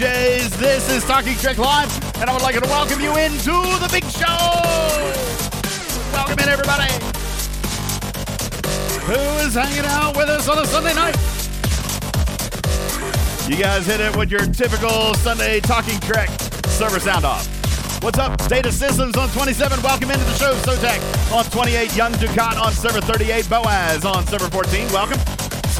DJs. This is Talking Trek Live, and I would like to welcome you into the big show. Welcome in, everybody. Who is hanging out with us on a Sunday night? You guys hit it with your typical Sunday Talking Trek server sound off. What's up? Data Systems on 27. Welcome into the show. Sotec on 28. Young Ducat on server 38. Boaz on server 14. Welcome.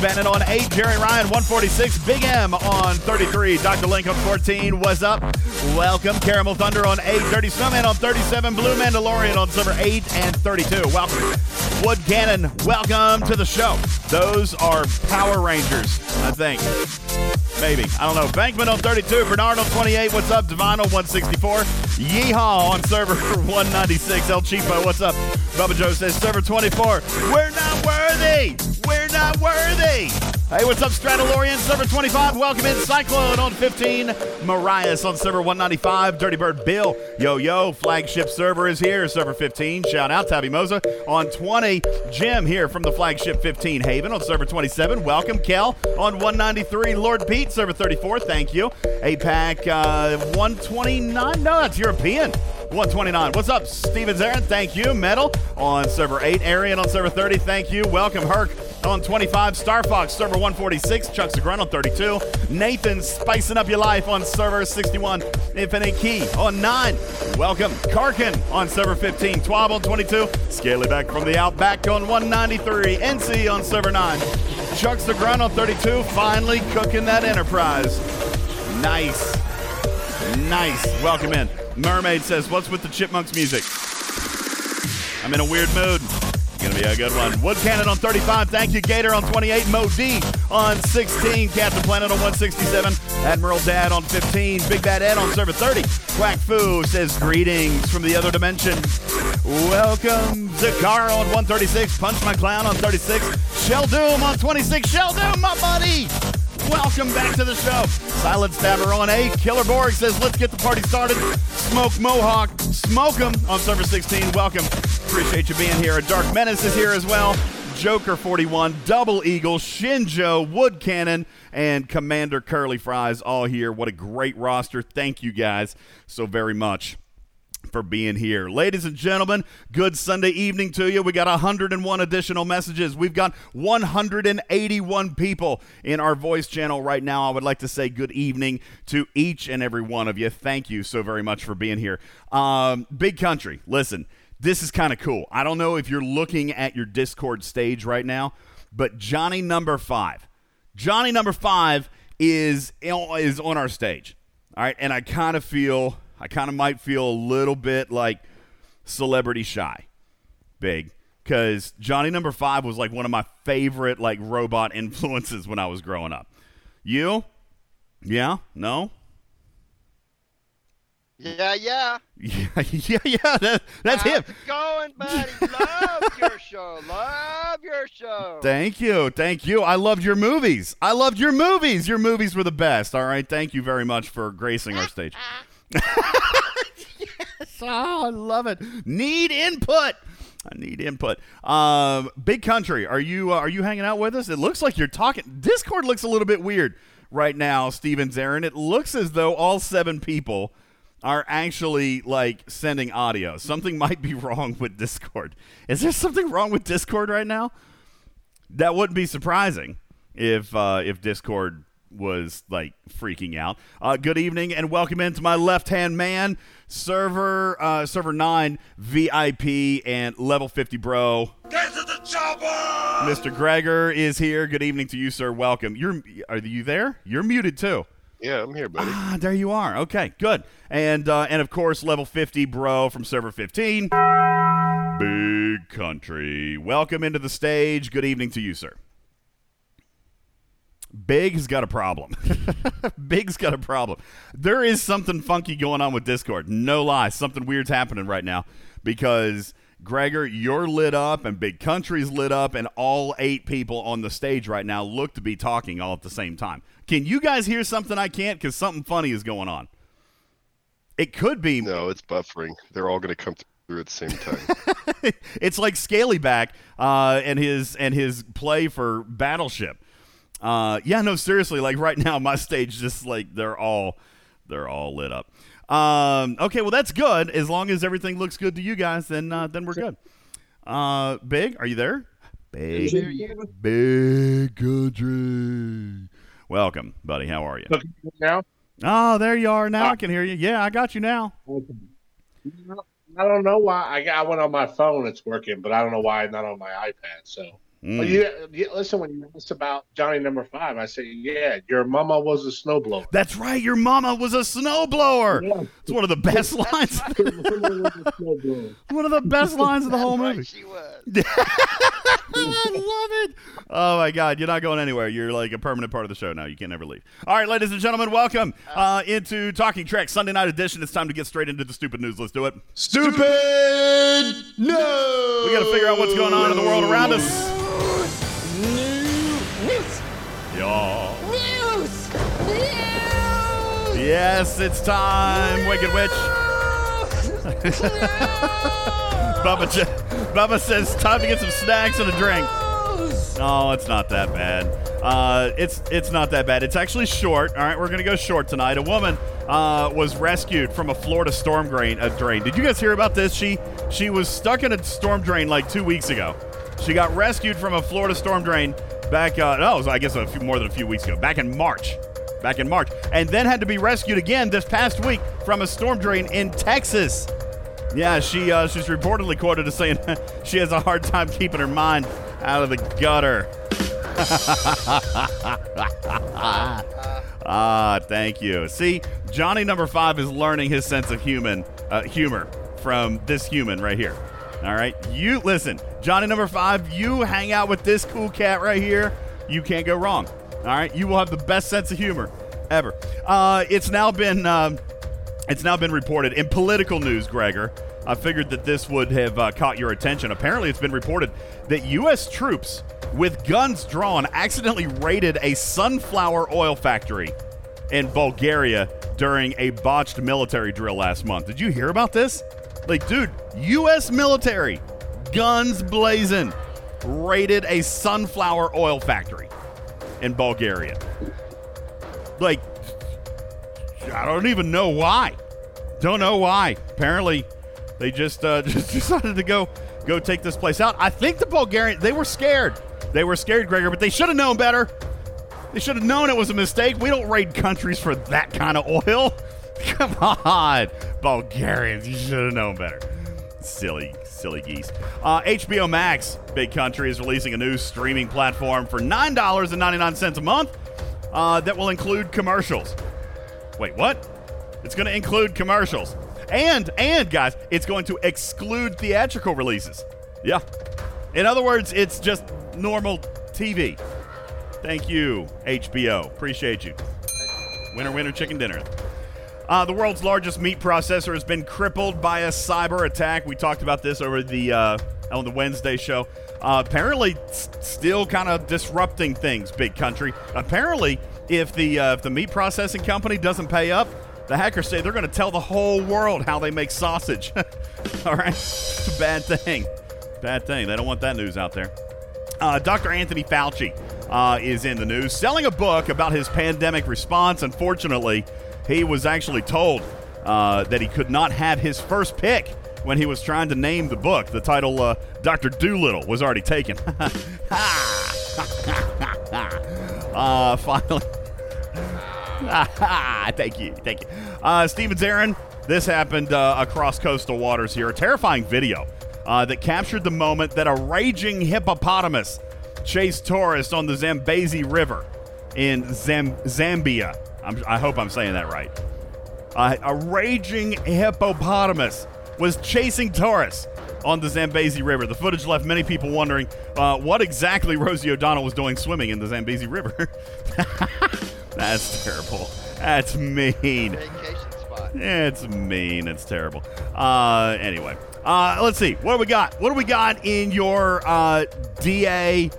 Spanning on 8. Jerry Ryan 146. Big M on 33. Dr. Link on 14. What's up? Welcome. Caramel Thunder on 8. Dirty Snowman on 37. Blue Mandalorian on server 8 and 32. Welcome. Wood Cannon, welcome to the show. Those are Power Rangers, I think. Maybe. I don't know. Bankman on 32. Bernard on 28. What's up? Divine on 164. Yeehaw on server 196. El Cheapo, what's up? Bubba Joe says server 24. We're not worthy. Not worthy. Hey, what's up, Stratolorian? Server 25. Welcome in. Cyclone on 15. Marias on server 195. Dirty Bird Bill. Yo, yo. Flagship server is here. Server 15. Shout out. Tabby Moza on 20. Jim here from the flagship 15. Haven on server 27. Welcome. Kel on 193. Lord Pete, server 34. Thank you. APAC uh, 129. No, that's European. 129. What's up, Steven Zarin? Thank you. Metal on server 8. Arian on server 30. Thank you. Welcome, Herc on 25. Star Fox server 146. Chuck Segrunt on 32. Nathan spicing up your life on server 61. Infinite Key on 9. Welcome, Karkin on server 15. Twab on 22. Scaly back from the Outback on 193. NC on server 9. Chuck Segrunt on 32. Finally cooking that Enterprise. Nice. Nice. Welcome in. Mermaid says, What's with the Chipmunks music? I'm in a weird mood. Gonna be a good one. Wood Cannon on 35. Thank you, Gator on 28. Mo D on 16. Captain Planet on 167. Admiral Dad on 15. Big Bad Ed on server 30. Quack Fu says greetings from the other dimension. Welcome, Zakar on 136. Punch My Clown on 36. Shell Doom on 26. Shell Doom, my buddy. Welcome back to the show. Silent Stabber on A. Killer Borg says, let's get the party started. Smoke Mohawk, smoke 'em on server 16. Welcome. Appreciate you being here. A Dark Menace is here as well. Joker 41, Double Eagle, Shinjo, Wood Cannon, and Commander Curly Fries all here. What a great roster. Thank you guys so very much for being here. Ladies and gentlemen, good Sunday evening to you. We got 101 additional messages. We've got 181 people in our voice channel right now. I would like to say good evening to each and every one of you. Thank you so very much for being here. Um, big country, listen, this is kind of cool. I don't know if you're looking at your Discord stage right now, but Johnny number five, Johnny number five is is on our stage. All right, and I kind of feel I kind of might feel a little bit like celebrity shy, big, because Johnny Number Five was like one of my favorite like robot influences when I was growing up. You? Yeah? No? Yeah, yeah. Yeah, yeah, yeah. That, that's How's him. it going, buddy? Love your show. Love your show. Thank you. Thank you. I loved your movies. I loved your movies. Your movies were the best. All right. Thank you very much for gracing our stage. yes. Oh, I love it. Need input. I need input. Um, Big Country, are you uh, are you hanging out with us? It looks like you're talking. Discord looks a little bit weird right now, Steven Zarin. It looks as though all seven people are actually like sending audio. Something might be wrong with Discord. Is there something wrong with Discord right now? That wouldn't be surprising if uh, if Discord was like freaking out. Uh, good evening and welcome into my left hand man, server uh, server nine VIP and level fifty bro. Get to the chopper! Mr. Gregor is here. Good evening to you, sir. Welcome. You're are you there? You're muted too. Yeah, I'm here, buddy. Ah, there you are. Okay, good. And uh, and of course, level 50 bro from server 15. Big country. Welcome into the stage. Good evening to you, sir. Big has got a problem. Big's got a problem. There is something funky going on with Discord. No lie. Something weird's happening right now because Gregor, you're lit up and Big Country's lit up, and all eight people on the stage right now look to be talking all at the same time. Can you guys hear something I can't? Because something funny is going on. It could be. No, it's buffering. They're all going to come. Through at the same time. it's like Scalyback uh, and his and his play for Battleship. Uh, yeah, no, seriously. Like right now, my stage just like they're all they're all lit up. Um, okay, well that's good. As long as everything looks good to you guys, then uh, then we're good. Uh, Big, are you there? Big, big country. Welcome, buddy. How are you? now? Oh, there you are. Now I can hear you. Yeah, I got you now. I don't know why. I got one on my phone. It's working, but I don't know why not on my iPad. So, Mm. but you, you listen when you asked about Johnny Number Five. I said, yeah, your mama was a snowblower. That's right. Your mama was a snowblower. Yeah. It's one of the best lines. Your mama was a snowblower. One of the best lines of the whole Right, movie. she was. I love it. Oh my God, you're not going anywhere. You're like a permanent part of the show now. You can't ever leave. All right, ladies and gentlemen, welcome uh, into Talking Trek Sunday Night Edition. It's time to get straight into the stupid news. Let's do it. Stupid! No! We got to figure out what's going on in the world around us. Yeah. News! News! Yes, it's time. Wicked Witch. Bubba, j- Bubba says time to get some snacks and a drink. Oh, it's not that bad. Uh, it's it's not that bad. It's actually short. All right, we're gonna go short tonight. A woman uh, was rescued from a Florida storm drain. A drain. Did you guys hear about this? She she was stuck in a storm drain like two weeks ago. She got rescued from a Florida storm drain back. Uh, no, I guess a few more than a few weeks ago. Back in March. Back in March, and then had to be rescued again this past week from a storm drain in Texas. Yeah, she uh, she's reportedly quoted as saying she has a hard time keeping her mind out of the gutter. ah, thank you. See, Johnny number five is learning his sense of human uh, humor from this human right here. All right, you listen, Johnny number five. You hang out with this cool cat right here. You can't go wrong. All right, you will have the best sense of humor ever. Uh, it's now been. Um, it's now been reported in political news, Gregor. I figured that this would have uh, caught your attention. Apparently, it's been reported that U.S. troops with guns drawn accidentally raided a sunflower oil factory in Bulgaria during a botched military drill last month. Did you hear about this? Like, dude, U.S. military, guns blazing, raided a sunflower oil factory in Bulgaria. Like, I don't even know why. Don't know why. Apparently, they just uh, just decided to go go take this place out. I think the Bulgarian they were scared. They were scared, Gregor, but they should have known better. They should have known it was a mistake. We don't raid countries for that kind of oil. Come on, Bulgarians, you should have known better. Silly, silly geese. Uh, HBO Max, big country, is releasing a new streaming platform for nine dollars and ninety nine cents a month. Uh, that will include commercials. Wait, what? It's going to include commercials. And and guys, it's going to exclude theatrical releases. Yeah. In other words, it's just normal TV. Thank you, HBO. Appreciate you. Winner, winner, chicken dinner. Uh, the world's largest meat processor has been crippled by a cyber attack. We talked about this over the uh, on the Wednesday show. Uh, apparently, s- still kind of disrupting things. Big country. Apparently, if the uh, if the meat processing company doesn't pay up, the hackers say they're going to tell the whole world how they make sausage. All right, it's a bad thing. Bad thing. They don't want that news out there. Uh, Dr. Anthony Fauci uh, is in the news, selling a book about his pandemic response. Unfortunately, he was actually told uh, that he could not have his first pick when he was trying to name the book. The title, uh, Dr. Dolittle, was already taken. uh, finally. thank you, thank you. Uh, Steven Zarin, this happened uh, across coastal waters here. A terrifying video uh, that captured the moment that a raging hippopotamus chased tourists on the Zambezi River in Zam- Zambia. I'm, I hope I'm saying that right. Uh, a raging hippopotamus was chasing Taurus on the Zambezi River. The footage left many people wondering uh, what exactly Rosie O'Donnell was doing swimming in the Zambezi River. That's terrible. That's mean. Vacation spot. It's mean. It's terrible. Uh, anyway, uh, let's see. What do we got? What do we got in your uh, DA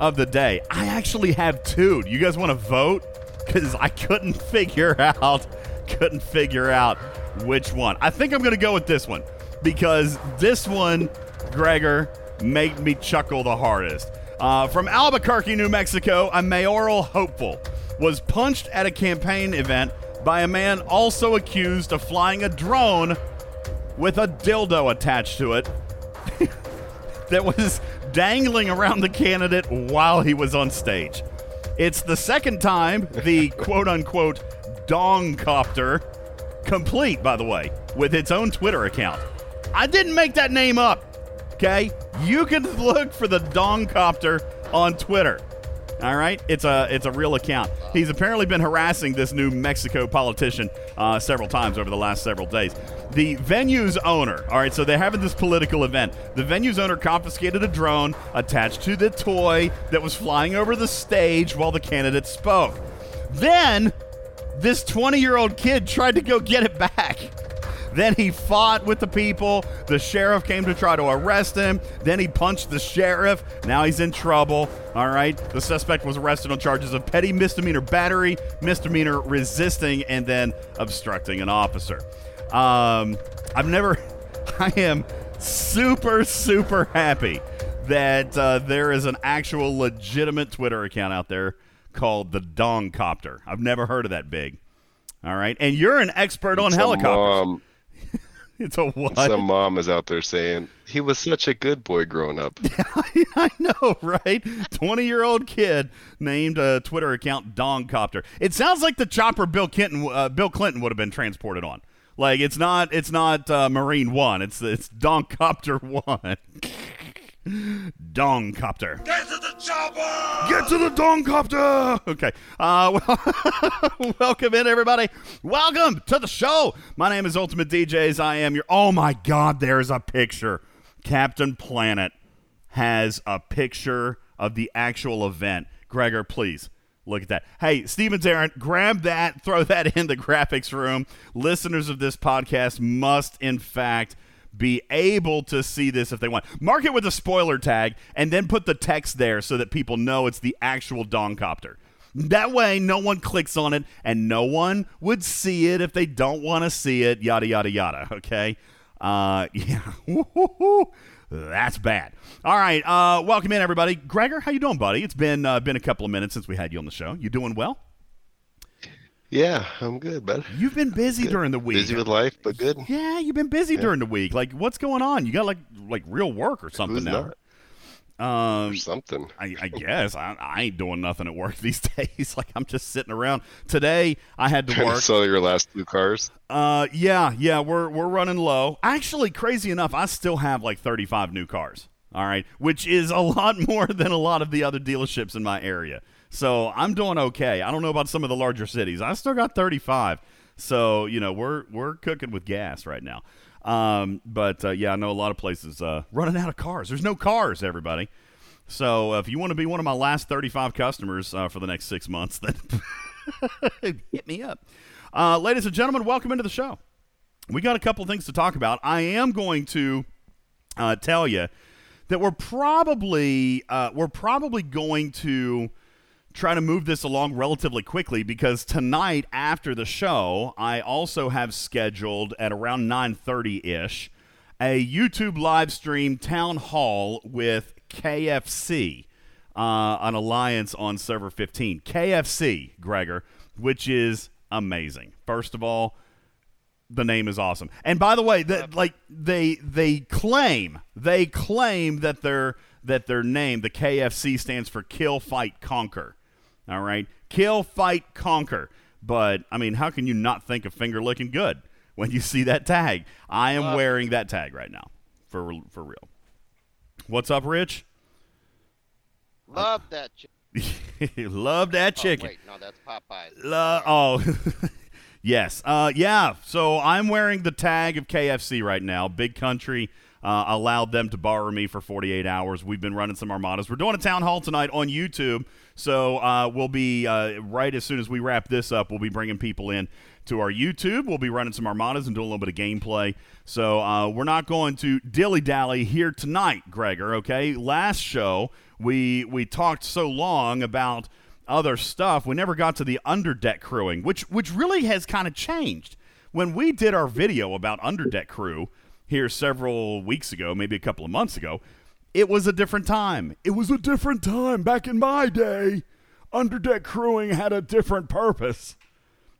of the day? I actually have two. Do you guys want to vote? Because I couldn't figure out, couldn't figure out which one. I think I'm going to go with this one. because this one, Gregor, made me chuckle the hardest. Uh, from Albuquerque, New Mexico, a mayoral hopeful was punched at a campaign event by a man also accused of flying a drone with a dildo attached to it that was dangling around the candidate while he was on stage. It's the second time the quote unquote dong copter, complete, by the way, with its own Twitter account. I didn't make that name up, okay? You can look for the dong copter on Twitter. All right, it's a it's a real account. He's apparently been harassing this New Mexico politician uh, several times over the last several days. The venue's owner, all right, so they're having this political event. The venue's owner confiscated a drone attached to the toy that was flying over the stage while the candidate spoke. Then, this 20 year old kid tried to go get it back. Then he fought with the people. The sheriff came to try to arrest him. Then he punched the sheriff. Now he's in trouble. All right. The suspect was arrested on charges of petty misdemeanor battery, misdemeanor resisting, and then obstructing an officer. Um, I've never, I am super, super happy that uh, there is an actual legitimate Twitter account out there called the Dong Copter. I've never heard of that big. All right. And you're an expert on helicopters. It's a what? some mom is out there saying he was such a good boy growing up. I know, right? 20 year old kid named a Twitter account Dongcopter. It sounds like the chopper Bill Clinton, uh, Bill Clinton would have been transported on. Like it's not, it's not uh, Marine One. It's it's Dongcopter One. Dongcopter. Get to the chopper. Get to the Dongcopter. Okay. Uh, well, welcome in everybody. Welcome to the show. My name is Ultimate DJs. I am your. Oh my God! There's a picture. Captain Planet has a picture of the actual event. Gregor, please look at that. Hey, Steven Zarin, grab that, throw that in the graphics room. Listeners of this podcast must, in fact, be able to see this if they want. Mark it with a spoiler tag and then put the text there so that people know it's the actual Dongcopter. That way, no one clicks on it and no one would see it if they don't want to see it, yada, yada, yada. Okay? Uh, yeah. That's bad. All right. Uh, welcome in, everybody. Gregor, how you doing, buddy? It's been uh, been a couple of minutes since we had you on the show. You doing well? Yeah, I'm good, bud. You've been busy Good. during the week. Busy with life, but good. yeah, you've been busy during the week. Like, what's going on? You got like like real work or something Who's now? not? Um, Or something. I, I guess I, I ain't doing nothing at work these days. Like I'm just sitting around. Today I had to Trying to work. sell your last two cars. Uh, yeah, yeah, we're we're running low. Actually, crazy enough, I still have like 35 new cars. All right, which is a lot more than a lot of the other dealerships in my area. So I'm doing okay. I don't know about some of the larger cities. I still got 35. So you know we're we're cooking with gas right now. Um, but uh, yeah, I know a lot of places uh, running out of cars. There's no cars, everybody. So uh, if you want to be one of my last 35 customers uh, for the next six months, then hit me up. Uh, ladies and gentlemen, welcome into the show. We got a couple things to talk about. I am going to uh, tell you that we're probably uh, we're probably going to try to move this along relatively quickly because tonight after the show, I also have scheduled at around 9:30 ish a YouTube live stream town hall with KFC, uh, an alliance on server 15. KFC, Gregor, which is amazing. First of all, the name is awesome. And by the way, that like they they claim they claim that their that their name, the KFC, stands for Kill Fight Conquer. All right, Kill Fight Conquer. But I mean, how can you not think of finger looking good when you see that tag? I am wearing that tag right now, for for real. What's up, Rich? Love that chicken. Love that chicken. Oh, chicken. wait, no, that's Popeyes. La- oh, yes. Uh, yeah. So I'm wearing the tag of KFC right now. Big Country uh, allowed them to borrow me for 48 hours. We've been running some armadas. We're doing a town hall tonight on YouTube. So uh, we'll be uh, right as soon as we wrap this up. We'll be bringing people in to our YouTube. We'll be running some armadas and doing a little bit of gameplay. So uh, we're not going to dilly dally here tonight, Gregor. Okay. Last show we we talked so long about other stuff. We never got to the underdeck crewing, which which really has kind of changed. When we did our video about underdeck crew, here several weeks ago, maybe a couple of months ago, it was a different time. It was a different time back in my day. Underdeck crewing had a different purpose.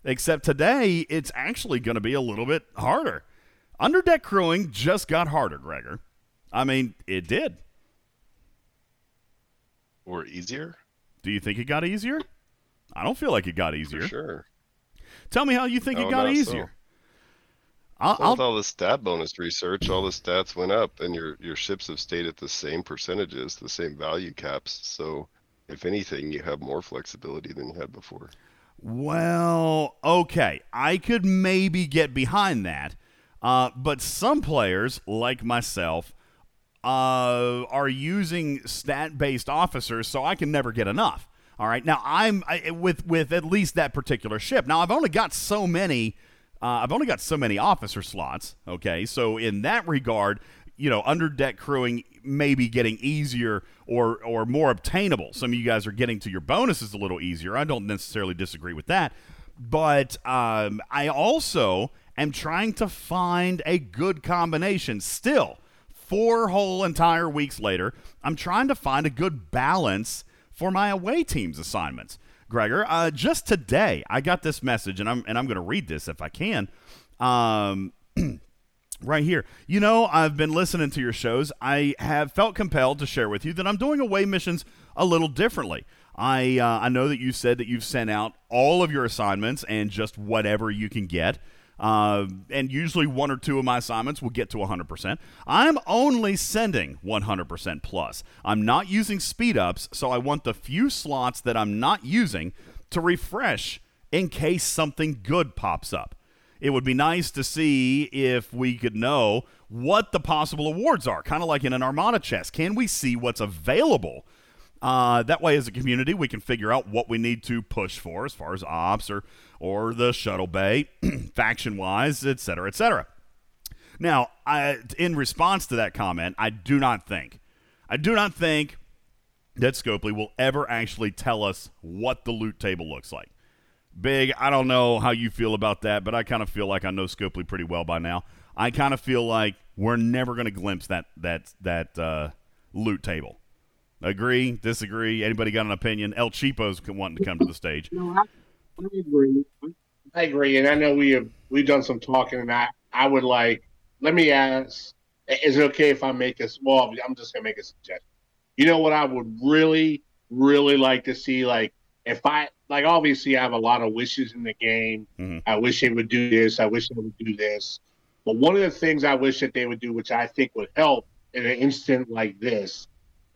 Except today, it's actually going to be a little bit harder. Underdeck crewing just got harder, Gregor. I mean, it did. Or easier? Do you think it got easier? I don't feel like it got easier. For sure. Tell me how you think it Oh, got easier. so. I'll, Well, with all the stat bonus research, all the stats went up, and your your ships have stayed at the same percentages, the same value caps. So, if anything, you have more flexibility than you had before. Well, okay. I could maybe get behind that. Uh, but some players, like myself, uh, are using stat-based officers, so I can never get enough. All right. Now I'm I, with with at least that particular ship. Now I've only got so many. Uh, I've only got so many officer slots. Okay. So in that regard, you know, under deck crewing may be getting easier or or more obtainable. Some of you guys are getting to your bonuses a little easier. I don't necessarily disagree with that, but um, I also am trying to find a good combination. Still, four whole entire weeks later, I'm trying to find a good balance for my away team's assignments. Gregor, uh, just today I got this message, and I'm and I'm going to read this if I can. Um, right here. You know, I've been listening to your shows. I have felt compelled to share with you that I'm doing away missions a little differently. I uh, I know that you said that you've sent out all of your assignments and just whatever you can get. Uh, and usually one or two of my assignments will get to 100%. I'm only sending 100% plus. I'm not using speed ups, so I want the few slots that I'm not using to refresh in case something good pops up. It would be nice to see if we could know what the possible awards are, kind of like in an Armada chest. Can we see what's available? Uh, that way, as a community, we can figure out what we need to push for as far as ops or or the shuttle bay, faction wise, et cetera, et cetera. Now, I, in response to that comment, I do not think, I do not think that Scopely will ever actually tell us what the loot table looks like. Big, I don't know how you feel about that, but I kind of feel like I know Scopely pretty well by now. I kind of feel like we're never going to glimpse that that that uh, loot table. Agree? Disagree? Anybody got an opinion? El Cheapo's wanting to come to the stage. No, I, I agree. I agree, and I know we have we've done some talking, and I I would like let me ask: Is it okay if I make a well? I'm just gonna make a suggestion. You know what I would really really like to see? Like if I like, obviously I have a lot of wishes in the game. Mhm. I wish they would do this. I wish they would do this. But one of the things I wish that they would do, which I think would help in an instant like this,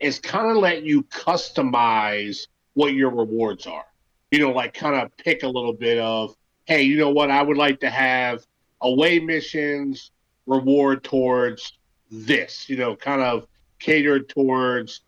is kind of let you customize what your rewards are you know, like kind of pick a little bit of, hey, you know what, I would like to have away missions reward towards this, you know, kind of catered towards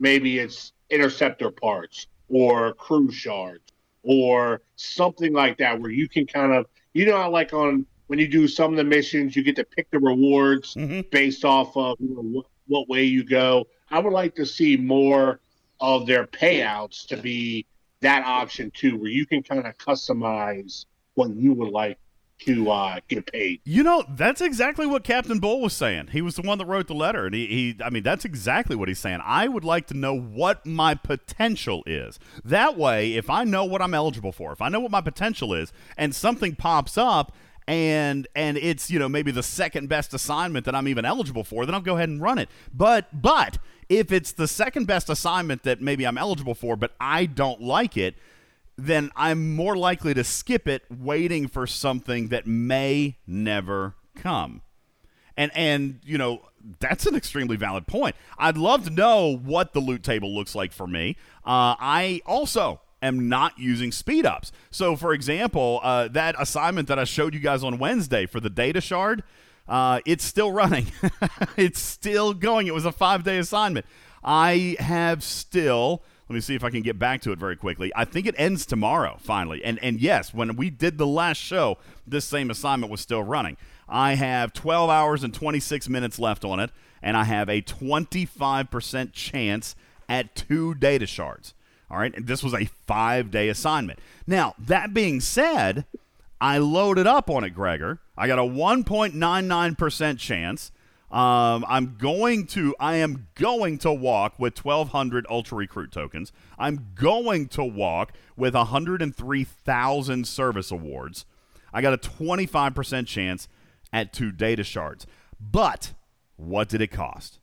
maybe it's interceptor parts or crew shards or something like that, where you can kind of, you know, like on when you do some of the missions, you get to pick the rewards Mhm. based off of you know, what, what way you go. I would like to see more of their payouts to be that option too, where you can kind of customize what you would like to uh, get paid. You know, that's exactly what Captain Bull was saying. He was the one that wrote the letter, and he, he I mean, that's exactly what he's saying. I would like to know what my potential is. That way, if I know what I'm eligible for, if I know what my potential is, and something pops up and and it's you know maybe the second best assignment that I'm even eligible for, then I'll go ahead and run it. But but if it's the second best assignment that maybe I'm eligible for, but I don't like it, then I'm more likely to skip it waiting for something that may never come. And and you know, that's an extremely valid point. I'd love to know what the loot table looks like for me. Uh, I also am not using speed ups. So for example, uh, that assignment that I showed you guys on Wednesday for the data shard, uh, it's still running. it's still going. It was a five day assignment. I have still let me see if I can get back to it very quickly. I think it ends tomorrow, finally. And and yes, when we did the last show, this same assignment was still running. I have 12 hours and 26 minutes left on it, and I have a 25% chance at two data shards. All right, and this was a five day assignment. Now, that being said, I loaded up on it, Gregor. I got a 1.99% chance Um, I'm going to, I am going to walk with 1,200 Ultra Recruit tokens. I'm going to walk with 103,000 service awards. I got a 25% chance at two data shards. But what did it cost?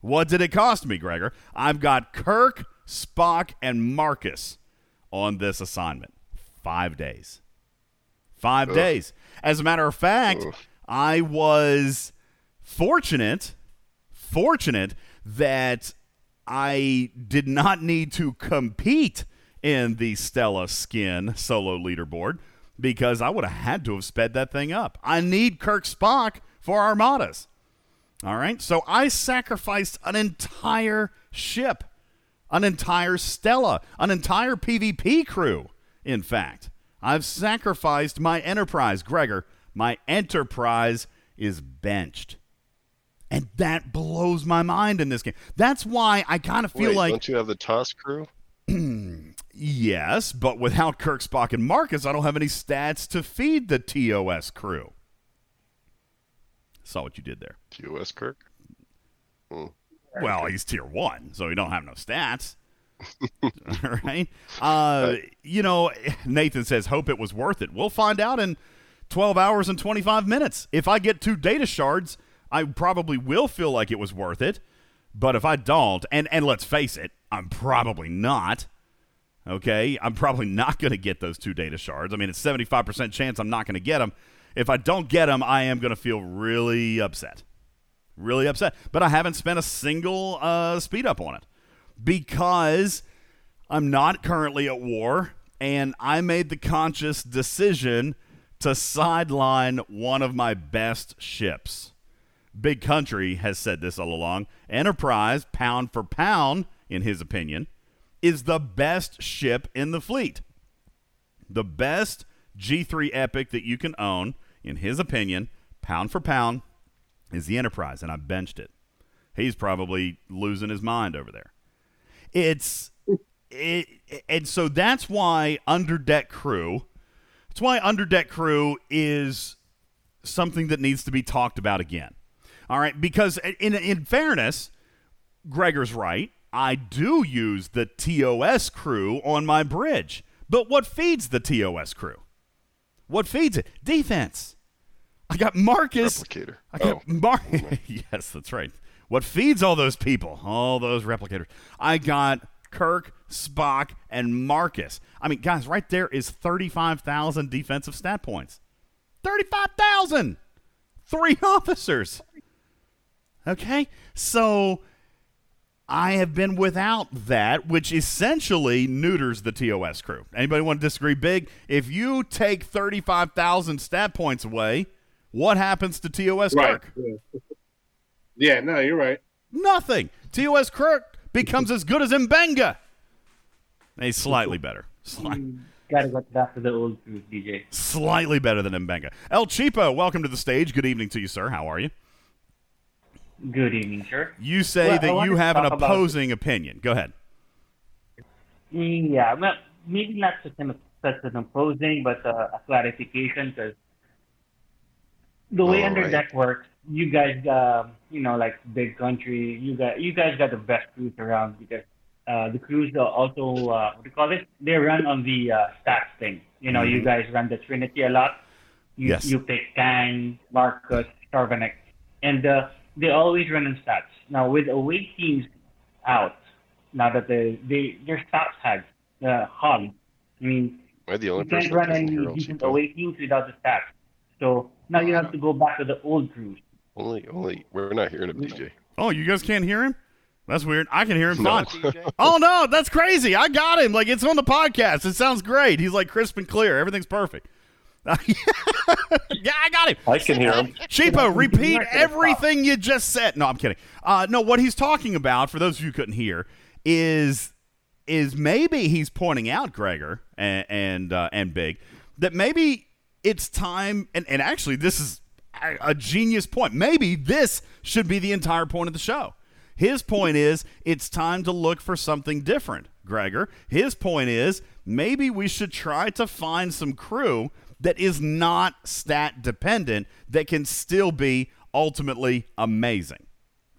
What did it cost me, Gregor? I've got Kirk, Spock, and Marcus on this assignment. Five days. Five Ugh. days. As a matter of fact, Ugh. I was fortunate, fortunate that I did not need to compete in the Stella Skin solo leaderboard because I would have had to have sped that thing up. I need Kirk Spock for Armadas. All right. So I sacrificed an entire ship, an entire Stella, an entire PvP crew. In fact, I've sacrificed my Enterprise. Gregor, my Enterprise is benched. And that blows my mind in this game. That's why I kind of feel Wait, like don't you have the TOS crew? Yes, but without Kirk, Spock, and Marcus, I don't have any stats to feed the TOS crew. Saw what you did there. TOS Kirk? Hmm. Well, he's tier one, so he don't have no stats. All right. Uh, you know, Nathan says, hope it was worth it. We'll find out in 12 hours and 25 minutes. If I get two data shards, I probably will feel like it was worth it. But if I don't, and, and let's face it, I'm probably not. Okay, I'm probably not going to get those two data shards. I mean, it's 75% chance I'm not going to get them. If I don't get them, I am going to feel really upset. Really upset. But I haven't spent a single uh, speed up on it because I'm not currently at war, and I made the conscious decision to sideline one of my best ships. Big Country has said this all along. Enterprise, pound for pound, in his opinion, is the best ship in the fleet. The best G3 Epic that you can own, in his opinion, pound for pound, is the Enterprise, and I benched it. He's probably losing his mind over there. It's it, and so that's why underdeck crew. That's why underdeck crew is something that needs to be talked about again. All right, because in in fairness, Gregor's right. I do use the TOS crew on my bridge. But what feeds the TOS crew? What feeds it? Defense. I got Marcus. Replicator. I got Oh. Mar- yes, that's right. What feeds all those people? All those replicators. I got Kirk, Spock, and Marcus. I mean, guys, right there is 35,000 defensive stat points. 35,000! Three officers. Okay? So I have been without that, which essentially neuters the TOS crew. Anybody want to disagree big? If you take 35,000 stat points away, what happens to TOS Right. Kirk? Yeah. Yeah, no, you're right. Nothing. TOS Kirk becomes as good as Mbenga. He's slightly better. Sli- Gotta go back to the old truth, DJ. slightly better than Mbenga. El Cheapo, welcome to the stage. Good evening to you, sir. How are you? Good evening, sir. You say Well, that you have an talk about- opposing opinion. Go ahead. Yeah, well, maybe not such an, such an opposing, but uh, a clarification because the way All under right. deck works, you guys, um, you know, like big country, you got you guys got the best crews around because uh, the crews are also uh, what do you call it? They run on the uh, stats thing. You know, you guys run the Trinity a lot. You, Yes. you pick Kang, Marcus, Starvanek, and uh, they always run on stats. Now with away teams out, now that they, they their stats had uh, hung. I mean, Am I the only you person can't run any decent away teams without the stats. So now you have to go back to the old crews. Only, only, we're not hearing him, DJ. Oh, you guys can't hear him? That's weird. I can hear him No. fine. Oh no, that's crazy. I got him. Like it's on the podcast. It sounds great. He's like crisp and clear. Everything's perfect. yeah, I got him. I can hear him. Cheapo, repeat You're not gonna everything you just said. No, I'm kidding. Uh, no, what he's talking about, for those of you who couldn't hear, is is maybe he's pointing out Gregor and and, uh, and Big that maybe it's time. And, and actually, this is a, genius point. Maybe this should be the entire point of the show. His point is it's time to look for something different, Gregor. His point is maybe we should try to find some crew that is not stat dependent that can still be ultimately amazing.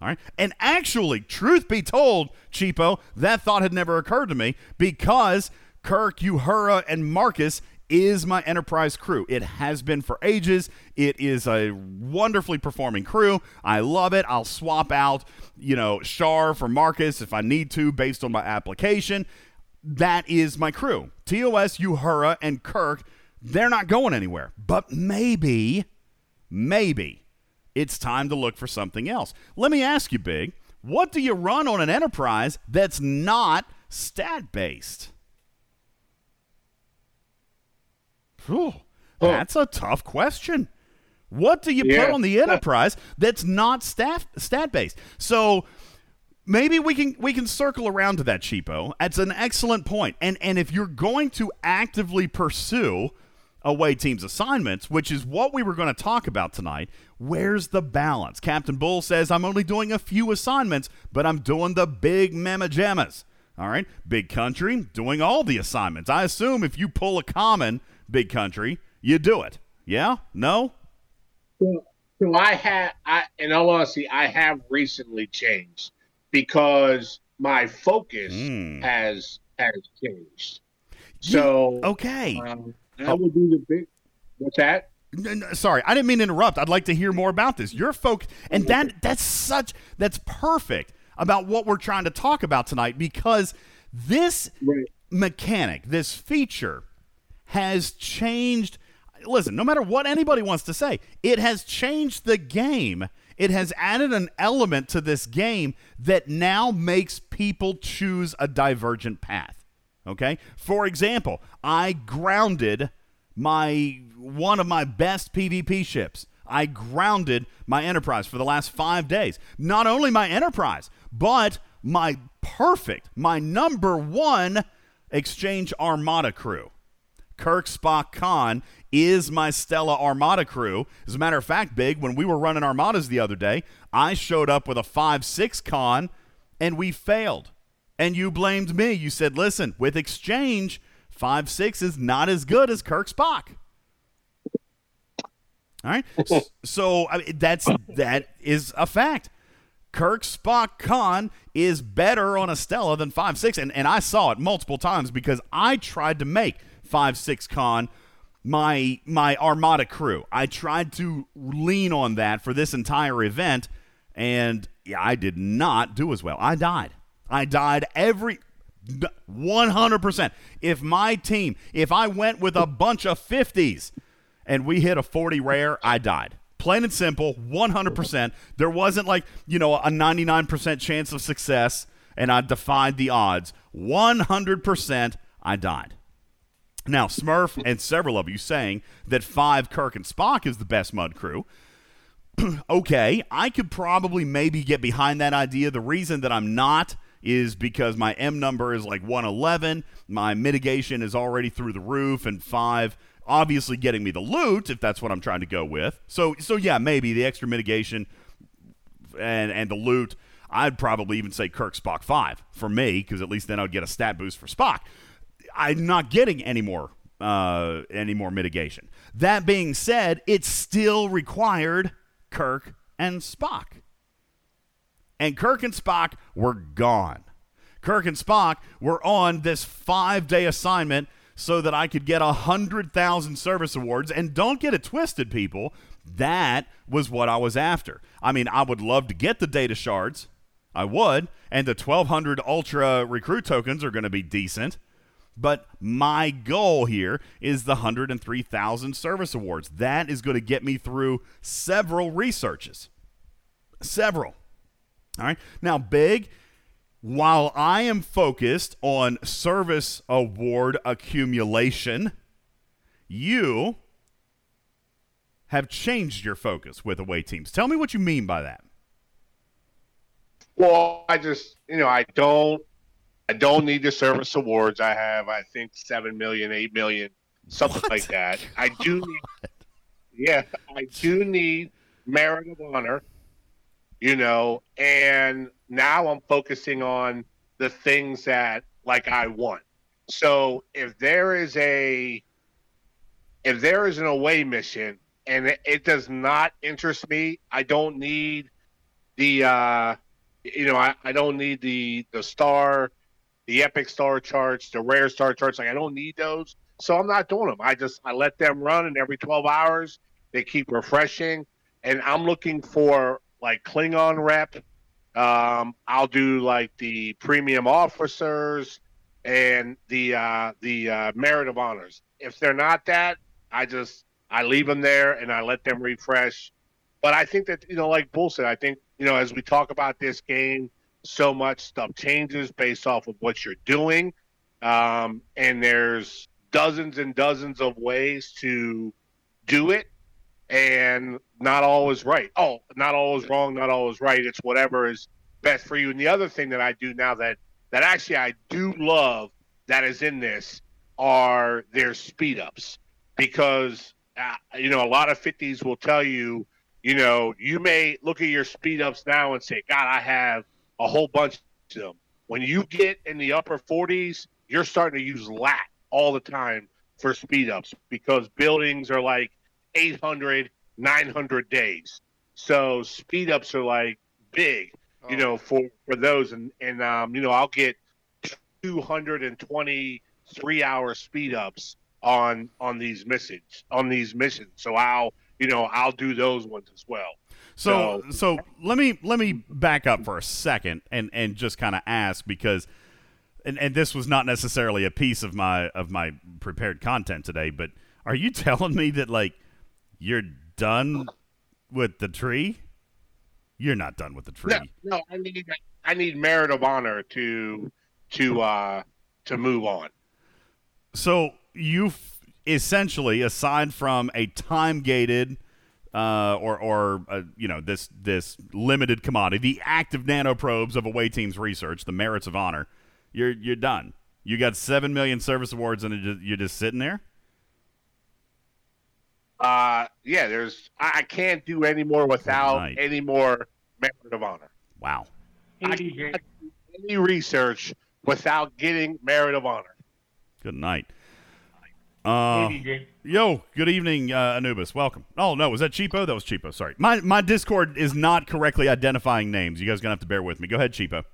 All right. And actually, truth be told, Cheapo, that thought had never occurred to me because Kirk, Uhura, and Marcus is my enterprise crew. It has been for ages. It is a wonderfully performing crew. I love it. I'll swap out, you know, Shar for Marcus if I need to based on my application. That is my crew. TOS, Uhura, and Kirk, they're not going anywhere. But maybe, maybe it's time to look for something else. Let me ask you, Big, what do you run on an enterprise that's not stat based? Whew, oh. that's a tough question. What do you Yeah. put on the enterprise that's not stat stat based? So maybe we can we can circle around to that cheapo. That's an excellent point. And and if you're going to actively pursue away teams assignments, which is what we were going to talk about tonight, where's the balance? Captain Bull says I'm only doing a few assignments, but I'm doing the big mama jammas. All right, big country doing all the assignments. I assume if you pull a common big country, you do it. Yeah? No? So, so I have, I in all honesty, I have recently changed because my focus Mm. has has changed. So Okay. um, I will do the big. What's that? Sorry, I didn't mean to interrupt. I'd like to hear more about this. Your folk, and that that's such that's perfect about what we're trying to talk about tonight because this Right. mechanic, this feature, has changed. Listen, no matter what anybody wants to say, it has changed the game. It has added an element to this game that now makes people choose a divergent path. Okay? For example, I grounded my one of my best PvP ships. I grounded my Enterprise for the last five days. Not only my Enterprise, but my perfect, my number one Exchange Armada crew. Kirk Spock Khan is my Stella Armada crew. As a matter of fact, Big, when we were running Armadas the other day, I showed up with a 5 6 Khan and we failed. And you blamed me. You said, listen, with exchange, 5 6 is not as good as Kirk Spock. All right. So I mean, that's that is a fact. Kirk Spock Khan is better on a Stella than 5 6. And, and I saw it multiple times because I tried to make 5 6 Khan my my Armada crew. I tried to lean on that for this entire event, and I did not do as well. I died. I died every 100%. If my team, if I went with a bunch of 50s and we hit a 40 rare, I died. Plain and simple, 100%. There wasn't like, you know, a 99% chance of success and I defied the odds. 100% I died. Now, Smurf and several of you saying that five Kirk and Spock is the best mud crew. okay, I could probably maybe get behind that idea. The reason that I'm not is because my M number is like 111. My mitigation is already through the roof, and five obviously getting me the loot if that's what I'm trying to go with. So, so yeah, maybe the extra mitigation and and the loot. I'd probably even say Kirk Spock five for me because at least then I'd get a stat boost for Spock. I'm not getting any more uh, any more mitigation. That being said, it still required Kirk and Spock. And Kirk and Spock were gone. Kirk and Spock were on this five day assignment so that I could get a hundred thousand service awards. And don't get it twisted, people. That was what I was after. I mean, I would love to get the data shards. I would, and the 1200 ultra recruit tokens are going to be decent. But my goal here is the 103,000 service awards. That is going to get me through several researches. Several. All right. Now, big, while I am focused on service award accumulation, you have changed your focus with away teams. Tell me what you mean by that. Well, I just, you know, I don't, I don't need the service awards. I have, I think, seven million, eight million, something What? like that. I do need, yeah, I do need merit of honor, you know, and now I'm focusing on the things that, like, I want. So if there is a, if there is an away mission and it, it does not interest me. I don't need the uh, you know I, I don't need the the star, the epic star charts, the rare star charts. Like I don't need those, so I'm not doing them. I just I let them run, and every 12 hours they keep refreshing, and I'm looking for like Klingon rep. Um, I'll do like the premium officers and the uh, the uh, merit of honors. If they're not that, I just I leave them there and I let them refresh. But I think that you know, like Bull said, I think you know as we talk about this game, so much stuff changes based off of what you're doing, um, and there's dozens and dozens of ways to do it, and not always right. Oh, not always wrong, not always right. It's whatever is best for you. And the other thing that I do now that that actually I do love that is in this are their speed ups because uh, you know a lot of 50s will tell you you know you may look at your speed ups now and say god i have a whole bunch of them. When you get in the upper 40s you're starting to use lat all the time for speed ups because buildings are like 800 900 days. So speed ups are like big you know for for those. And and um you know i'll get 223 hour speed ups on on these missions on these missions. So i'll you know i'll do those ones as well So, So- so let me let me back up for a second and and just kind of ask because, and and this was not necessarily a piece of my of my prepared content today, but are you telling me that like you're done with the tree? You're not done with the tree. no, no i need i need merit of honor to to uh to move on So you essentially, aside from a time gated. Uh, or, or uh, you know, this this limited commodity, the active nanoprobes of away team's research, the merits of honor. You're you're done. You got seven million service awards, and just, you're just sitting there. uh yeah there's i, I can't do any more without Right. any more merit of honor Wow. I- DJ. any research without getting merit of honor Good night. Uh, hey, yo, good evening, uh, Anubis. Welcome. Oh no, was that Cheapo? That was Cheapo. Sorry, my my Discord is not correctly identifying names. You guys gonna have to bear with me. Go ahead, Cheapo.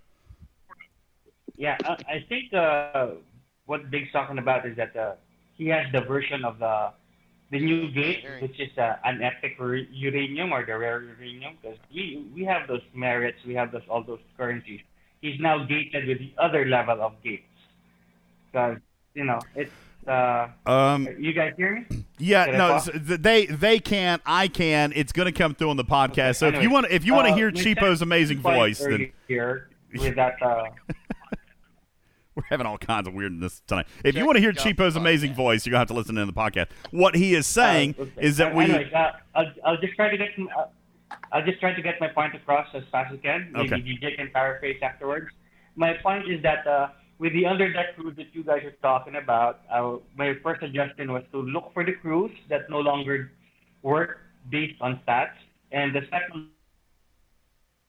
Yeah, I, I think uh, what Big's talking about is that uh, he has the version of the the new gate, which is uh, an epic uranium or the rare uranium, because we we have those merits, we have those all those currencies. He's now gated with the other level of gates, because you know it's. Uh, Um, you guys hear me? yeah, Can I no, talk? s- th- they they can't. I can. It's gonna come through on the podcast. Okay, so if you anyway, want, if you want to uh, hear my Cheapo's amazing voice, then earlier with that. Uh, we're having all kinds of weirdness tonight. If you want to hear out Cheapo's amazing podcast. voice, you're gonna have to listen in the podcast. What he is saying Uh, okay. is that Uh, we. Anyways, uh, I'll, I'll just try to get uh, I'll just try to get my point across as fast as I can. Maybe Okay. DJ can paraphrase afterwards. My point is that uh, with the underdeck crew that you guys are talking about, uh, my first suggestion was to look for the crews that no longer work based on stats, and the second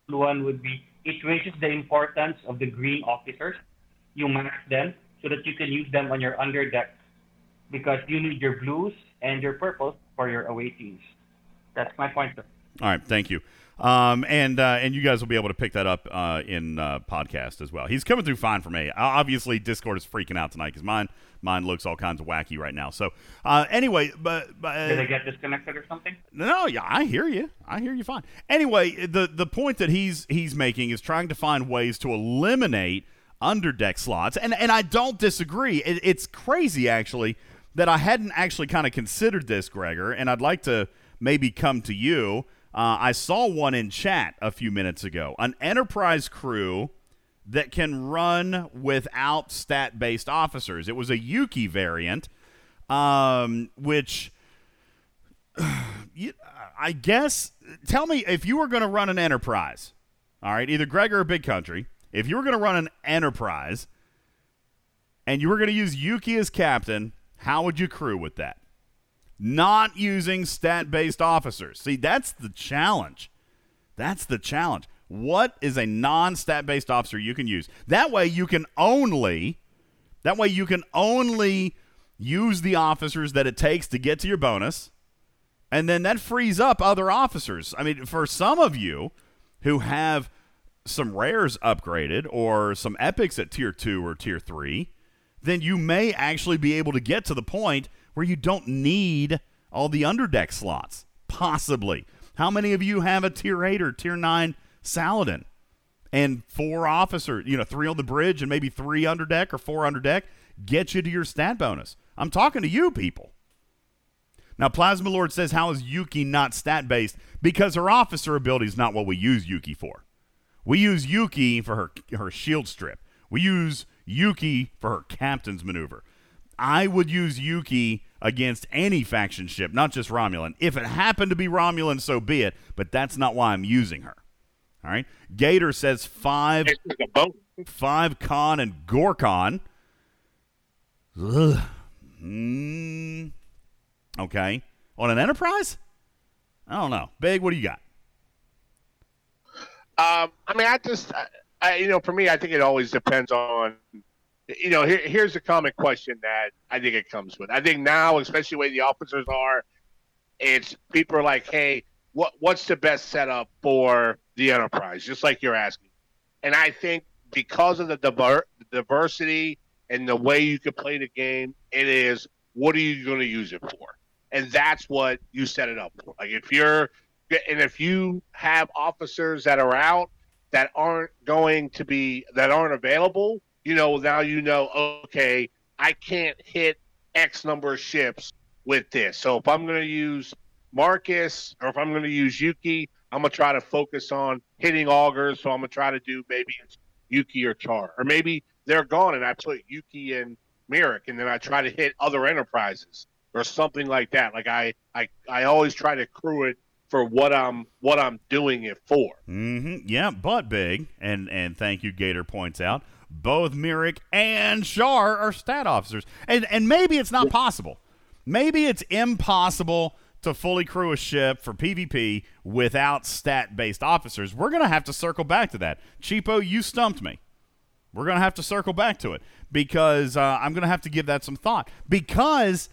one would be it raises the importance of the green officers. You max them so that you can use them on your underdeck because you need your blues and your purples for your away teams. That's my point, sir. All right, thank you. Um, and uh, and you guys will be able to pick that up uh, in uh, podcast as well. He's coming through fine for me. Uh, Obviously, Discord is freaking out tonight because mine mine looks all kinds of wacky right now. So uh, anyway, but, but Did I uh, get disconnected or something? no, yeah, I hear you. I hear you fine. Anyway, the the point that he's he's making is trying to find ways to eliminate underdeck slots, and and I don't disagree. It, it's crazy actually that I hadn't actually kind of considered this, Gregor, and I'd like to maybe come to you. Uh, I saw one in chat a few minutes ago. An enterprise crew that can run without stat based officers. It was a Yuki variant, um, which I guess. Tell me if you were going to run an enterprise. All right, either Greg or Big Country. If you were going to run an enterprise, and you were going to use Yuki as captain, how would you crew with that? Not using stat-based officers. See, that's the challenge. That's the challenge. What is a non-stat-based officer you can use? That way, you can only. That way, you can only use the officers that it takes to get to your bonus And then that frees up other officers. I mean, for some of you who have some rares upgraded or some epics at tier 2 or tier 3, then you may actually be able to get to the point where you don't need all the underdeck slots. Possibly. How many of you have a tier 8 or tier 9 Saladin? And four officers, you know, three on the bridge and maybe three underdeck or four underdeck get you to your stat bonus. I'm talking to you people. Now, Plasma Lord says, How is Yuki not stat based? Because her officer ability is not what we use Yuki for. We use Yuki for her, her shield strip, we use Yuki for her captain's maneuver. I would use Yuki against any faction ship, not just Romulan. If it happened to be Romulan, so be it, but that's not why I'm using her. All right. Gator says five, It's just a bonus. five con and Gorkon. Ugh. Mm. Okay. On an Enterprise? I don't know. Big, what do you got? Um, I mean, I just, I, I, you know, for me, I think it always depends on, you know, here, here's a common question that I think it comes with. I think now, especially where the officers are, it's people are like, hey, what what's the best setup for the enterprise? Just like you're asking, and I think because of the diver- diversity and the way you can play the game, it is what are you going to use it for, and that's what you set it up for. Like if you're and if you have officers that are out that aren't going to be that aren't available, you know, now you know, okay, I can't hit X number of ships with this. So if I'm going to use Marcus or if I'm going to use Yuki, I'm going to try to focus on hitting augers. So I'm going to try to do maybe Yuki or Char, or maybe they're gone and I put Yuki and Merrick, and then I try to hit other enterprises or something like that. Like I, I, I always try to crew it for what I'm what I'm doing it for. Mm-hmm. Yeah, but big, and and thank you, Gator points out. Both Mirik and Shar are stat officers, and and maybe it's not possible. Maybe it's impossible to fully crew a ship for PvP without stat-based officers. We're gonna have to circle back to that. Cheapo, you stumped me. We're gonna have to circle back to it because uh, I'm gonna have to give that some thought. Because,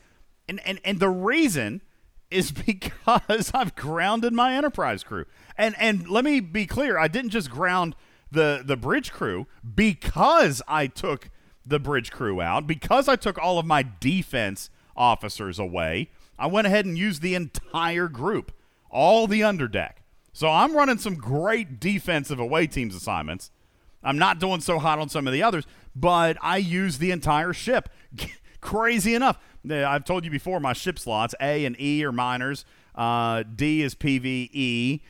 and and and the reason is because I've grounded my enterprise crew. And and let me be clear, I didn't just ground the the bridge crew because I took the bridge crew out, because I took all of my defense officers away. I went ahead and used the entire group, all the underdeck. So I'm running some great defensive away teams assignments. I'm not doing so hot on some of the others, but I use the entire ship. Crazy enough, I've told you before my ship slots A and E are minors, uh, D is PVE,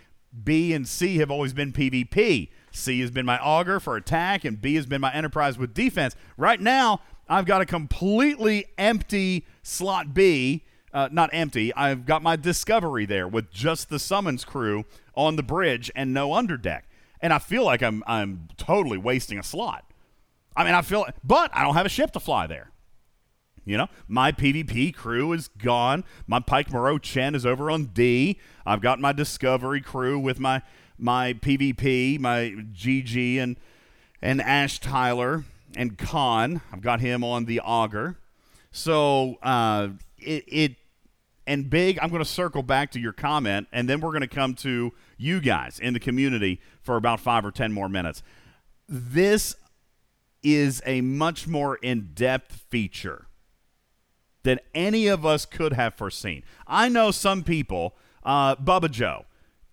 B and C have always been PvP. C has been my auger for attack, and B has been my enterprise with defense. Right now, I've got a completely empty slot B. Uh, not empty. I've got my discovery there with just the summons crew on the bridge and no underdeck and I feel like I'm I'm totally wasting a slot. I mean, I feel, but I don't have a ship to fly there. You know, my PvP crew is gone. My Pike Moreau Chen is over on D. I've got my Discovery crew with my my PvP, my GG and and Ash Tyler and Khan. I've got him on the Auger. So uh, it, it and big. I'm going to circle back to your comment, and then we're going to come to you guys in the community for about five or ten more minutes. This is a much more in-depth feature than any of us could have foreseen. I know some people, uh, Bubba Joe,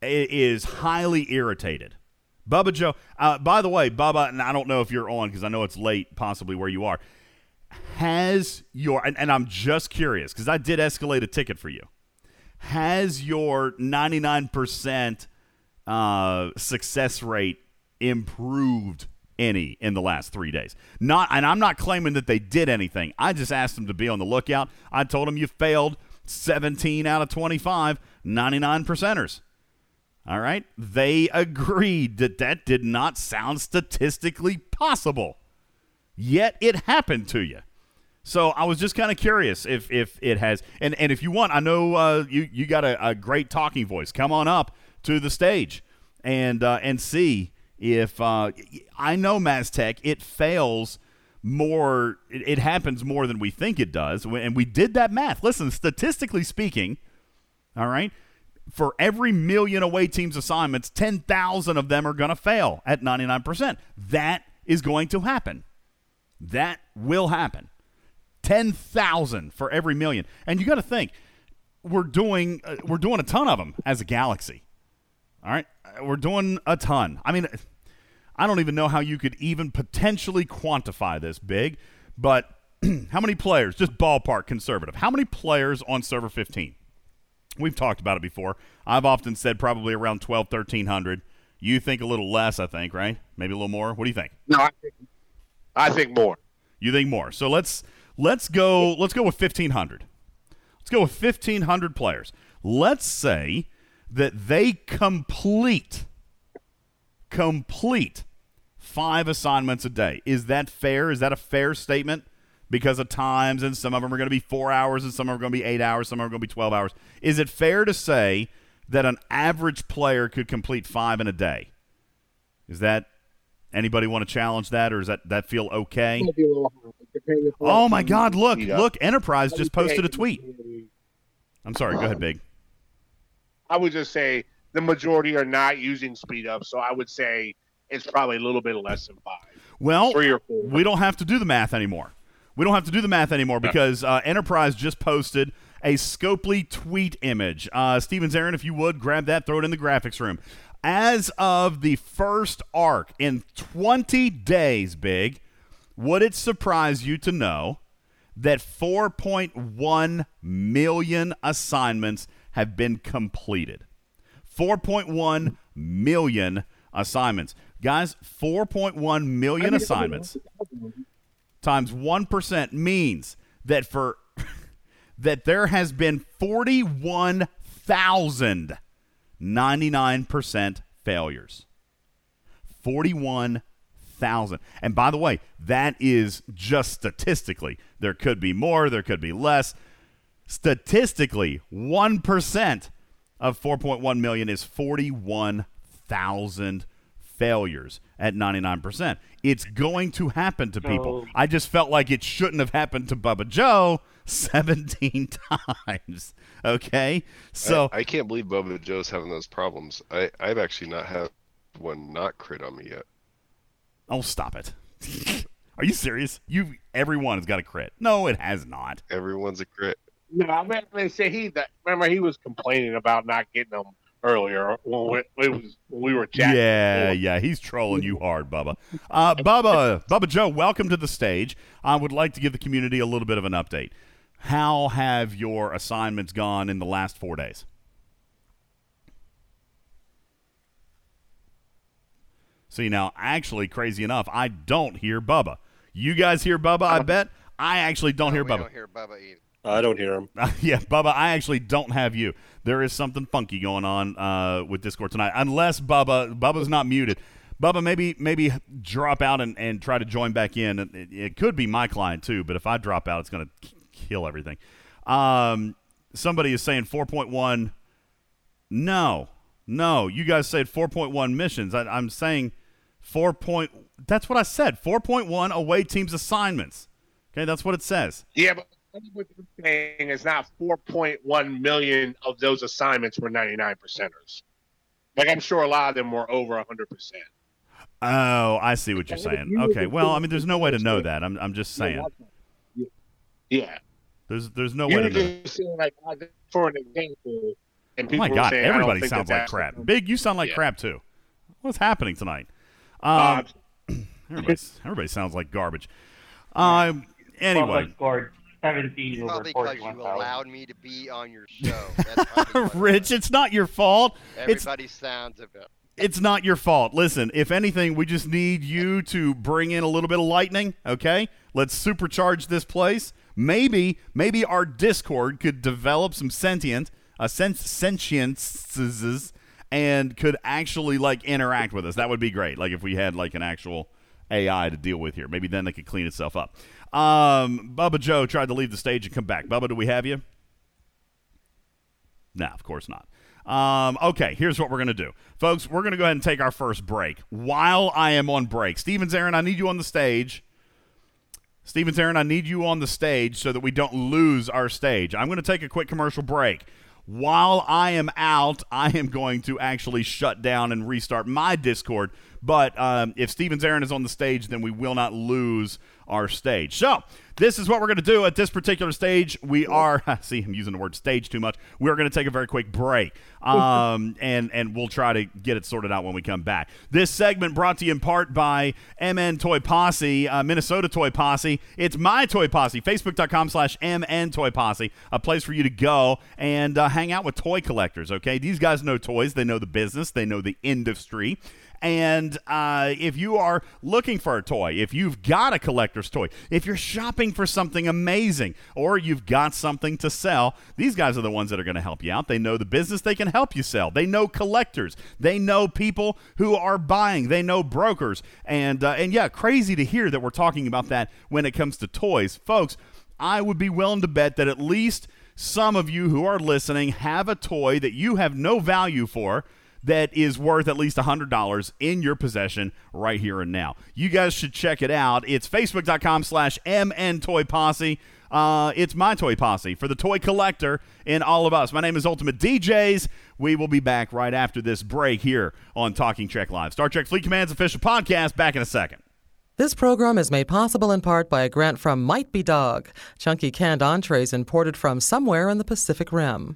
is highly irritated. Bubba Joe, uh, by the way, Bubba, and I don't know if you're on because I know it's late, possibly where you are. Has your, and, and I'm just curious because I did escalate a ticket for you. Has your 99% uh, success rate improved any in the last three days? Not, and I'm not claiming that they did anything. I just asked them to be on the lookout. I told them you failed 17 out of 25, 99 percenters. All right. They agreed that that did not sound statistically possible. Yet it happened to you. So I was just kind of curious if if it has and and if you want, I know uh, you you got a, a great talking voice. Come on up to the stage and uh, and see if uh, I know Maztec. It fails more. It, it happens more than we think it does, and we did that math. Listen, statistically speaking, All right? For every million away teams assignments, 10,000 of them are going to fail at 99%. That is going to happen. That will happen. 10,000 for every million. And you got to think we're doing uh, we're doing a ton of them as a galaxy. All right? Uh, We're doing a ton. I mean I don't even know how you could even potentially quantify this big, but how many players, just ballpark conservative, how many players on server 15? We've talked about it before. I've often said probably around 12, 1300. You think a little less, I think, right? Maybe a little more. What do you think? No, I think, I think more. You think more. So let's let's go let's go with 1500. Let's go with 1500 players. Let's say that they complete complete 5 assignments a day. Is that fair? Is that a fair statement? Because of times and some of them are going to be 4 hours and some are going to be 8 hours, some are going to be 12 hours. Is it fair to say that an average player could complete 5 in a day? Is that anybody want to challenge that or does that that feel okay? Might be a little high, depending upon Oh my God! Look, look! Enterprise just posted a tweet. I'm sorry. Go ahead, Big. I would just say the majority are not using speed up, so I would say it's probably a little bit less than five, Well, three or four. we don't have to do the math anymore. We don't have to do the math anymore because uh, Enterprise just posted a Scopely tweet image. Uh, Steven Zarin, if you would grab that, throw it in the graphics room. As of the first arc in 20 days, Big, would it surprise you to know that 4.1 million assignments have been completed? 4.1 million assignments. Guys, 4.1 million assignments times 1% means that for that there has been 41,099% failures. 41,000. And by the way, that is just statistically. There could be more, there could be less. Statistically, 1% of 4.1 million is 41,000 failures at 99%. It's going to happen to people. I just felt like it shouldn't have happened to Bubba Joe 17 times. Okay? So, I, I can't believe Bubba Joe's having those problems. I I've actually not had one not crit on me yet. oh, stop it. Are you serious? You everyone has got a crit. No, it has not. Everyone's a crit. No, I mean, they say he. That, remember, he was complaining about not getting them earlier when we, it was when we were chatting. Yeah, before. yeah, he's trolling you hard, Bubba. Uh, Bubba, Bubba Joe, welcome to the stage. I would like to give the community a little bit of an update. How have your assignments gone in the last four days? See, now, actually, crazy enough, I don't hear Bubba. You guys hear Bubba, I bet. I actually don't hear we Bubba. don't hear Bubba either. I don't hear him. yeah, Bubba, I actually don't have you. There is something funky going on uh, with Discord tonight. Unless Bubba, Bubba's not muted. Bubba, maybe maybe drop out and, and try to join back in. It, it could be my client too, but if I drop out, it's going to kill everything. Um, somebody is saying 4.1. No, no. You guys said 4.1 missions. I, I'm saying 4. Point, that's what I said. 4.1 away teams assignments. Okay, that's what it says. Yeah, but what you're saying is not 4.1 million of those assignments were 99 percenters. Like I'm sure a lot of them were over 100 percent. Oh, I see what you're saying. Okay, well, I mean, there's no way to know that. I'm, I'm just saying. Yeah, There's, there's no you way to know. like for an example, and Oh people my were God, saying, I don't everybody sounds like that's- crap. Big, you sound like Yeah. crap too. What's happening tonight? Uh, Um, everybody, everybody sounds like garbage. Um, anyway, Bubba scored 17 over Probably because you 41,000. allowed me to be on your show. That's probably what it Rich, it's not your fault. It's Everybody sounds a bit. it's not your fault. Listen, if anything, we just need you to bring in a little bit of lightning, okay? Let's supercharge this place. Maybe, maybe our Discord could develop some sentient, uh, sens- sentiences, and could actually like interact with us. That would be great. Like if we had like an actual AI to deal with here. Maybe then they could clean itself up. Um, Bubba Joe tried to leave the stage and come back. Bubba, do we have you? No, of course not. Um, okay, here's what we're going to do. Folks, we're going to go ahead and take our first break. While I am on break, Steven Zarin, I need you on the stage. Steven Zarin, I need you on the stage so that we don't lose our stage. I'm going to take a quick commercial break. while I am out, I am going to actually shut down and restart my Discord. But um, if Steven Zarin is on the stage, then we will not lose our stage. So this is what we're going to do at this particular stage. We are see I'm using the word stage too much. We're going to take a very quick break, um, and and we'll try to get it sorted out when we come back. This segment brought to you in part by MN Toy Posse, uh, Minnesota Toy Posse. It's my Toy Posse. Facebook.com/slash MN Toy Posse, a place for you to go and uh, hang out with toy collectors. Okay, these guys know toys. They know the business. They know the industry. And uh, if you are looking for a toy, if you've got a collector's toy, if you're shopping for something amazing, or you've got something to sell, these guys are the ones that are going to help you out. They know the business, they can help you sell. They know collectors, they know people who are buying, they know brokers. And, uh, and yeah, crazy to hear that we're talking about that when it comes to toys. Folks, I would be willing to bet that at least some of you who are listening have a toy that you have no value for that is worth at least $100 in your possession right here and now. You guys should check it out. It's facebook.com slash mntoyposse. Uh, it's my toy posse for the toy collector in all of us. My name is Ultimate DJs. We will be back right after this break here on Talking Trek Live. Star Trek Fleet Command's official podcast. Back in a second. This program is made possible in part by a grant from Might Be Dog, chunky canned entrees imported from somewhere in the Pacific Rim.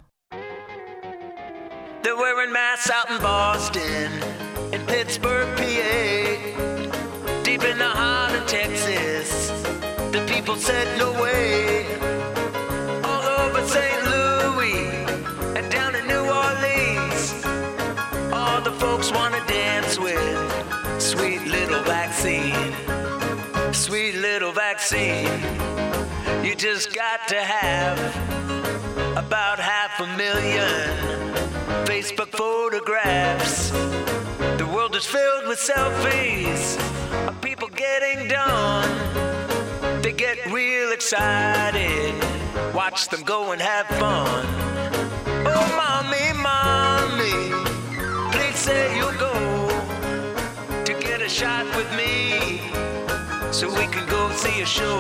They're wearing masks out in Boston, in Pittsburgh, PA, deep in the heart of Texas. The people said no way. All over St. Louis and down in New Orleans, all the folks wanna dance with sweet little vaccine. Sweet little vaccine. You just got to have about half a million Facebook photographs. The world is filled with selfies of people getting done. They get real excited. Watch them go and have fun. Oh, mommy, mommy, please say you'll go to get a shot with me so we can go see a show.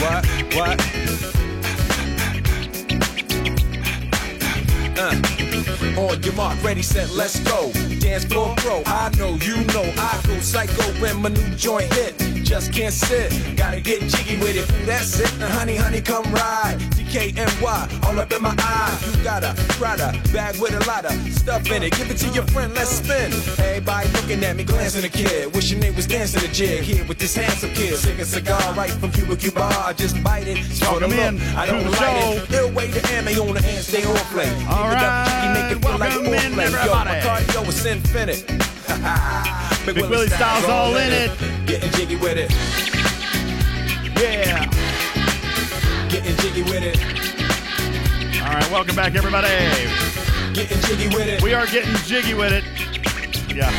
What? What? Uh. On your mark, ready, set, let's go. Dance floor pro. I know, you know, I go psycho when my new joint hit. Just can't sit, gotta get jiggy with it. That's it, now honey, honey, come ride. DKNY, all up in my eye. You got a Prada bag with a lot of stuff in it. Give it to your friend, let's spin. Everybody looking at me, glancing a kid. Wishing they was dancing a jig here with this handsome kid. Sick a cigar right from Cuba Cuba. I just bite it. The Welcome look. in I don't like it. Ill way to ammo on the hand, stay on play. All Keep it up, jiggy, make it like welcome in, foreplay. Yo, everybody. my cardio is infinite. Big, Big Willie Styles all in it. Getting jiggy with it. Yeah. Getting jiggy with it. All right, welcome back, everybody. Getting jiggy with it. We are getting jiggy with it. Yeah.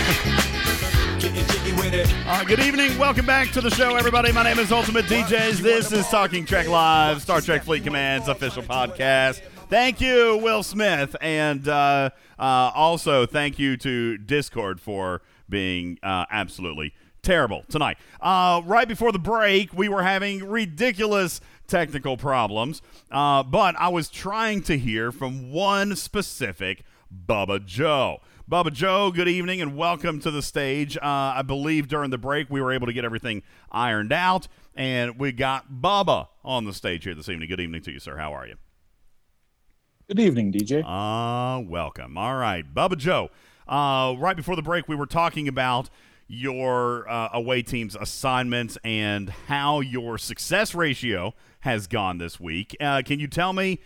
Getting jiggy with it. All right, good evening. Welcome back to the show, everybody. My name is Ultimate DJs. This is Talking Trek Live, Star Trek Fleet Command's official podcast. Thank you, Will Smith. And uh, uh, also, thank you to Discord for being uh, absolutely terrible tonight. Uh, right before the break, we were having ridiculous technical problems, uh, but I was trying to hear from one specific Bubba Joe. Bubba Joe, good evening and welcome to the stage. Uh, I believe during the break we were able to get everything ironed out, and we got Bubba on the stage here this evening. Good evening to you, sir. How are you? Good evening, DJ. Ah, welcome. All right, Bubba Joe. Uh, right before the break, we were talking about your uh, away team's assignments and how your success ratio has gone this week. Uh, can you tell me,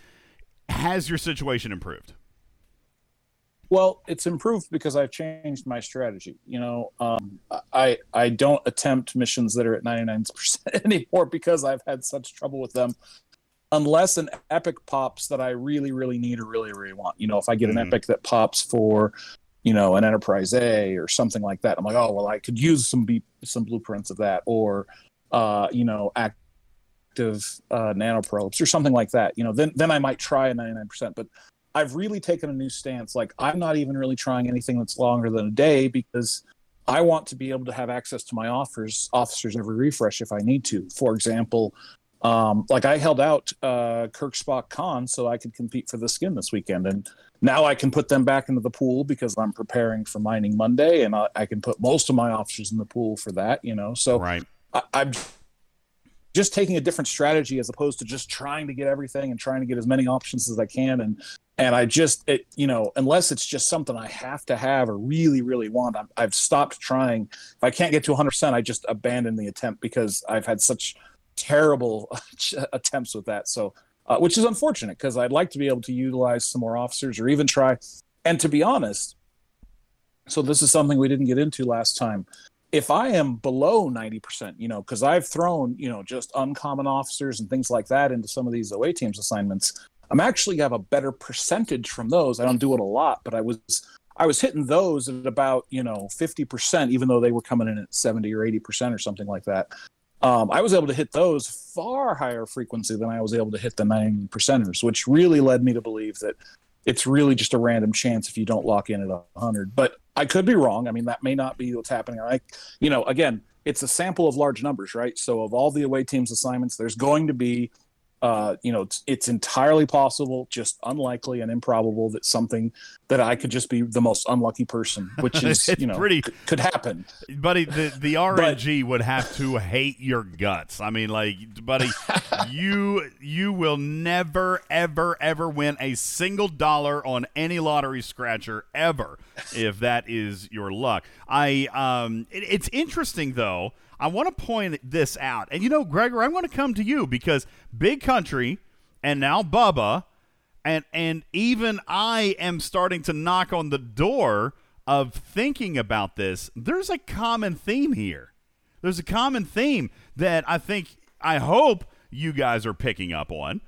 has your situation improved? Well, it's improved because I've changed my strategy. You know, um, I I don't attempt missions that are at 99% anymore because I've had such trouble with them. Unless an epic pops that I really, really need or really, really want. You know, if I get an Mhm. epic that pops for you know, an Enterprise A or something like that. I'm like, oh well, I could use some be- some blueprints of that, or uh, you know, active uh, nanoprobes or something like that. You know, then then I might try a 99%. But I've really taken a new stance. Like I'm not even really trying anything that's longer than a day because I want to be able to have access to my offers officers every refresh if I need to. For example, um, like I held out uh, Kirk Spock Khan so I could compete for the skin this weekend, and now I can put them back into the pool because I'm preparing for mining Monday, and I, I can put most of my officers in the pool for that. You know, so Right. I, I'm just taking a different strategy as opposed to just trying to get everything and trying to get as many options as I can. And and I just it you know unless it's just something I have to have or really really want, I'm, I've stopped trying. If I can't get to 100, percent I just abandon the attempt because I've had such terrible attempts with that. So. Uh, which is unfortunate because I'd like to be able to utilize some more officers or even try. And to be honest, so this is something we didn't get into last time if I am below 90%, you know, because I've thrown, you know, just uncommon officers and things like that into some of these OA teams assignments, I'm actually have a better percentage from those. I don't do it a lot, but I was I was hitting those at about, you know, 50%, even though they were coming in at 70 or 80% or something like that. Um, I was able to hit those far higher frequency than I was able to hit the 90 percenters, which really led me to believe that it's really just a random chance if you don't lock in at 100 but i could be wrong. I mean that may not be what's happening. I you know again it's a sample of large numbers right? So of all the away teams assignments there's going to be uh, you know it's, it's entirely possible just unlikely and improbable that something that i could just be the most unlucky person which is you know pretty- could, could happen. Buddy the, the rng would have to hate your guts. I mean like buddy you you will never ever ever win a single dollar on any lottery scratcher ever if that is your luck. I um it- it's interesting though i want to point this out and you know gregor i'm going to come to you because big country and now bubba and and even I am starting to knock on the door of thinking about this. There's a common theme here. There's a common theme that I think I hope you guys are picking up on.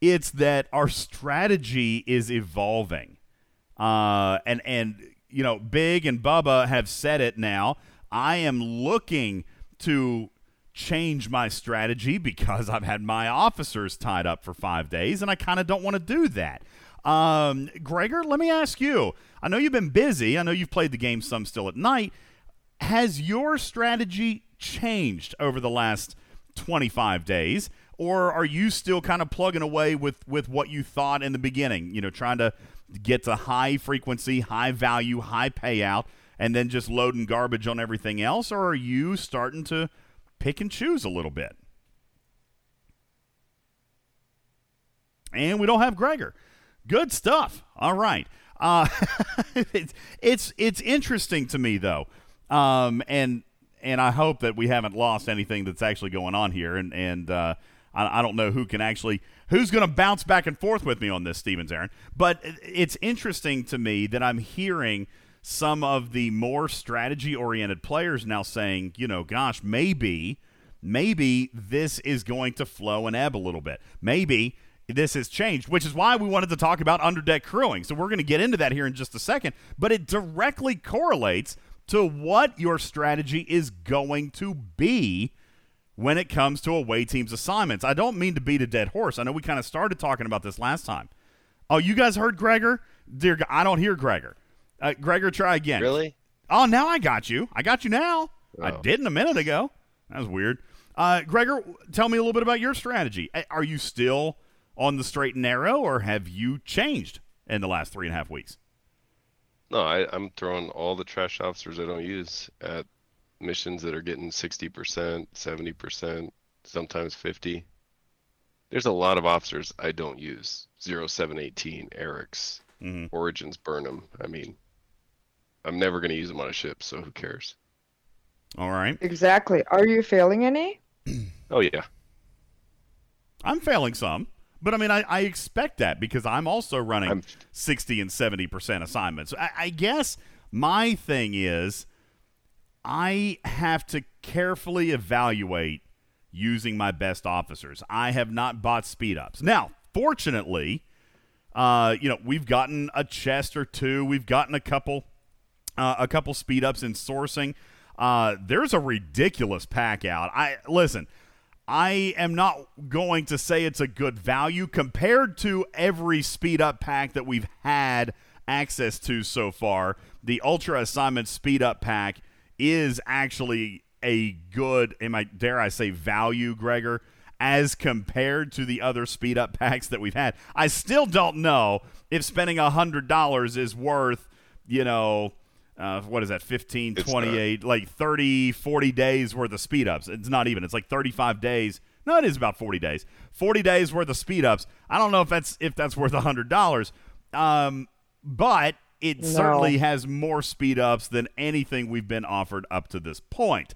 It's that our strategy is evolving. Uh, and and you know, Big and Bubba have said it now. I am looking to change my strategy because I've had my officers tied up for five days, and I kind of don't want to do that. Um, Gregor, let me ask you. I know you've been busy. I know you've played the game some still at night. Has your strategy changed over the last 25 days? Or are you still kind of plugging away with, with what you thought in the beginning? You know, trying to get to high frequency, high value, high payout, and then just loading garbage on everything else? Or are you starting to pick and choose a little bit? And we don't have Gregor. Good stuff. All right. Uh, it's, it's it's interesting to me though, um, and and I hope that we haven't lost anything that's actually going on here, and and uh, I, I don't know who can actually who's going to bounce back and forth with me on this, Steven Zarin. But it's interesting to me that I'm hearing some of the more strategy oriented players now saying, you know, gosh, maybe maybe this is going to flow and ebb a little bit. Maybe this has changed, which is why we wanted to talk about underdeck crewing. So we're going to get into that here in just a second, but it directly correlates to what your strategy is going to be when it comes to away teams assignments. I don't mean to beat a dead horse. I know we kind of started talking about this last time. Oh, you guys heard Gregor? Dear God, I don't hear Gregor. Uh, Gregor, try again. Really? Oh, now I got you. I got you now. I Oh. didn't a minute ago. That was weird. Uh, Gregor, tell me a little bit about your strategy. Are you still on the straight and narrow, or have you changed in the last three and a half weeks? No, I, I'm throwing all the trash officers I don't use at missions that are getting 60%, 70%, sometimes 50. There's a lot of officers I don't use. 0718, Eric's, Mhm. Origins, Burnham. I mean, I'm never going to use them on a ship, so who cares? All right. Exactly. Are you failing any? Oh, yeah. I'm failing some, but I mean, I, I expect that because I'm also running I'm- 60 and 70% assignments. I, I guess my thing is I have to carefully evaluate using my best officers. I have not bought speed ups. Now, fortunately, uh, you know, we've gotten a chest or two, we've gotten a couple uh, a couple speed ups in sourcing. Uh, there's a ridiculous pack out. I listen. I am not going to say it's a good value compared to every speed up pack that we've had access to so far. The Ultra Assignment Speed Up pack is actually a good, am I dare I say value, Gregor, as compared to the other speed up packs that we've had. I still don't know if spending a hundred dollars is worth, you know, uh, what is that 15 It's 28 like 30 40 days worth of speed ups. It's not even it's like 35 days. No it is about 40 days. 40 days worth of speed ups. I don't know if that's if that's worth a hundred dollars. Um but it No. certainly has more speed ups than anything we've been offered up to this point.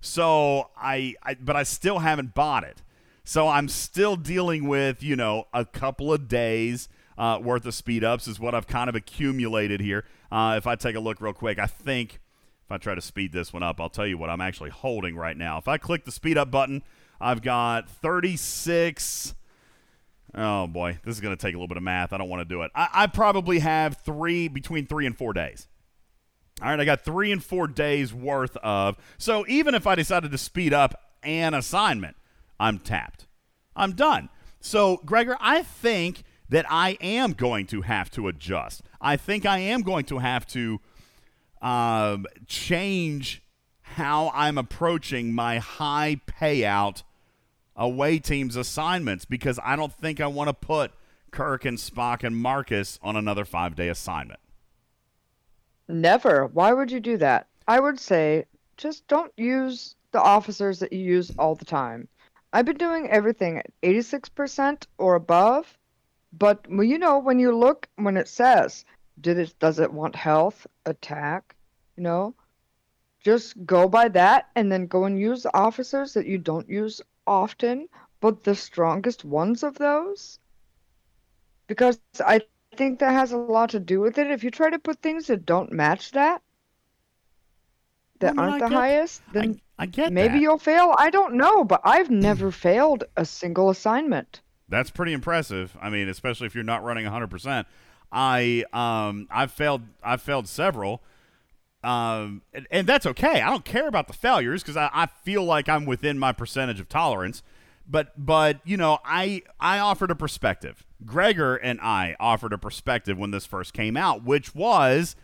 So I, I but i still haven't bought it. So i'm still dealing with you know a couple of days uh, worth of speed ups is what I've kind of accumulated here. Uh, if I take a look real quick, I think if I try to speed this one up, I'll tell you what I'm actually holding right now. If I click the speed up button, I've got 36. Oh boy, this is going to take a little bit of math. I don't want to do it. I, I probably have three between three and four days. All right, I got three and four days worth of. So even if I decided to speed up an assignment, I'm tapped. I'm done. So, Gregor, I think that I am going to have to adjust. I think I am going to have to um, change how I'm approaching my high payout away teams assignments because I don't think I want to put Kirk and Spock and Marcus on another five day assignment. Never. Why would you do that? I would say just don't use the officers that you use all the time. I've been doing everything at 86% or above, but well, you know when you look when it says did it does it want health, attack, you know? Just go by that and then go and use officers that you don't use often, but the strongest ones of those. Because I think that has a lot to do with it. If you try to put things that don't match that, that Well, aren't I the get- highest, then I get maybe that. you'll fail. I don't know, but I've never failed a single assignment. That's pretty impressive. I mean, especially if you're not running 100%. I um I've failed I've failed several. Um and, and that's okay. I don't care about the failures because I, I feel like I'm within my percentage of tolerance. But but you know, I I offered a perspective. Gregor and I offered a perspective when this first came out, which was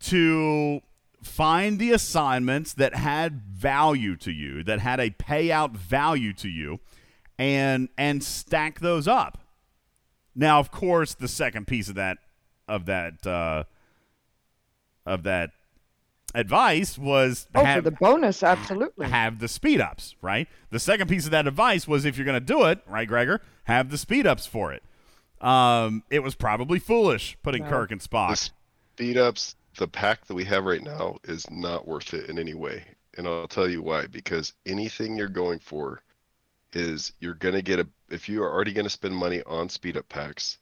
to find the assignments that had value to you, that had a payout value to you, and and stack those up. Now, of course, the second piece of that of that uh, of that advice was Oh, have, for the bonus, absolutely. have the speed ups, right? The second piece of that advice was if you're going to do it, right, Gregor, have the speed ups for it. Um, it was probably foolish putting No. Kirk and The Spock. speed ups, the pack that we have right now is not worth it in any way. And I'll tell you why. Because anything you're going for is you're going to get a, if you are already going to spend money on speed up packs,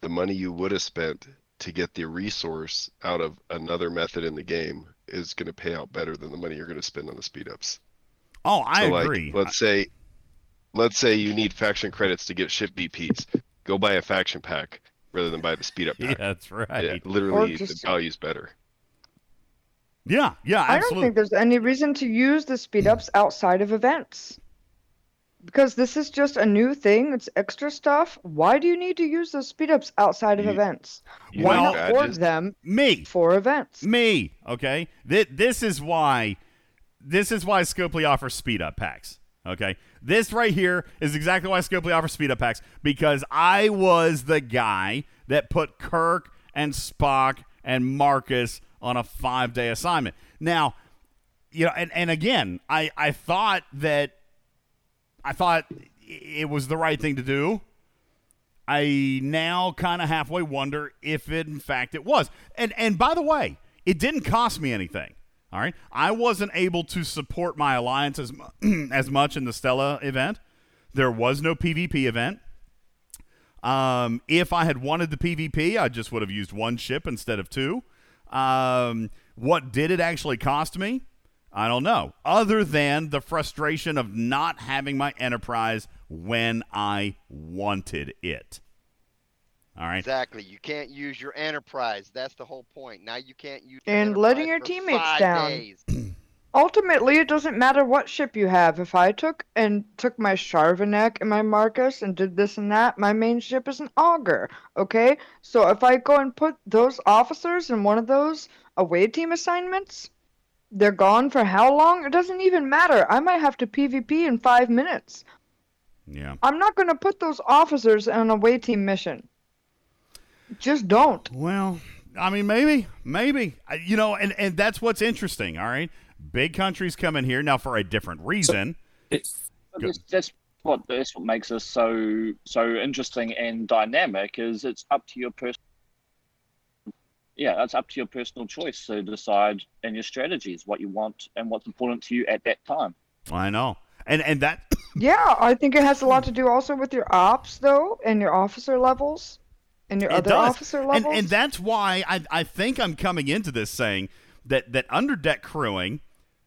the money you would have spent to get the resource out of another method in the game is going to pay out better than the money you're going to spend on the speed ups. Oh, I So, like, agree. let's say, let's say you need faction credits to get ship bps Go buy a faction pack rather than buy the speed up yeah, pack. that's right. Yeah, Yeah, literally, just- the value's better. yeah, yeah, absolutely. I don't think there's any reason to use the speed ups outside of events. Because this is just a new thing, it's extra stuff. Why do you need to use those speed ups outside of You- events? you Why not hoard badges? them Me, for events? me. Okay, Th- this is why. This is why Scopely offers speed up packs. Okay, this right here is exactly why Scopely offers speed up packs because I was the guy that put Kirk and Spock and Marcus on a five day assignment. Now, you know, and, and again, I, I thought that I thought it was the right thing to do. I now kind of halfway wonder if it in fact it was. And and by the way, it didn't cost me anything. All right, I wasn't able to support my alliance as as much in the Stella event. There was no PvP event. Um, if I had wanted the PvP, I just would have used one ship instead of two. Um, what did it actually cost me? I don't know. Other than the frustration of not having my enterprise when I wanted it. All right. Exactly. You can't use your enterprise. That's the whole point. Now you can't use And letting your teammates down. Ultimately, it doesn't matter what ship you have. If I took and took my Charvanek and my Marcus and did this and that, my main ship is an Augur. Okay? So if I go and put those officers in one of those away team assignments, they're gone for how long? It doesn't even matter. I might have to PvP in five minutes. Yeah. I'm not going to put those officers on a away team mission. Just don't. Well, I mean, maybe, maybe, you know, and and that's what's interesting. All right, big countries come in here now for a different reason. It, But Good. That's, that's what that's what makes us so so interesting and dynamic. Is it's up to your person. Yeah, that's up to your personal choice to decide and your strategies what you want and what's important to you at that time. I know, and and that Yeah, I think it has a lot to do also with your ops, though, and your officer levels, and your it other does, officer and levels. and that's why I I think I'm coming into this saying that that underdeck crewing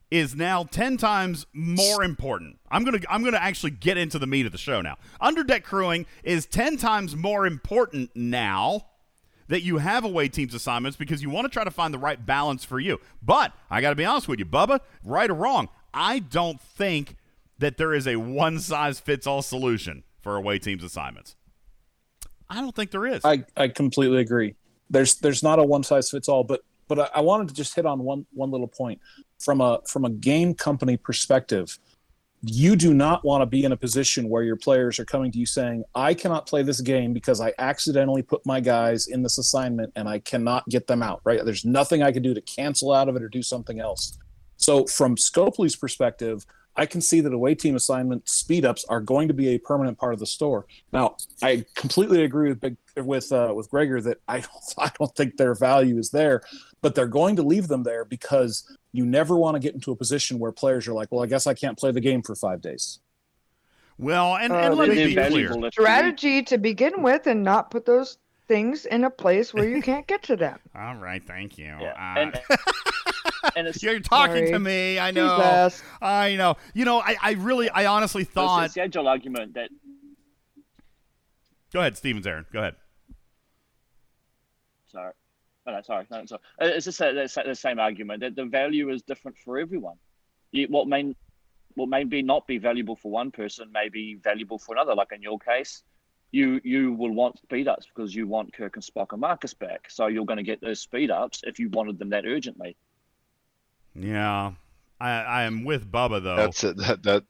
is now 10 times more important. I'm going to I'm going to actually get into the meat of the show now. Underdeck crewing is 10 times more important now that you have away teams assignments because you want to try to find the right balance for you. But I got to be honest with you, Bubba, right or wrong, I don't think that there is a one size fits all solution for away teams assignments. I don't think there is. I, I completely agree. There's there's not a one size fits all, but but I, I wanted to just hit on one one little point from a from a game company perspective. You do not want to be in a position where your players are coming to you saying, "I cannot play this game because I accidentally put my guys in this assignment and I cannot get them out." Right? There's nothing I can do to cancel out of it or do something else. So from Scopely's perspective, I can see that away team assignment speed ups are going to be a permanent part of the store. Now, I completely agree with Big with uh, with Gregor that I don't I don't think their value is there, but they're going to leave them there because you never want to get into a position where players are like, well, I guess I can't play the game for five days. well, and, Uh, and let they're me be clear. valuable if you- strategy to begin with, and not put those things in a place where you can't get to them. All right, thank you. Yeah, Uh, and, and it's You're talking to me. I know. Jesus. I know. You know, I, I really, I honestly thought. it's the agile argument that Go ahead, Steven Zarin. Go ahead. sorry. Oh, no, sorry, no, sorry. Uh, It's just a, the the same argument that the value is different for everyone. You, what may what may be not be valuable for one person may be valuable for another. Like in your case, you you will want speed ups because you want Kirk and Spock and Marcus back. So you're going to get those speed ups if you wanted them that urgently. Yeah, I, I am with Bubba though. That's it. That that.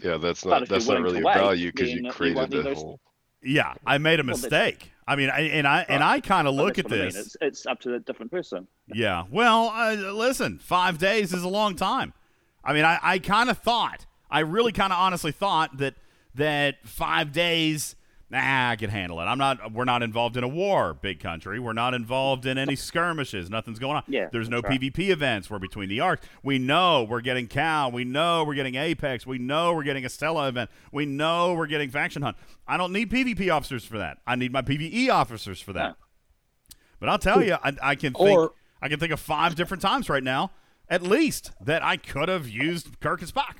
Yeah, that's not that's not really a value because you you created won't the those- whole. yeah, I made a mistake. I mean, I, and I and I kind of look at what I mean. this. It's, it's up to the different person. Yeah. Well, uh, listen, five days is a long time. I mean, I, I kind of thought, I really kind of honestly thought that that five days, nah, I can handle it. I'm not. We're not involved in a war, big country. We're not involved in any skirmishes. Nothing's going on. Yeah, There's no right. PvP events. We're between the arcs. We know we're getting Cal. We know we're getting Apex. We know we're getting a Stella event. We know we're getting Faction Hunt. I don't need PvP officers for that. I need my PvE officers for that. But I'll tell you, I, I can think Or- I can think of five different times right now, at least, that I could have used Kirk and Spock.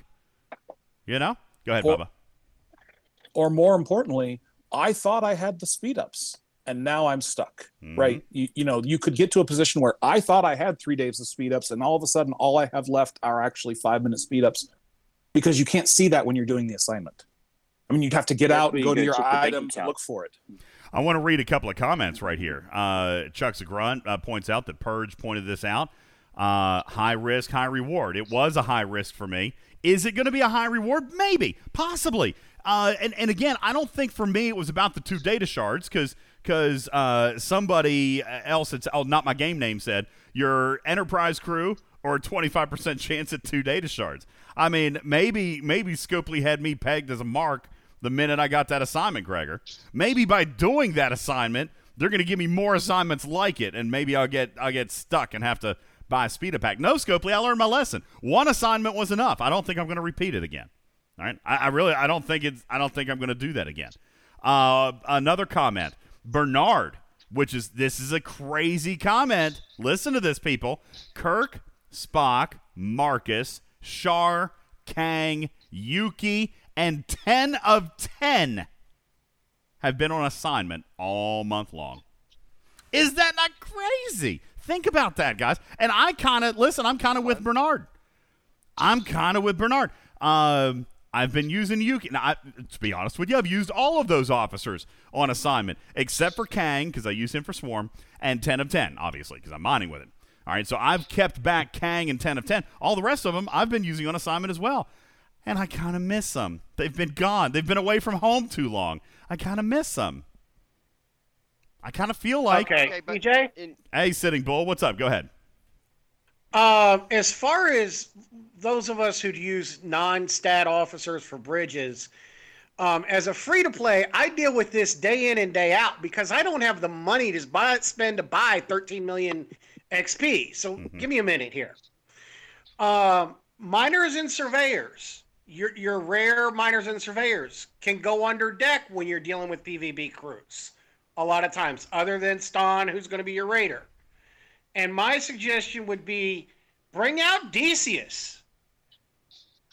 You know? Go ahead, Or- Bubba. Or more importantly, I thought I had the speed ups and now I'm stuck. Mhm. Right? You, you know, you could get to a position where I thought I had three days of speed ups, and all of a sudden, all I have left are actually five minute speed ups because you can't see that when you're doing the assignment. I mean, you'd have to get That's out and go to your check the bank items and look for it. I want to read a couple of comments right here. Uh, Chuck Grunt uh, points out that Purge pointed this out. Uh, high risk, high reward. It was a high risk for me. Is it going to be a high reward? Maybe, possibly. Uh, and and again, I don't think for me it was about the two data shards because because uh, somebody else, it's oh not my game name said your enterprise crew or twenty five percent chance at two data shards. I mean, maybe maybe Scopely had me pegged as a mark the minute I got that assignment, Gregor. Maybe by doing that assignment, they're going to give me more assignments like it, and maybe I'll get I'll get stuck and have to buy a speed pack. No, Scopely, I learned my lesson. One assignment was enough. I don't think I'm going to repeat it again. All right, I, I really I don't think it's I don't think I'm going to do that again. Uh, another comment, Bernard, which is this is a crazy comment. Listen to this, people. Kirk, Spock, Marcus, Shar, Kang, Yuki, and ten of ten have been on assignment all month long. Is that not crazy? Think about that, guys. And I kind of listen. I'm kind of with Bernard. I'm kind of with Bernard. Um, I've been using Yuki. Now, I, to be honest with you, I've used all of those officers on assignment, except for Kang, because I use him for Swarm, and 10 of 10, obviously, because I'm mining with him. All right, so I've kept back Kang and 10 of 10. All the rest of them I've been using on assignment as well. And I kind of miss them. They've been gone. They've been away from home too long. I kind of miss them. I kind of feel like. Okay, DJ. Hey, Sitting Bull, what's up? Go ahead. Uh, as far as those of us who'd use non-stat officers for bridges, um, as a free to play, I deal with this day in and day out because I don't have the money to buy spend to buy 13 million XP. So give me a minute here. Um, miners and surveyors, your your rare miners and surveyors can go under deck when you're dealing with PvP crews. A lot of times, other than Stonn, who's going to be your raider. And my suggestion would be bring out Decius.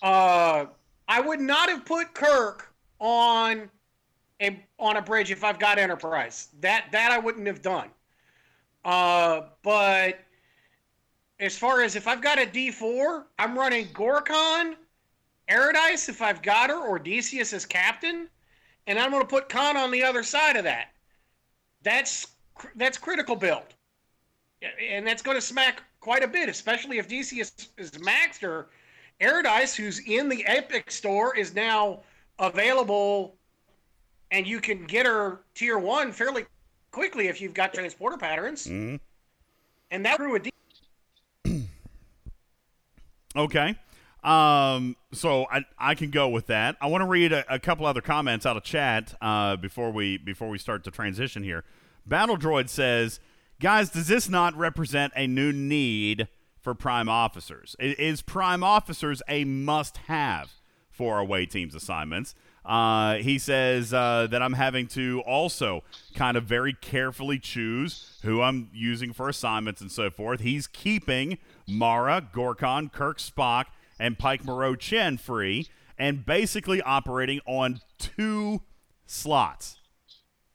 Uh, I would not have put Kirk on a on a bridge if I've got Enterprise. That that I wouldn't have done. Uh, but as far as if I've got a D4, I'm running Gorkon, Eredice if I've got her, or Decius as captain, and I'm going to put Khan on the other side of that. That's that's critical build, and that's going to smack quite a bit, especially if Decius is maxed or Eredice, who's in the Epic store, is now available, and you can get her tier one fairly quickly if you've got transporter patterns. Mm-hmm. And that grew a D. Okay. Um, so I, I can go with that. I want to read a, a couple other comments out of chat uh, before we before we start to transition here. Battle Droid says, "Guys, does this not represent a new need for prime officers? Is prime officers a must-have for away teams assignments?" Uh, he says uh, that I'm having to also kind of very carefully choose who I'm using for assignments and so forth. He's keeping Mara, Gorkon, Kirk Spock, and Pike Moreau Chen free and basically operating on two slots.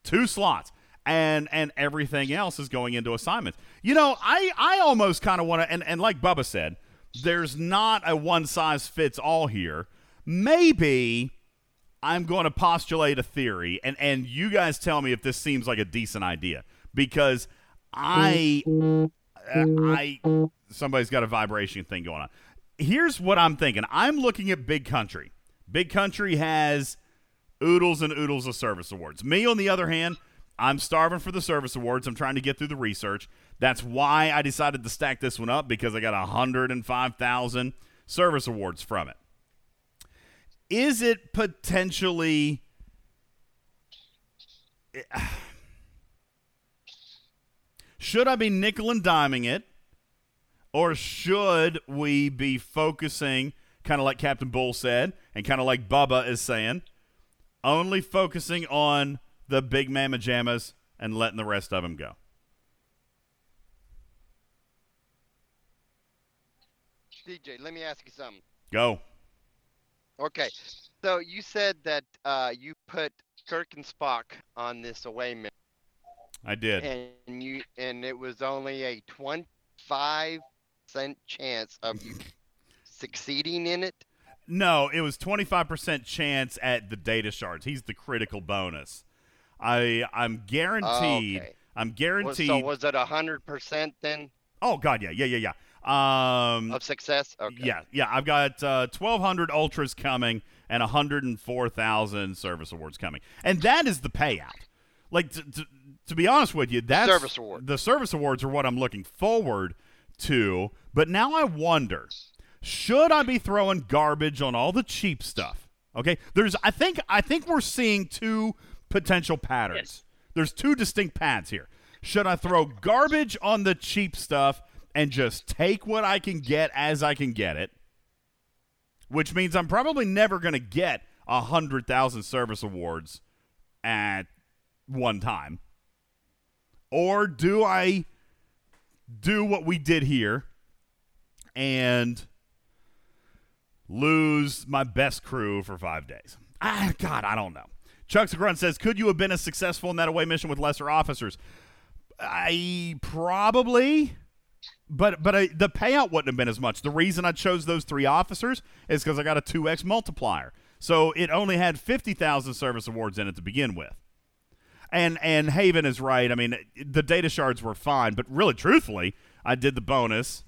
Two slots. And and everything else is going into assignments. You know, I, I almost kind of want to and, and like Bubba said, there's not a one size fits all here. Maybe I'm going to postulate a theory, and and you guys tell me if this seems like a decent idea because I uh, I somebody's got a vibration thing going on. Here's what I'm thinking. I'm looking at Big Country. Big Country has oodles and oodles of service awards. Me, on the other hand, I'm starving for the service awards. I'm trying to get through the research. That's why I decided to stack this one up because I got 105,000 service awards from it is it potentially should I be nickel and diming it or should we be focusing kind of like Captain Bull said and kind of like Bubba is saying only focusing on the big mama jammas and letting the rest of them go DJ, let me ask you something. go Okay, so you said that uh, you put Kirk and Spock on this away mission, I did and you and it was only a twenty-five percent chance of you succeeding in it. No, it was 25% chance at the data shards. He's the critical bonus. I I'm guaranteed. Okay. I'm guaranteed. So was it hundred percent then oh god, yeah, yeah, yeah, yeah. Um of success? Okay. yeah, yeah, I've got uh 1200 ultras coming and 104,000 service awards coming. And that is the payout. Like to, to, to be honest with you, that's Service award. The service awards are what I'm looking forward to, but now I wonder should I be throwing garbage on all the cheap stuff? Okay, there's. I think. I think we're seeing two potential patterns. There's two distinct paths here. Should I throw garbage on the cheap stuff and just take what I can get as I can get it? Which means I'm probably never going to get a hundred thousand service awards at one time. Or do I do what we did here and lose my best crew for five days? Ah, God, I don't know. Chuck's Grunt says, "Could you have been as successful in that away mission with lesser officers?" I probably, but but I, the payout wouldn't have been as much. The reason I chose those three officers is because I got a two x multiplier, so it only had fifty thousand service awards in it to begin with. And and Haven is right. I mean, the data shards were fine, but really, truthfully, I did the bonus.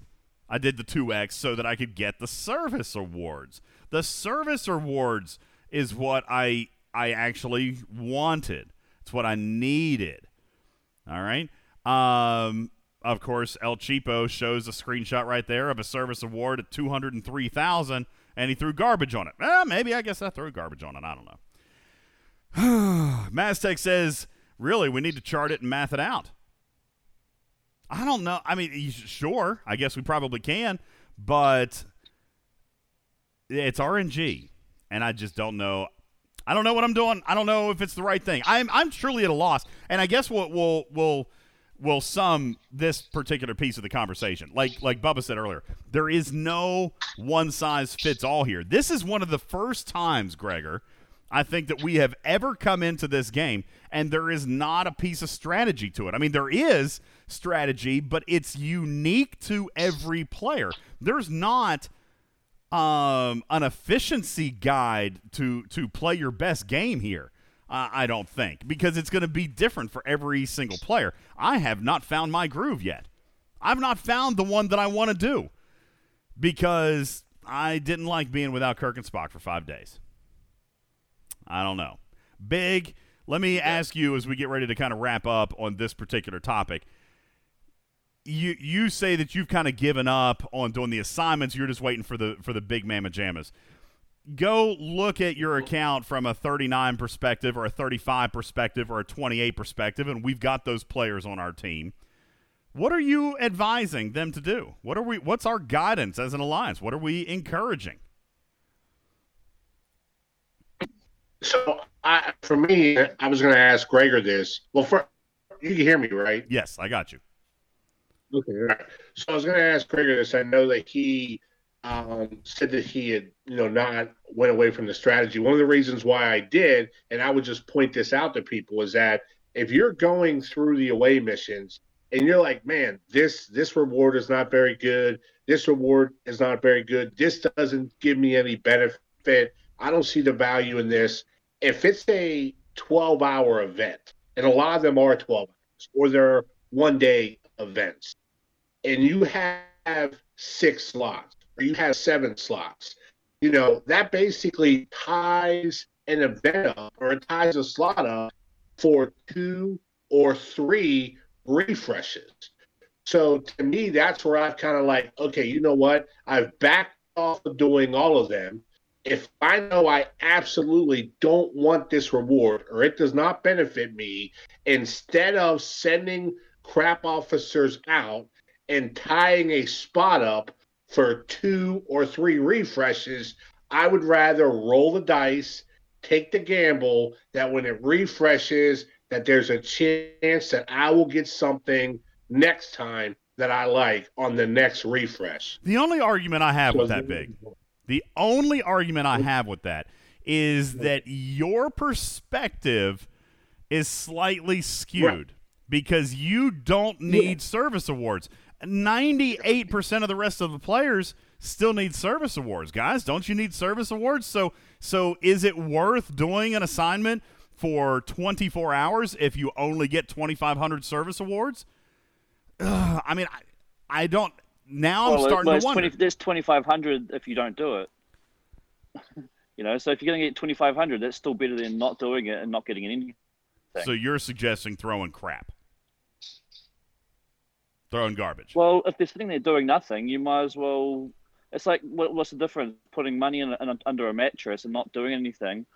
I did the 2x so that I could get the service awards. The service awards is what I I actually wanted. It's what I needed. All right. Um of course, El Cheapo shows a screenshot right there of a service award at 203,000 and he threw garbage on it. Eh, maybe I guess I threw garbage on it. I don't know. Maztec says, "Really, we need to chart it and math it out." I don't know. I mean, sure. I guess we probably can, but it's RNG, and I just don't know. I don't know what I'm doing. I don't know if it's the right thing. I'm I'm truly at a loss, and I guess what will will will sum this particular piece of the conversation. Like like Bubba said earlier, there is no one size fits all here. This is one of the first times, Gregor, I think that we have ever come into this game and there is not a piece of strategy to it. I mean, there is strategy, but it's unique to every player. There's not um, an efficiency guide to to play your best game here. Uh, I don't think because it's going to be different for every single player. I have not found my groove yet. I've not found the one that I want to do because I didn't like being without Kirk and Spock for five days. I don't know. Big. Let me ask you as we get ready to kind of wrap up on this particular topic. You you say that you've kind of given up on doing the assignments. You're just waiting for the for the big mamma jammas. Go look at your account from a 39 perspective or a 35 perspective or a 28 perspective, and we've got those players on our team. What are you advising them to do? What are we? What's our guidance as an alliance? What are we encouraging? So, I, for me, I was going to ask Gregor this. Well, for you can hear me, right? Yes, I got you. Okay. So I was going to ask Gregor this. I know that he um, said that he had, you know, not went away from the strategy. One of the reasons why I did, and I would just point this out to people, is that if you're going through the away missions and you're like, man, this this reward is not very good. This reward is not very good. This doesn't give me any benefit. I don't see the value in this. If it's a 12 hour event, and a lot of them are 12 hours, or they're one day events, and you have six slots or you have seven slots, you know, that basically ties an event up or it ties a slot up for two or three refreshes. So to me, that's where I've kind of like, okay, you know what? I've backed off of doing all of them. If I know I absolutely don't want this reward or it does not benefit me, instead of sending crap officers out and tying a spot up for two or three refreshes, I would rather roll the dice, take the gamble that when it refreshes, that there's a chance that I will get something next time that I like on the next refresh. The only argument I have with that big, the only argument I have with that is that your perspective is slightly skewed Right. because you don't need service awards. 98% of the rest of the players still need service awards. Guys, don't you need service awards? So so is it worth doing an assignment for 24 hours if you only get 2500 service awards? Ugh, I mean, I, I don't now I'm starting well, to wonder. 20, there's 2,500 if you don't do it. you know, so if you're going to get 2,500, that's still better than not doing it and not getting anything. So you're suggesting throwing crap. Throwing garbage. Well, if they're sitting there doing nothing, you might as well. It's like, what, what's the difference? Putting money in, in under a mattress and not doing anything.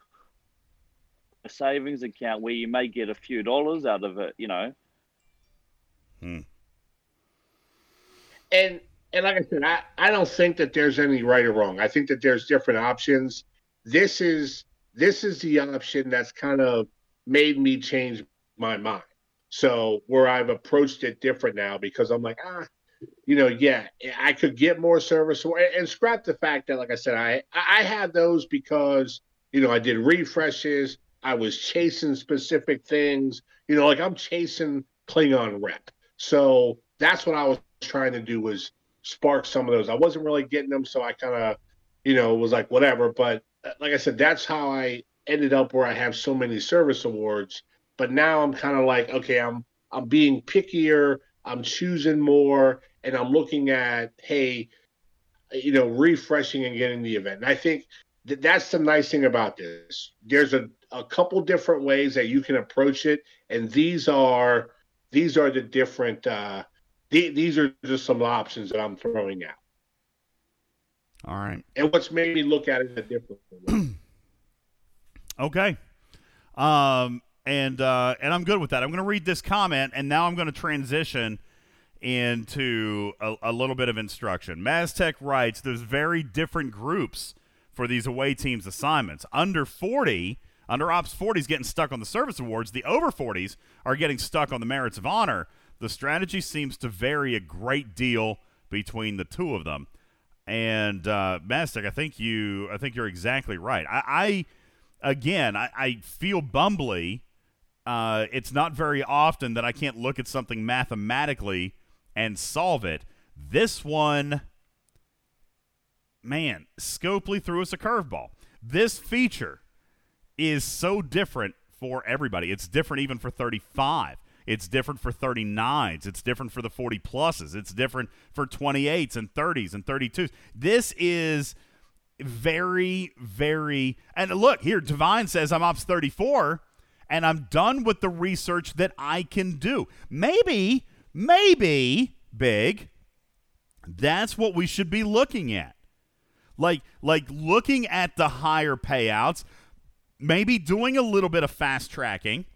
A savings account where you may get a few dollars out of it, you know. Hmm. and and like I said, I, I don't think that there's any right or wrong. I think that there's different options. This is this is the option that's kind of made me change my mind. So where I've approached it different now because I'm like, ah, you know, yeah, I could get more service and, and scrap the fact that, like I said, I I had those because you know I did refreshes, I was chasing specific things. You know, like I'm chasing Klingon rep. So that's what I was trying to do was spark some of those. I wasn't really getting them, so I kind of, you know, was like whatever. But uh, like I said, that's how I ended up where I have so many service awards. But now I'm kind of like, okay, I'm I'm being pickier. I'm choosing more, and I'm looking at, hey, you know, refreshing and getting the event. And I think that that's the nice thing about this. There's a, a couple different ways that you can approach it, and these are these are the different. Uh, the, these are just some options that I'm throwing out. All right. And what's made me look at it a different way. Okay. Um, and uh, and I'm good with that. I'm going to read this comment, and now I'm going to transition into a, a little bit of instruction. Maztec writes, "There's very different groups for these away teams assignments. Under 40, under Ops 40 is getting stuck on the service awards. The over 40s are getting stuck on the merits of honor. The strategy seems to vary a great deal between the two of them." And uh, I think you, I think you're exactly right. I, I again, I, I feel bumbly. Uh, it's not very often that I can't look at something mathematically and solve it. This one, man, Scopely threw us a curveball. This feature is so different for everybody. It's different even for 35. It's different for 39s. It's different for the 40 pluses. It's different for 28s and 30s and 32s. This is very, very. And look, here, Divine says I'm Ops 34 and I'm done with the research that I can do. Maybe, maybe, big, that's what we should be looking at. Like, like looking at the higher payouts, maybe doing a little bit of fast tracking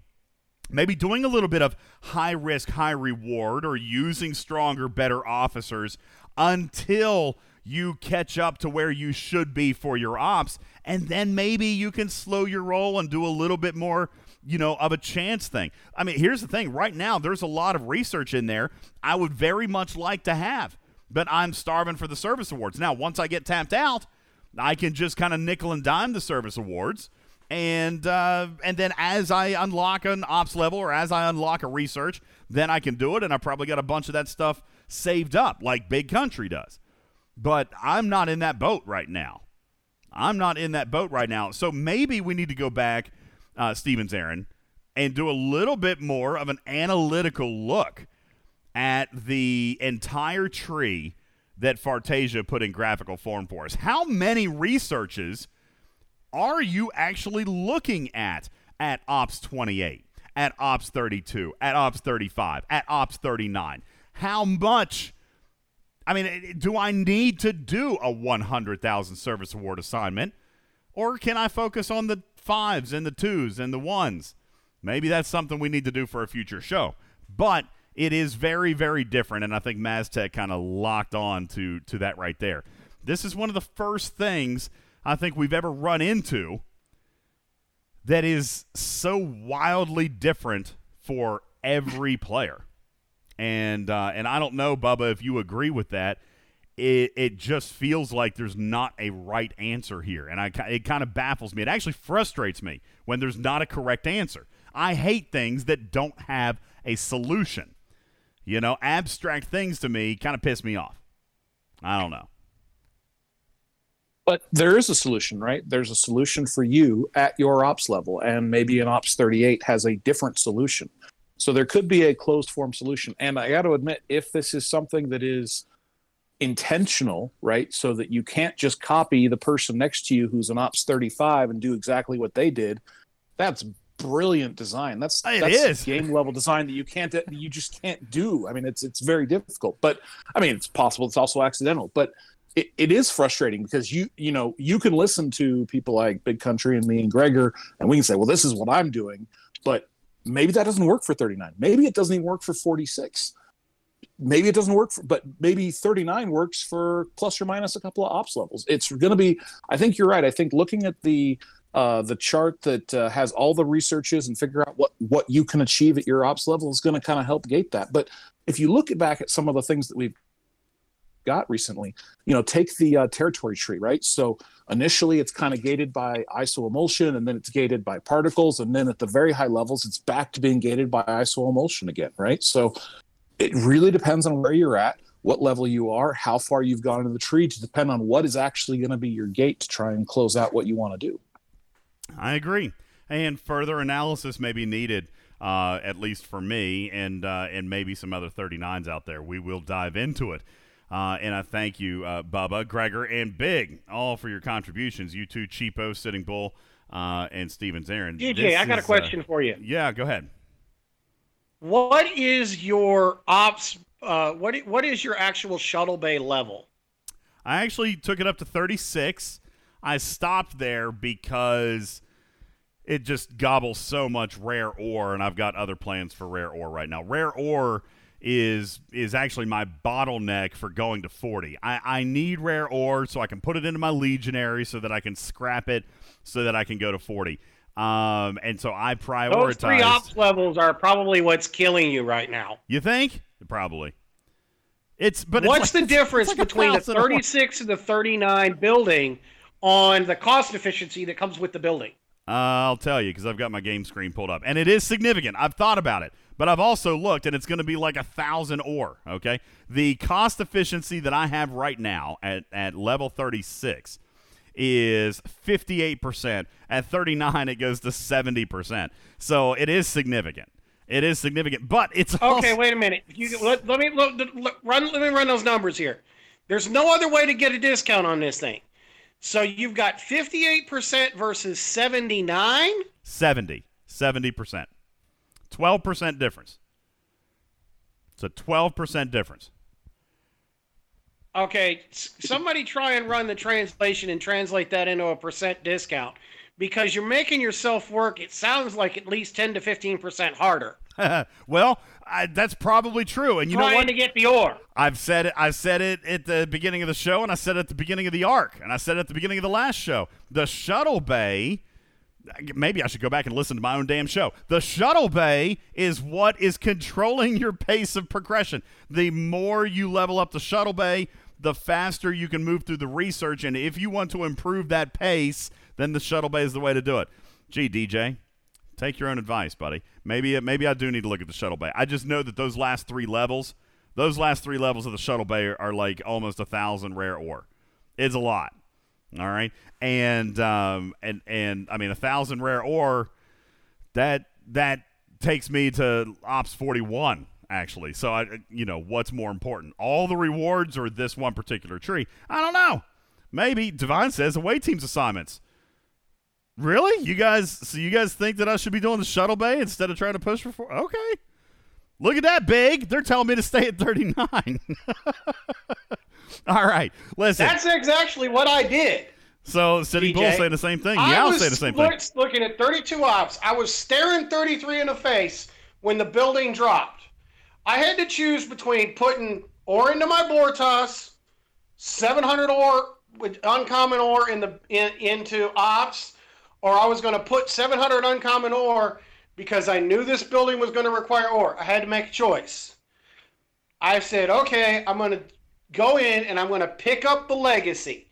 maybe doing a little bit of high risk, high reward, or using stronger, better officers until you catch up to where you should be for your ops. And then maybe you can slow your roll and do a little bit more, you know, of a chance thing. I mean, here's the thing right now, there's a lot of research in there I would very much like to have, but I'm starving for the service awards. Now, once I get tapped out, I can just kind of nickel and dime the service awards and uh, and then as I unlock an ops level or as I unlock a research, then I can do it, and I probably got a bunch of that stuff saved up like Big Country does. But I'm not in that boat right now. I'm not in that boat right now. So maybe we need to go back, uh, Steven Zarin, and do a little bit more of an analytical look at the entire tree that Fartasia put in graphical form for us. How many researches – are you actually looking at at Ops 28, at Ops 32, at Ops 35, at Ops 39? How much? I mean, do I need to do a 100,000 service award assignment? Or can I focus on the fives and the twos and the ones? Maybe that's something we need to do for a future show. But it is very, very different, and I think Maztec kind of locked on to to that right there. This is one of the first things I think we've ever run into that is so wildly different for every player. And uh, and I don't know, Bubba, if you agree with that. It, it just feels like there's not a right answer here, and I it kind of baffles me. It actually frustrates me when there's not a correct answer. I hate things that don't have a solution. You know, abstract things to me kind of piss me off. I don't know. But there is a solution, right? There's a solution for you at your ops level, and maybe an ops 38 has a different solution. So there could be a closed form solution. And I got to admit, if this is something that is intentional, right? So that you can't just copy the person next to you who's an ops 35 and do exactly what they did, that's brilliant design. That's it that's is. game level design that you can't you just can't do. I mean, it's it's very difficult. But I mean, it's possible. It's also accidental. But it, it is frustrating because you you know you can listen to people like Big Country and me and Gregor, and we can say, well, this is what I'm doing, but maybe that doesn't work for 39. Maybe it doesn't even work for 46. Maybe it doesn't work for, but maybe 39 works for plus or minus a couple of ops levels. It's going to be. I think you're right. I think looking at the uh, the chart that uh, has all the researches and figure out what what you can achieve at your ops level is going to kind of help gate that. But if you look back at some of the things that we've got recently. You know, take the uh, territory tree, right? So initially it's kind of gated by iso emulsion and then it's gated by particles and then at the very high levels it's back to being gated by iso emulsion again right so it really depends on where you're at what level you are how far you've gone into the tree to depend on what is actually going to be your gate to try and close out what you want to do I agree. And further analysis may be needed, uh, at least for me, and uh, and maybe some other 39s out there. We will dive into it. Uh, and I thank you, uh, Bubba, Gregor, and Big, all for your contributions. You two, Cheapo, Sitting Bull, uh, and Steven Zarin. DJ, This I got a is, uh, question for you. yeah, go ahead. What is your ops? Uh, what what is your actual shuttle bay level? I actually took it up to 36. I stopped there because it just gobbles so much rare ore, and I've got other plans for rare ore right now. Rare ore is is actually my bottleneck for going to 40. I, I need rare ore so I can put it into my legionary so that I can scrap it so that I can go to 40. Um, and so I prioritize. Those three ops levels are probably what's killing you right now. You think? Probably. It's but it's What's like- the difference like between the 36 and the 39 building on the cost efficiency that comes with the building? Uh, I'll tell you because I've got my game screen pulled up, and it is significant. I've thought about it, but I've also looked, and it's going to be like a thousand ore. Okay, the cost efficiency that I have right now at at level thirty six is fifty eight percent. At thirty nine, it goes to seventy percent. So it is significant. It is significant, but it's Okay, also, wait a minute. You, let, let me look, look, run. Let me run those numbers here. There's no other way to get a discount on this thing. So you've got 58% versus 79. 70, 70 percent, twelve percent difference. It's a twelve percent difference. Okay, somebody try and run the translation and translate that into a percent discount because you're making yourself work. It sounds like at least 10 to 15% harder. well, I, that's probably true. And you know trying what? to get the ore. I've said it. I've said it at the beginning of the show, and I said it at the beginning of the arc, and I said it at the beginning of the last show. The shuttle bay. Maybe I should go back and listen to my own damn show. The shuttle bay is what is controlling your pace of progression. The more you level up the shuttle bay, the faster you can move through the research. And if you want to improve that pace, then the shuttle bay is the way to do it. Gee, DJ, take your own advice, buddy. Maybe maybe I do need to look at the shuttle bay. I just know that those last three levels, those last three levels of the shuttle bay are, are like almost a thousand rare ore. It's a lot. All right, and um and and I mean a thousand rare ore. That that takes me to ops forty one actually. So I you know what's more important, all the rewards or this one particular tree? I don't know. Maybe Divine says away teams assignments. Really? You guys? So you guys think that I should be doing the shuttle bay instead of trying to push for four? Okay. Look at that, big. They're telling me to stay at 39. All right. Listen. That's exactly what I did. so Sitting Bull DJ. saying the same thing. I Yeah, I'll was say the same thing. looking at 32 ops. I was staring 33 in the face when the building dropped. I had to choose between putting ore into my Bortas, 700 ore with uncommon ore in the in, into ops, or I was going to put 700 uncommon ore because I knew this building was going to require ore. I had to make a choice. I said, okay, I'm going to go in and I'm going to pick up the legacy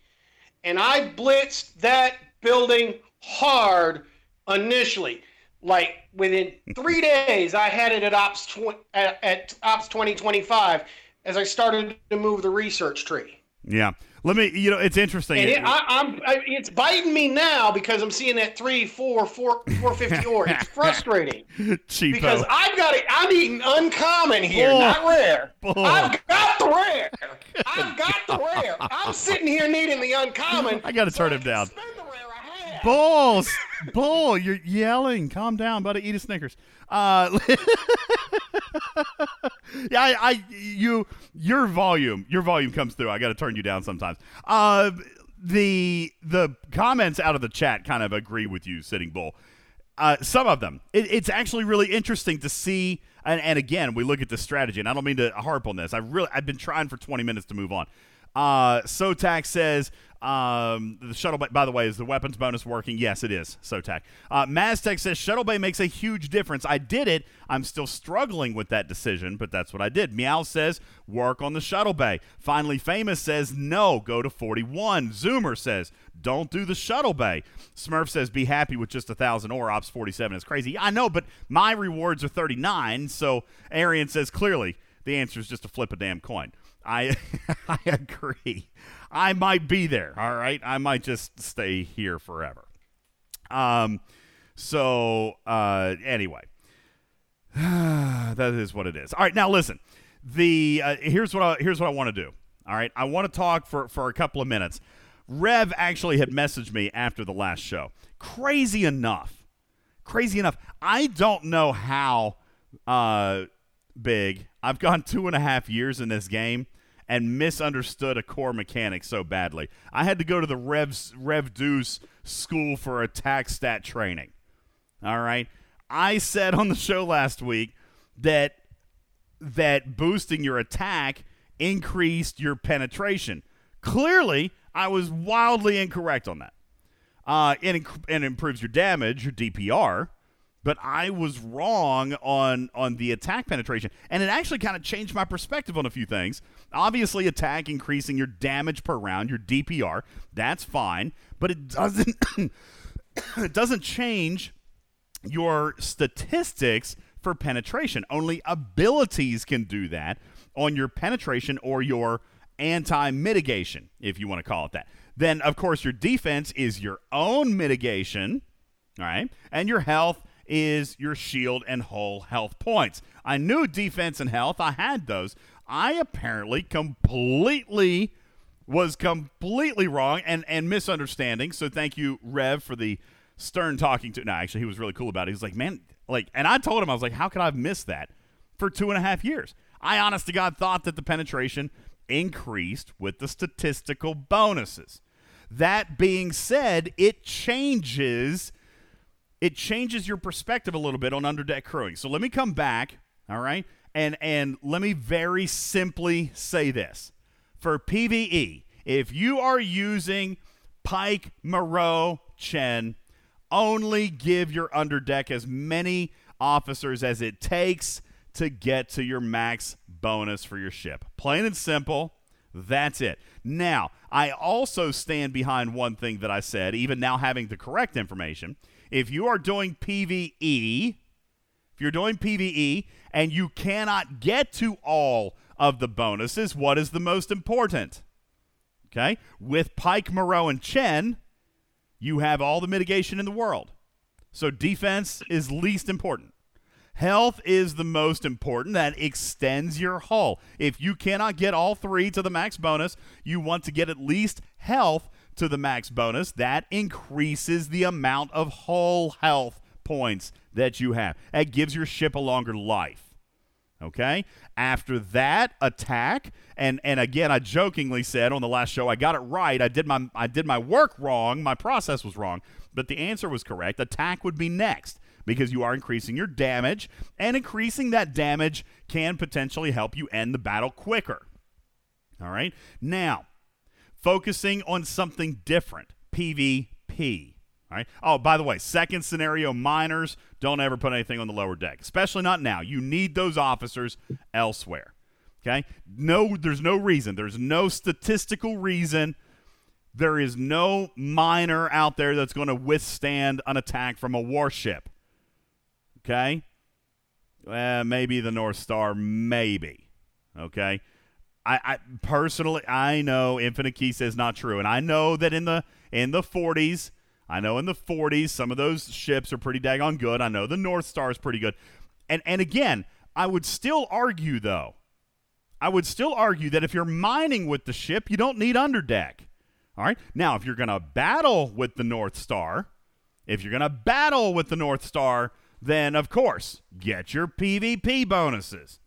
and I blitzed that building hard initially. Like within three days, I had it at ops tw- at, at ops 2025 as I started to move the research tree. Yeah. Let me. You know, it's interesting. It, I, I'm I, it's biting me now because I'm seeing that three, four, four, 450 ore. It's frustrating Cheapo. because I've got it. I'm eating uncommon here, Bull. not rare. Bull. I've got the rare. I've got the rare. I'm sitting here needing the uncommon. I got to turn him down. Bulls, bull, you're yelling. Calm down, buddy. Eat a Snickers. Uh, yeah, I, I, you, your volume, your volume comes through. I got to turn you down sometimes. Uh, the the comments out of the chat kind of agree with you, Sitting Bull. Uh, some of them. It, it's actually really interesting to see. And, and again, we look at the strategy, and I don't mean to harp on this. I really, I've been trying for 20 minutes to move on. Uh, Sotax says Um, the shuttle bay, by the way, is the weapons bonus working? Yes, it is. Sotac. Uh, Maztec says shuttle bay makes a huge difference. I did it. I'm still struggling with that decision, but that's what I did. Meow says work on the shuttle bay. Finally, famous says no, go to 41. Zoomer says don't do the shuttle bay. Smurf says be happy with just a thousand or ops 47 is crazy. I know, but my rewards are 39. So Arian says clearly the answer is just to flip a damn coin. I I agree. I might be there. All right, I might just stay here forever. Um, so uh, anyway, that is what it is. All right, now listen. The uh, here's what I, here's what I want to do. All right, I want to talk for for a couple of minutes. Rev actually had messaged me after the last show. Crazy enough, crazy enough. I don't know how uh, big. I've gone two and a half years in this game and misunderstood a core mechanic so badly. I had to go to the Revs Rev Deuce School for Attack Stat Training. All right. I said on the show last week that that boosting your attack increased your penetration. Clearly, I was wildly incorrect on that. Uh, it, inc- it improves your damage, your DPR, but I was wrong on on the attack penetration, and it actually kind of changed my perspective on a few things. Obviously, attack increasing your damage per round, your DPR, that's fine, but it doesn't it doesn't change your statistics for penetration. Only abilities can do that on your penetration or your anti mitigation, if you want to call it that. Then, of course, your defense is your own mitigation, all right? And your health is your shield and hull health points. I knew defense and health, I had those. I apparently completely was completely wrong and, and misunderstanding. So thank you, Rev, for the stern talking to. No, actually, he was really cool about it. He was like, man, like, and I told him, I was like, how could I have missed that for two and a half years? I honest to God thought that the penetration increased with the statistical bonuses. That being said, it changes it changes your perspective a little bit on underdeck crewing. So let me come back, all right? And and let me very simply say this. For PvE, if you are using Pike, Moreau, Chen, only give your underdeck as many officers as it takes to get to your max bonus for your ship. Plain and simple. That's it. Now, I also stand behind one thing that I said, even now having the correct information. If you are doing PvE, if you're doing PvE and you cannot get to all of the bonuses, what is the most important? Okay? With Pike, Moreau, and Chen, you have all the mitigation in the world. So defense is least important. Health is the most important. That extends your hull. If you cannot get all three to the max bonus, you want to get at least health to the max bonus. That increases the amount of hull health points that you have. That gives your ship a longer life. Okay? After that, attack. And and again, I jokingly said on the last show, I got it right. I did my I did my work wrong. My process was wrong. But the answer was correct. Attack would be next because you are increasing your damage, and increasing that damage can potentially help you end the battle quicker. All right? Now, focusing on something different PvP. All right. Oh, by the way, second scenario miners don't ever put anything on the lower deck, especially not now. You need those officers elsewhere. Okay? No, there's no reason. There's no statistical reason. There is no miner out there that's going to withstand an attack from a warship. Okay? Uh, maybe the North Star, maybe. Okay? I, I personally I know Infinite Key says not true, and I know that in the in the 40s, I know in the 40s some of those ships are pretty daggone good. I know the North Star is pretty good, and and again, I would still argue though, I would still argue that if you're mining with the ship, you don't need underdeck. All right, now if you're gonna battle with the North Star, if you're gonna battle with the North Star, then of course get your PvP bonuses.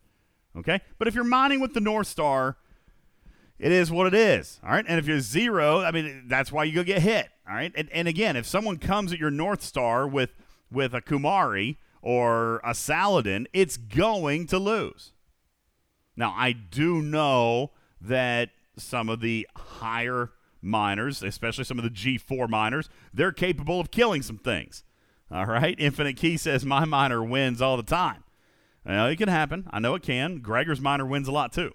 Okay? But if you're mining with the North Star, it is what it is. All right. And if you're zero, I mean, that's why you go get hit. All right. And, and again, if someone comes at your North Star with with a Kumari or a Saladin, it's going to lose. Now, I do know that some of the higher miners, especially some of the G4 miners, they're capable of killing some things. All right. Infinite Key says my miner wins all the time. Well, it can happen. I know it can. Gregor's Minor wins a lot too.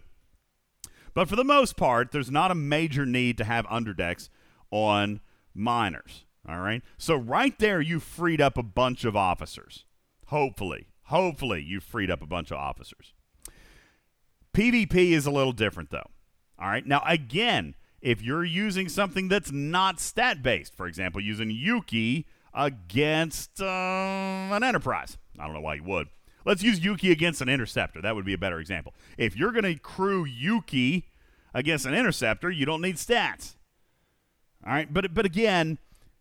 But for the most part, there's not a major need to have underdecks on minors. All right. So right there, you freed up a bunch of officers. Hopefully, hopefully, you freed up a bunch of officers. PvP is a little different though. All right. Now, again, if you're using something that's not stat based, for example, using Yuki against uh, an Enterprise, I don't know why you would. Let's use Yuki against an Interceptor. That would be a better example. If you're going to crew Yuki against an Interceptor, you don't need stats. All right. But, but again,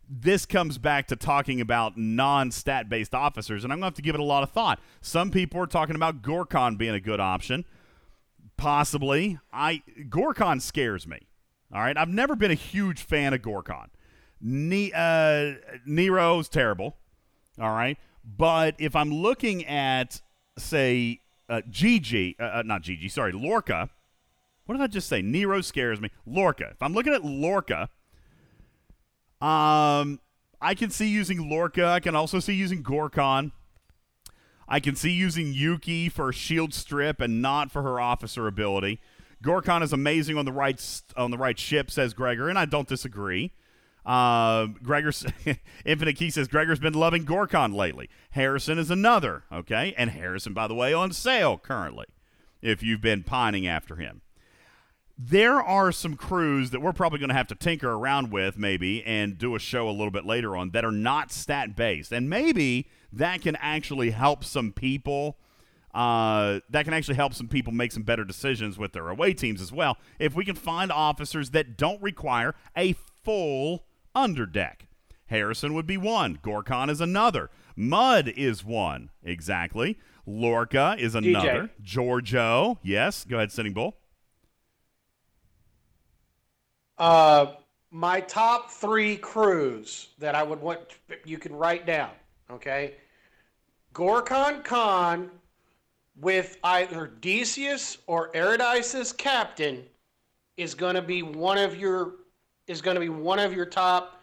this comes back to talking about non-stat based officers, and I'm going to have to give it a lot of thought. Some people are talking about Gorkon being a good option. Possibly. I Gorkon scares me. All right. I've never been a huge fan of Gorkon. Ne- uh, Nero's terrible. All right. But if I'm looking at, say, uh, Gigi, uh, uh, not Gigi, sorry, Lorca. What did I just say? Nero scares me. Lorca. If I'm looking at Lorca, um, I can see using Lorca. I can also see using Gorkon. I can see using Yuki for shield strip and not for her officer ability. Gorkon is amazing on the right on the right ship, says Gregor, and I don't disagree. Uh, Gregor, Infinite Key says Gregor's been loving Gorkon lately. Harrison is another, okay, and Harrison, by the way, on sale currently. If you've been pining after him, there are some crews that we're probably going to have to tinker around with, maybe, and do a show a little bit later on that are not stat based, and maybe that can actually help some people. Uh, that can actually help some people make some better decisions with their away teams as well. If we can find officers that don't require a full underdeck. Harrison would be one. Gorkon is another. Mudd is one. Exactly. Lorca is another. DJ. Giorgio. Yes. Go ahead, Sitting Bull. Uh, my top three crews that I would want you can write down. Okay. Gorkon Khan with either Decius or Eridice's captain is going to be one of your is going to be one of your top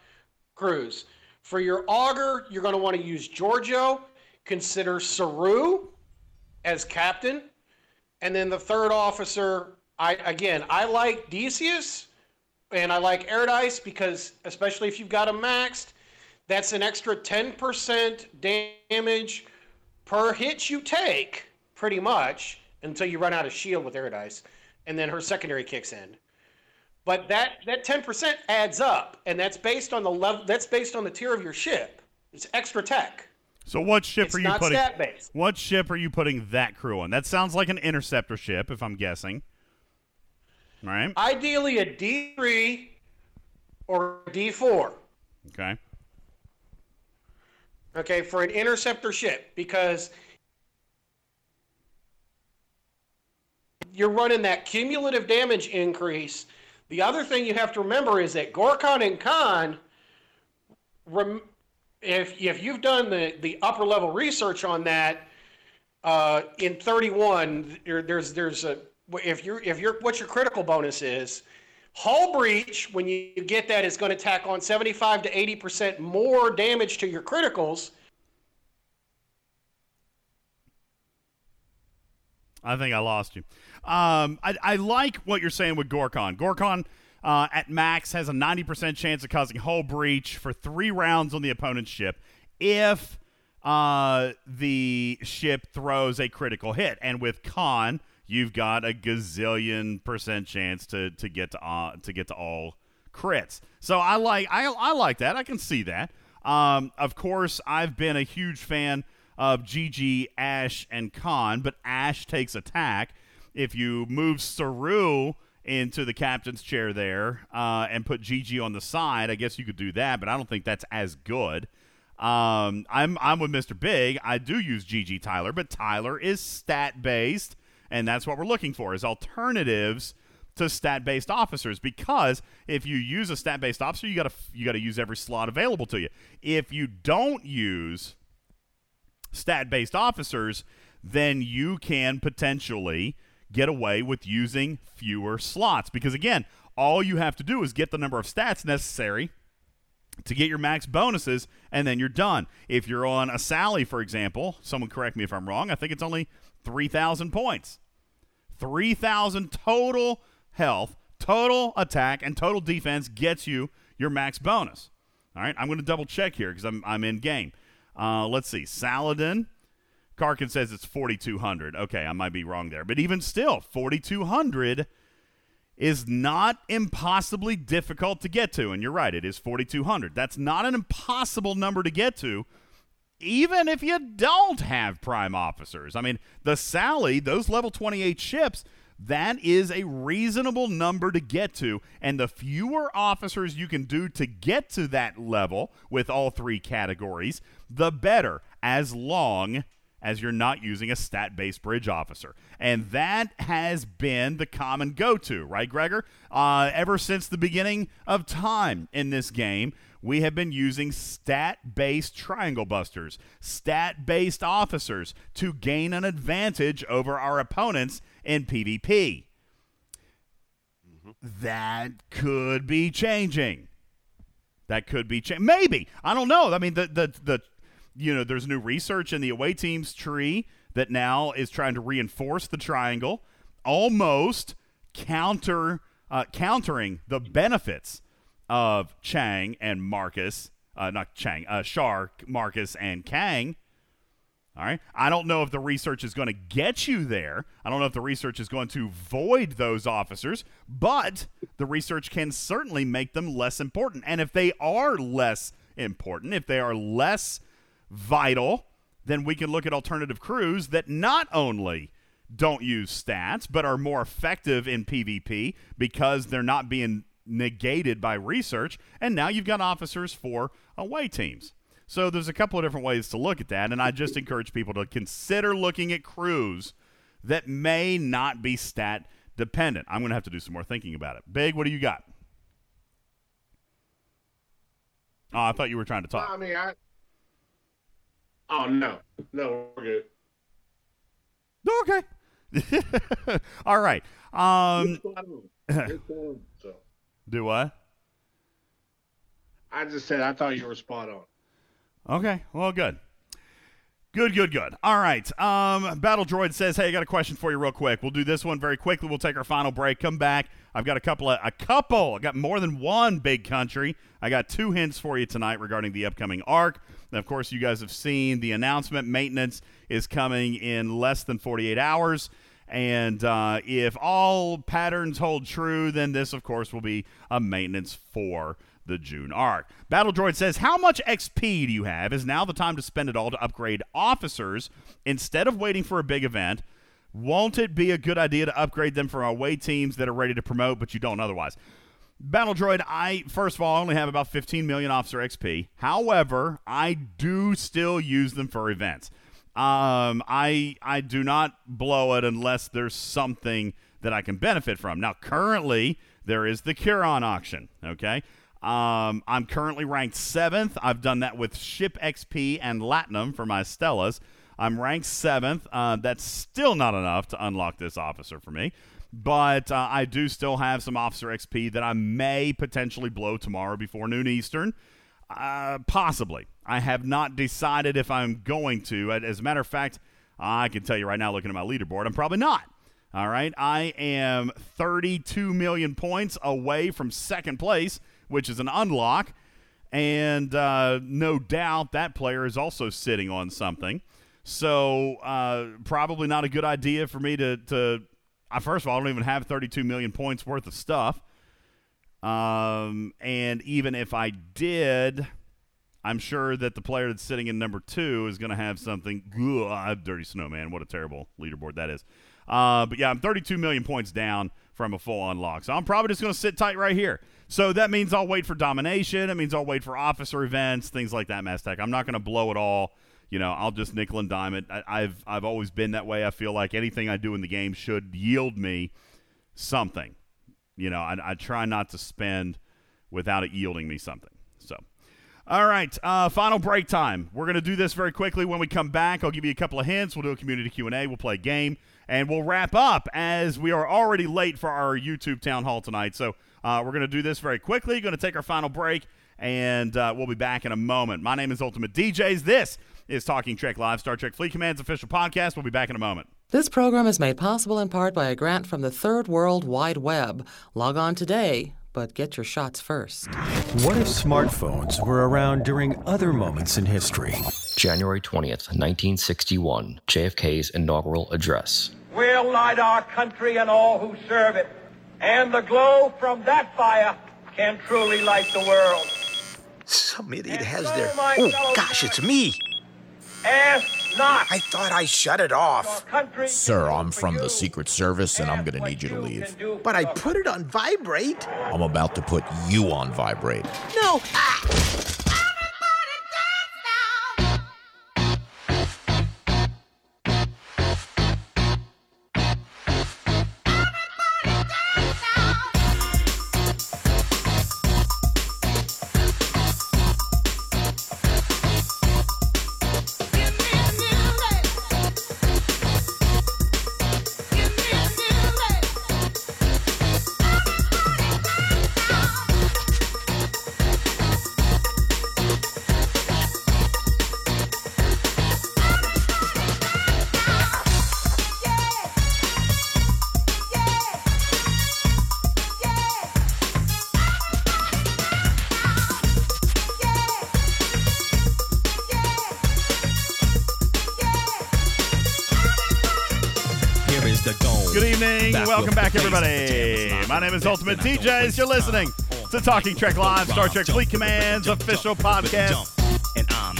crews. For your auger, you're going to want to use Giorgio. Consider Saru as captain, and then the third officer. I again, I like Decius, and I like Eridice because, especially if you've got a maxed, that's an extra 10% damage per hit you take, pretty much, until you run out of shield with Eridice, and then her secondary kicks in. But that that 10% adds up, and that's based on the level. That's based on the tier of your ship. It's extra tech. So what ship it's are you not putting? What ship are you putting that crew on? That sounds like an interceptor ship, if I'm guessing. Right. Ideally, a D three or D four. Okay. Okay, for an interceptor ship, because you're running that cumulative damage increase. The other thing you have to remember is that Gorkon and Khan, if if you've done the the upper level research on that, uh, in 31 there, there's there's a if you're if you're what your critical bonus is. Hull breach, when you get that, is going to tack on 75 to 80% more damage to your criticals. I think I lost you. Um, I, I like what you're saying with Gorkon. Gorkon uh, at max has a 90% chance of causing hull breach for three rounds on the opponent's ship if uh, the ship throws a critical hit. And with Khan, you've got a gazillion percent chance to, to get to uh, to get to all crits. So I like I, I like that. I can see that. Um, of course, I've been a huge fan of GG, Ash, and Khan, but Ash takes attack. If you move Saru into the captain's chair there uh, and put GG on the side, I guess you could do that, but I don't think that's as good. Um, I'm I'm with Mr. Big. I do use GG Tyler, but Tyler is stat based, and that's what we're looking for is alternatives to stat based officers. Because if you use a stat based officer, you gotta you gotta use every slot available to you. If you don't use stat based officers, then you can potentially get away with using fewer slots because again, all you have to do is get the number of stats necessary to get your max bonuses, and then you're done. If you're on a Sally, for example, someone correct me if I'm wrong, I think it's only 3,000 points. 3,000 total health, total attack, and total defense gets you your max bonus. All right, I'm going to double check here because I'm, I'm in game. Uh, let's see. Saladin. Karkin says it's 4,200. Okay, I might be wrong there. But even still, 4,200 is not impossibly difficult to get to. And you're right, it is 4,200. That's not an impossible number to get to, even if you don't have prime officers. I mean, the Sally, those level 28 ships, that is a reasonable number to get to. And the fewer officers you can do to get to that level with all three categories, the better, as long as you're not using a stat based bridge officer. And that has been the common go to, right, Gregor? Uh, ever since the beginning of time in this game, we have been using stat based triangle busters, stat based officers to gain an advantage over our opponents in PvP. That could be changing. That could be changing. Maybe. I don't know. I mean, the, the, the you know, there's new research in the away team's tree that now is trying to reinforce the triangle, almost counter uh, countering the benefits of Chang and Marcus, uh, not Chang, uh, Marcus, and Kang. All right. I don't know if the research is going to get you there. I don't know if the research is going to void those officers, but the research can certainly make them less important. And if they are less important, if they are less vital, then we can look at alternative crews that not only don't use stats, but are more effective in PvP because they're not being negated by research. And now you've got officers for away teams. So there's a couple of different ways to look at that, and I just encourage people to consider looking at crews that may not be stat dependent. I'm going to have to do some more thinking about it. Big, what do you got? Oh, I thought you were trying to talk. I mean, I. Oh no, no, we're good. No, okay. All right. Um, do what? I just said I thought you were spot on. Okay. Well, good. Good, good, good. All right. Um, Battle Droid says, "Hey, I got a question for you, real quick. We'll do this one very quickly. We'll take our final break. Come back. I've got a couple of a couple. I got more than one big country. I got two hints for you tonight regarding the upcoming arc. And of course, you guys have seen the announcement. Maintenance is coming in less than 48 hours." And uh, if all patterns hold true, then this, of course, will be a maintenance for the June arc. Battle Droid says, How much XP do you have? Is now the time to spend it all to upgrade officers instead of waiting for a big event? Won't it be a good idea to upgrade them for away teams that are ready to promote, but you don't otherwise? Battle Droid, I first of all I only have about 15 million officer XP. However, I do still use them for events. Um, I I do not blow it unless there's something that I can benefit from. Now, currently there is the Curon auction. Okay, um, I'm currently ranked seventh. I've done that with Ship XP and Latinum for my Stellas. I'm ranked seventh. Uh, that's still not enough to unlock this officer for me. But uh, I do still have some officer XP that I may potentially blow tomorrow before noon Eastern. Uh, possibly. I have not decided if I'm going to. As a matter of fact, I can tell you right now, looking at my leaderboard, I'm probably not. All right. I am 32 million points away from second place which is an unlock. And uh, no doubt that player is also sitting on something. So uh, probably not a good idea for me to. to uh, first of all, I don't even have 32 million points worth of stuff. Um, and even if I did, I'm sure that the player that's sitting in number two is going to have something. Ugh, dirty snowman. What a terrible leaderboard that is. Uh, but yeah, I'm 32 million points down from a full unlock. So I'm probably just going to sit tight right here. So that means I'll wait for domination. It means I'll wait for officer events, things like that, Maztec. I'm not going to blow it all. You know, I'll just nickel and dime it. I, have I've always been that way. I feel like anything I do in the game should yield me something. You know, I, I try not to spend without it yielding me something. So, all right, uh, final break time. We're to do this very quickly. When we come back, I'll give you a couple of hints. We'll do a community Q and A. We'll play a game, and we'll wrap up as we are already late for our YouTube town hall tonight. So uh, we're to do this very quickly. Going to take our final break, and uh, we'll be back in a moment. My name is Ultimate DJs. This is Talking Trek Live, Star Trek Fleet Command's official podcast. We'll be back in a moment. This program is made possible in part by a grant from the Third World Wide Web. Log on today, but get your shots first. What if smartphones were around during other moments in history? January 20th, 1961, JFK's inaugural address. We'll light our country and all who serve it, and the glow from that fire can truly light the world. Some idiot And has so, their. Oh, gosh, it's me. Ask not. I thought I shut it off. Sir, I'm from the Secret Service and I'm gonna need you to leave. But I put it on vibrate. I'm about to put you on vibrate. No. Here My name is Ultimate DJs. You're listening to Talking Trek Live, Star Trek Fleet Command's official podcast.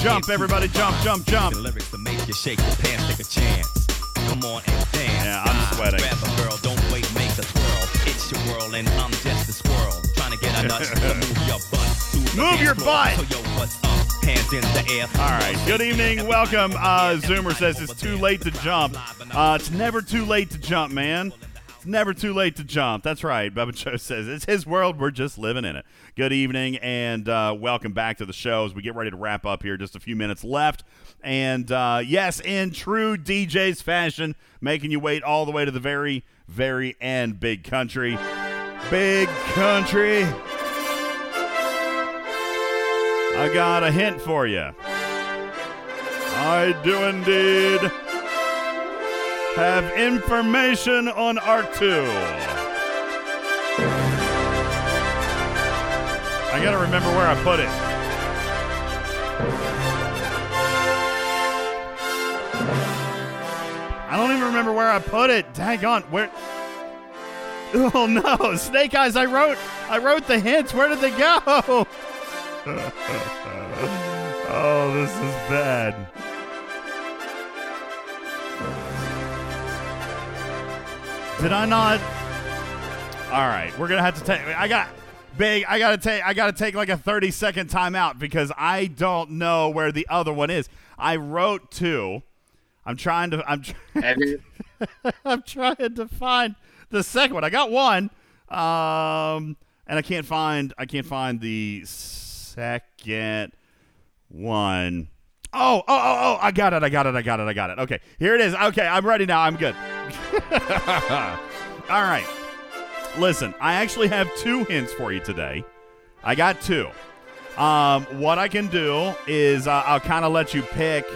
Jump, everybody, jump, jump, jump. Lyrics to make you shake your pants, take a chance. Come on and dance. Yeah, I'm sweating. Grab a girl, don't wait, make a twirl. It's your world and I'm just a squirrel. Trying to get a nut to move your butt. Move your butt. So yo, what's up? Hands in the air. All right. Good evening. Welcome. Uh, Zoomer says it's too late to jump. Uh, it's never too late to jump, man. It's never too late to jump. That's right. Bubba Joe says it's his world. We're just living in it. Good evening and uh, welcome back to the show as we get ready to wrap up here. Just a few minutes left. And uh, yes, in true DJ's fashion, making you wait all the way to the very, very end. Big country. Big country. I got a hint for you. I do indeed have information on Arc 2. I gotta remember where I put it. I don't even remember where I put it. Dang on, where? Oh no, Snake Eyes! I wrote, I wrote the hints. Where did they go? oh, this is bad. Did I not? All right, we're gonna have to take. I got big. I gotta take. I gotta take like a thirty second timeout because I don't know where the other one is. I wrote two. I'm trying to. I'm. Tr- I'm trying to find the second one. I got one, um, and I can't find. I can't find the second one. Oh, oh, oh, oh! I got it! I got it! I got it! I got it! Okay, here it is. Okay, I'm ready now. I'm good. All right. Listen, I actually have two hints for you today. I got two. Um, what I can do is uh, I'll kind of let you pick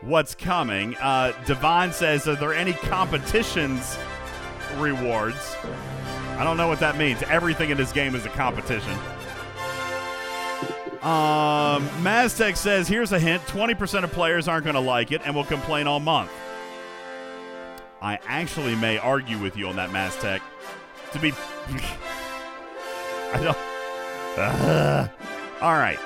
what's coming. Uh, Divine says, Are there any competitions rewards? I don't know what that means. Everything in this game is a competition. Um, Maztec says, Here's a hint 20% of players aren't going to like it and will complain all month. I actually may argue with you on that, Maztec. To be. I don't. Uh, all right.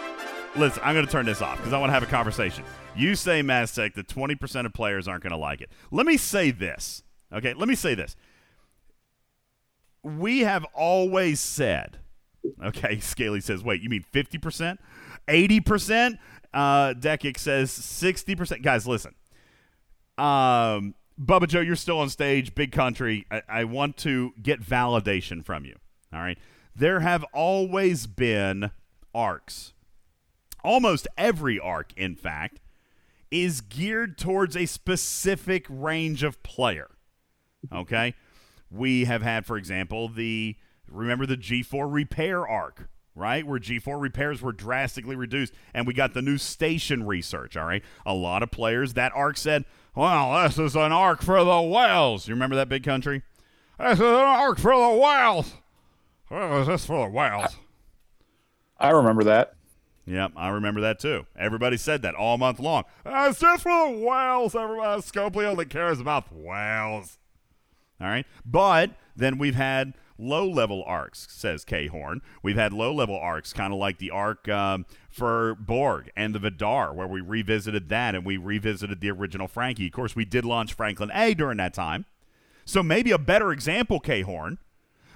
Listen, I'm going to turn this off because I want to have a conversation. You say, Maztec, that 20% of players aren't going to like it. Let me say this. Okay, let me say this. We have always said, okay, Scaly says, wait, you mean 50%? 80%? Uh, says 60%. Guys, listen. Um, Bubba Joe, you're still on stage, big country. I, I want to get validation from you. All right. There have always been arcs. Almost every arc, in fact, is geared towards a specific range of player. Okay? We have had, for example, the remember the G4 repair arc, right? Where G4 repairs were drastically reduced, and we got the new station research, all right? A lot of players, that arc said, well, this is an arc for the whales. You remember that big country? This is an arc for the whales. What is this for the whales? I remember that. Yep, I remember that too. Everybody said that all month long. "Ah, it's just for the whales. Everybody, Scopely only cares about whales. All right. But then we've had low level arcs, says K Horn. We've had low level arcs, kind of like the arc um, for Borg and the Vidar, where we revisited that and we revisited the original Frankie. Of course, we did launch Franklin A during that time. So maybe a better example, K Horn,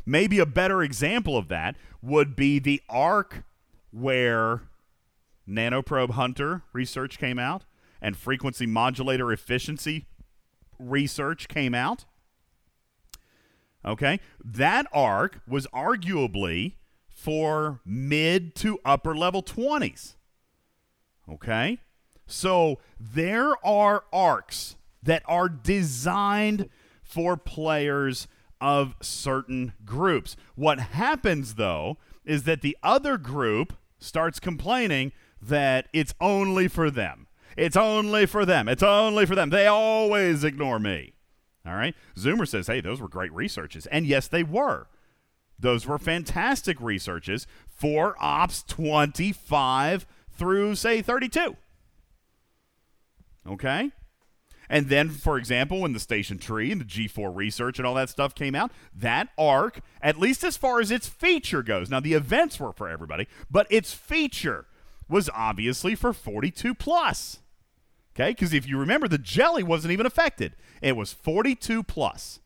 maybe a better example of that would be the arc where Nanoprobe Hunter research came out and frequency modulator efficiency research came out. Okay. That arc was arguably for mid to upper level 20s. Okay. So there are arcs that are designed for players of certain groups. What happens, though, is that the other group starts complaining that it's only for them. It's only for them. It's only for them. They always ignore me. All right. Zoomer says, hey, those were great researches. And yes, they were. Those were fantastic researches for Ops 25 through, say, 32. Okay? And then, for example, when the station tree and the G4 research and all that stuff came out, that arc, at least as far as its feature goes, now the events were for everybody, but its feature was obviously for 42 plus. Okay? Because if you remember, the jelly wasn't even affected, it was 42 plus.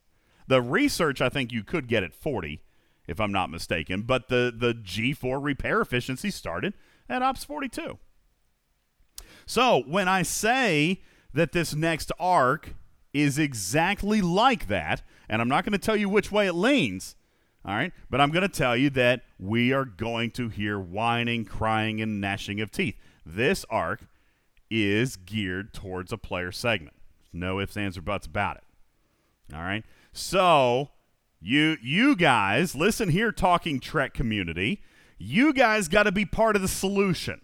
The research, I think you could get at 40, if I'm not mistaken, but the, the G4 repair efficiency started at Ops 42. So when I say that this next arc is exactly like that, and I'm not going to tell you which way it leans, all right, but I'm going to tell you that we are going to hear whining, crying, and gnashing of teeth. This arc is geared towards a player segment. No ifs, ands, or buts about it. All right. So you you guys listen here, talking Trek community. You guys got to be part of the solution.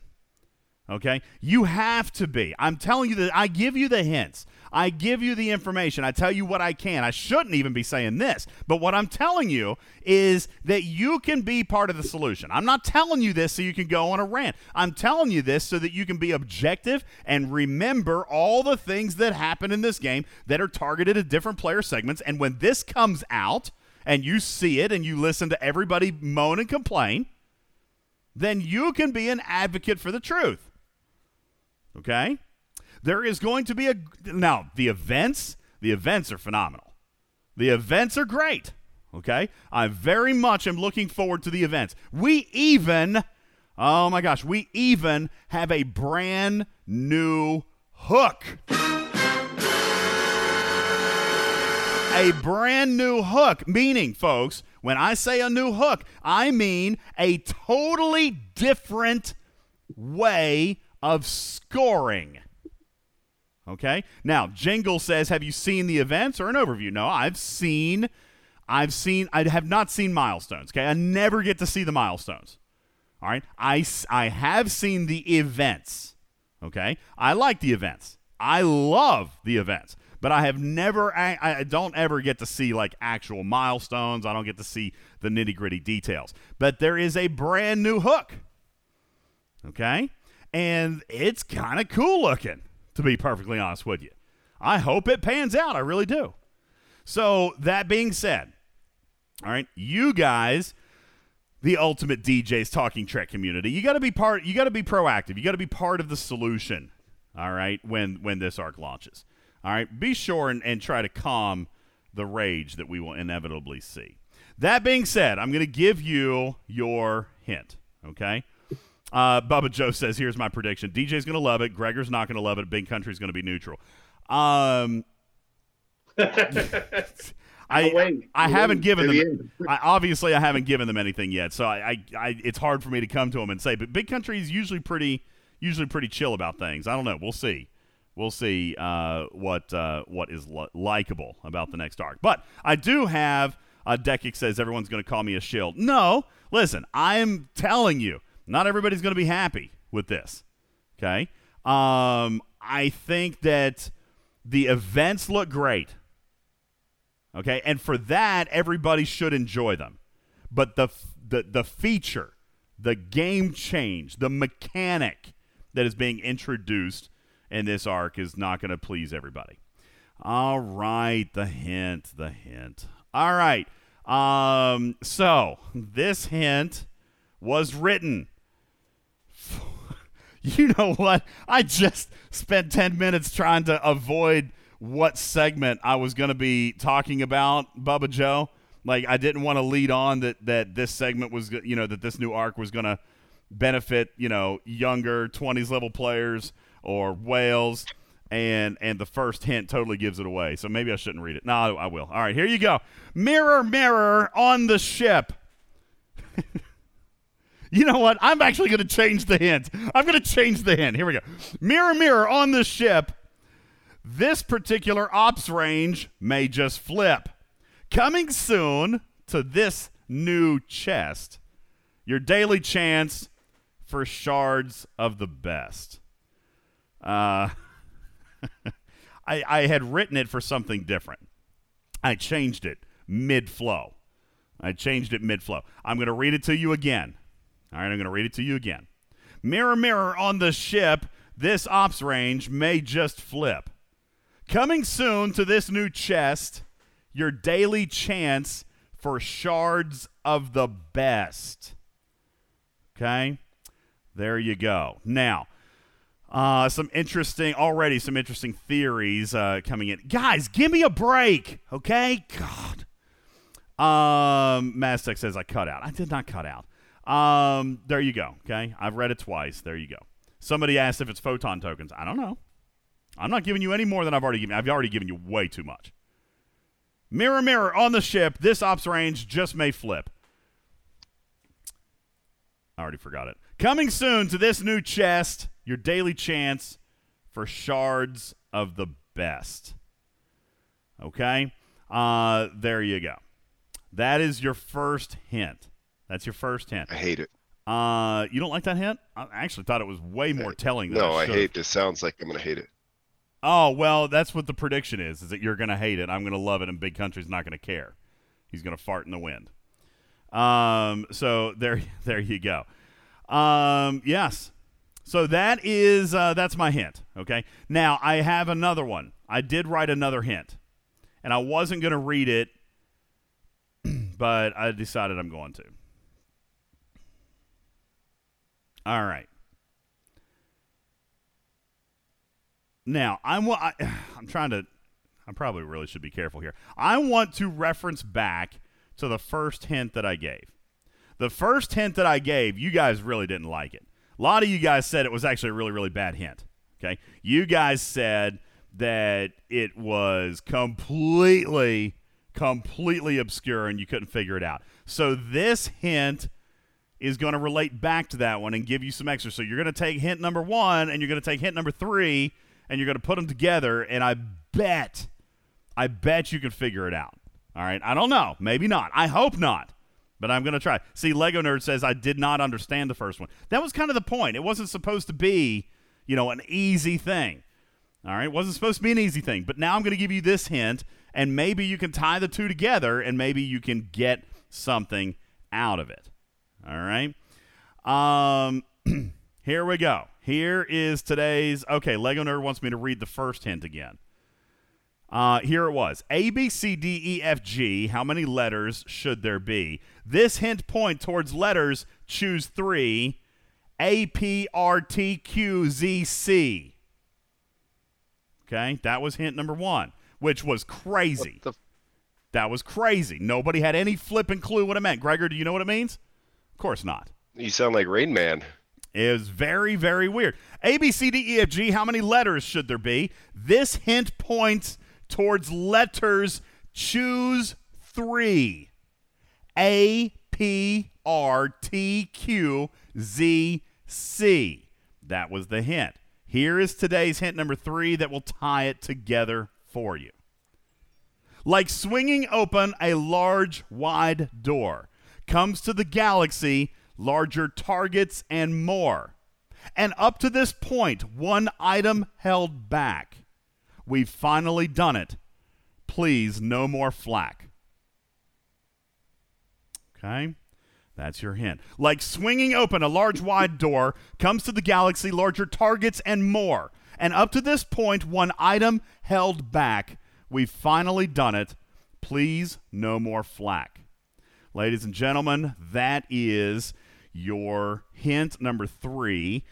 Okay? You have to be. I'm telling you that I give you the hints. I give you the information. I tell you what I can. I shouldn't even be saying this, but what I'm telling you is that you can be part of the solution. I'm not telling you this so you can go on a rant. I'm telling you this so that you can be objective and remember all the things that happen in this game that are targeted at different player segments. And when this comes out and you see it and you listen to everybody moan and complain, then you can be an advocate for the truth. Okay? There is going to be a now the events, the events are phenomenal. The events are great. Okay? I very much am looking forward to the events. We even oh my gosh, we even have a brand new hook. A brand new hook, meaning, folks, when I say a new hook, I mean a totally different way of scoring. Okay? Now, Jingle says, "Have you seen the events or an overview?" No, I've seen I've seen I have not seen milestones, okay? I never get to see the milestones. All right? I I have seen the events. Okay? I like the events. I love the events. But I have never I, I don't ever get to see like actual milestones. I don't get to see the nitty-gritty details. But there is a brand new hook. Okay? and it's kind of cool looking, to be perfectly honest with you. I hope it pans out. I really do. So, that being said, all right, you guys, the ultimate DJs talking Trek community, you got to be part. You got to be proactive. You got to be part of the solution. All right, when when this arc launches. All right, be sure and, and try to calm the rage that we will inevitably see. That being said, I'm going to give you your hint. Okay. Uh, Bubba Joe says, "Here's my prediction: DJ's going to love it. Gregor's not going to love it. Big Country's going to be neutral." Um, I wait. I Wait haven't given them. I, obviously, I haven't given them anything yet, so I, I, I it's hard for me to come to them and say. But Big Country is usually pretty usually pretty chill about things. I don't know. We'll see. We'll see uh, what uh, what is li- likable about the next arc. But I do have uh, Dekic says everyone's going to call me a shield. No, listen, I'm telling you, not everybody's going to be happy with this. Okay, um, I think that the events look great. Okay, and for that, everybody should enjoy them. But the the the feature, the game change, the mechanic that is being introduced in this arc is not going to please everybody. All right, the hint, the hint. All right. Um, so this hint was written. You know what? I just spent 10 minutes trying to avoid what segment I was going to be talking about, Bubba Joe. Like I didn't want to lead on that that this segment was you know that this new arc was going to benefit, you know, younger 20s level players or whales and and the first hint totally gives it away. So maybe I shouldn't read it. No, I, I will. All right, here you go. Mirror mirror on the ship. you know what? I'm actually going to change the hint. I'm going to change the hint. Here we go. Mirror mirror on the ship. This particular ops range may just flip. Coming soon to this new chest. Your daily chance for shards of the best. Uh, I, I had written it for something different. I changed it mid flow. I changed it mid flow. I'm going to read it to you again. All right, I'm going to read it to you again. Mirror, mirror on the ship, this ops range may just flip. Coming soon to this new chest, your daily chance for shards of the best. Okay? There you go. Now, uh, some interesting, already some interesting theories uh, coming in. Guys, give me a break, okay? God. Um, Maztec says I cut out. I did not cut out. Um, there you go. Okay, I've read it twice. There you go. Somebody asked if it's photon tokens. I don't know. I'm not giving you any more than I've already given. I've already given you way too much. Mirror, mirror on the ship. This ops range just may flip. I already forgot it. Coming soon to this new chest, your daily chance for shards of the best. Okay? Uh, there you go. That is your first hint. That's your first hint. I hate it. Uh, you don't like that hint? I actually thought it was way more telling. Than No, I I hate this. Sounds like I'm gonna hate it. Oh well, that's what the prediction is: is that you're going to hate it, I'm going to love it, and Big Country's not going to care. He's going to fart in the wind. Um, so there, there you go. Um, yes. So that is uh, that's my hint. Okay. Now I have another one. I did write another hint, and I wasn't going to read it, but I decided I'm going to. All right. Now, I'm I, I'm trying to. I probably really should be careful here. I want to reference back to the first hint that I gave. The first hint that I gave, you guys really didn't like it. A lot of you guys said it was actually a really, really bad hint. Okay, you guys said that it was completely, completely obscure and you couldn't figure it out. So this hint is going to relate back to that one and give you some extra. So you're going to take hint number one and you're going to take hint number three and you're going to put them together. And I bet, I bet you can figure it out. All right. I don't know. Maybe not. I hope not. But I'm going to try. See, Lego Nerd says I did not understand the first one. That was kind of the point. It wasn't supposed to be, you know, an easy thing. All right. It wasn't supposed to be an easy thing. But now I'm going to give you this hint, and maybe you can tie the two together, and maybe you can get something out of it. All right. Um, here we go. Here is today's. Okay, Lego Nerd wants me to read the first hint again. Uh, here it was A, B, C, D, E, F, G. How many letters should there be? This hint point towards letters. Choose three A, P, R, T, Q, Z, C. Okay, that was hint number one, which was crazy. that was crazy. Nobody had any flipping clue what it meant. Gregor, do you know what it means? Of course not. You sound like Rain Man. It was very, very weird. A, B, C, D, E, F, G. How many letters should there be? This hint points towards letters. Choose three A, P, R, T, Q, Z, C. That was the hint. Here is today's hint number three that will tie it together for you. Like swinging open a large, wide door, comes to the galaxy larger targets and more. And up to this point, one item held back. We've finally done it. Please, no more flack. Okay? That's your hint. Like swinging open a large wide door, comes to the galaxy larger targets and more. And up to this point, one item held back. We've finally done it. Please, no more flack. Ladies and gentlemen, that is your hint number three.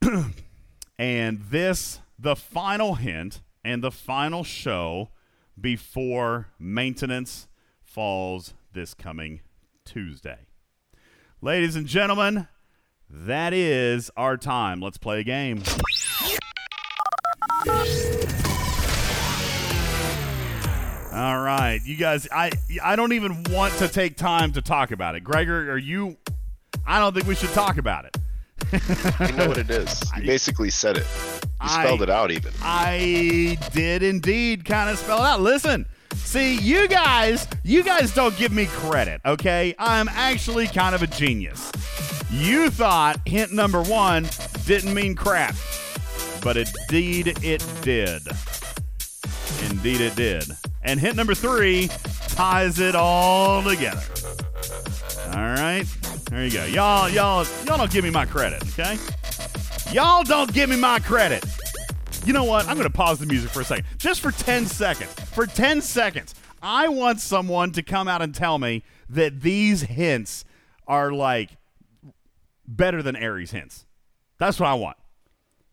and this, the final hint and the final show before maintenance falls this coming Tuesday. Ladies and gentlemen, that is our time. Let's play a game. All right, you guys. I I don't even want to take time to talk about it. Gregor, are you? I don't think we should talk about it. You know what it is. You basically said it. You spelled I- it out even. I did indeed kind of spell it out. Listen, see, you guys, you guys don't give me credit, okay? I'm actually kind of a genius. You thought hint number one didn't mean crap, but indeed it did. Indeed it did. And hint number three ties it all together. All right, there you go. Y'all, y'all, y'all don't give me my credit, okay? Y'all don't give me my credit. You know what? I'm going to pause the music for a second. Just for 10 seconds. For 10 seconds. I want someone to come out and tell me that these hints are like better than Aries hints. That's what I want.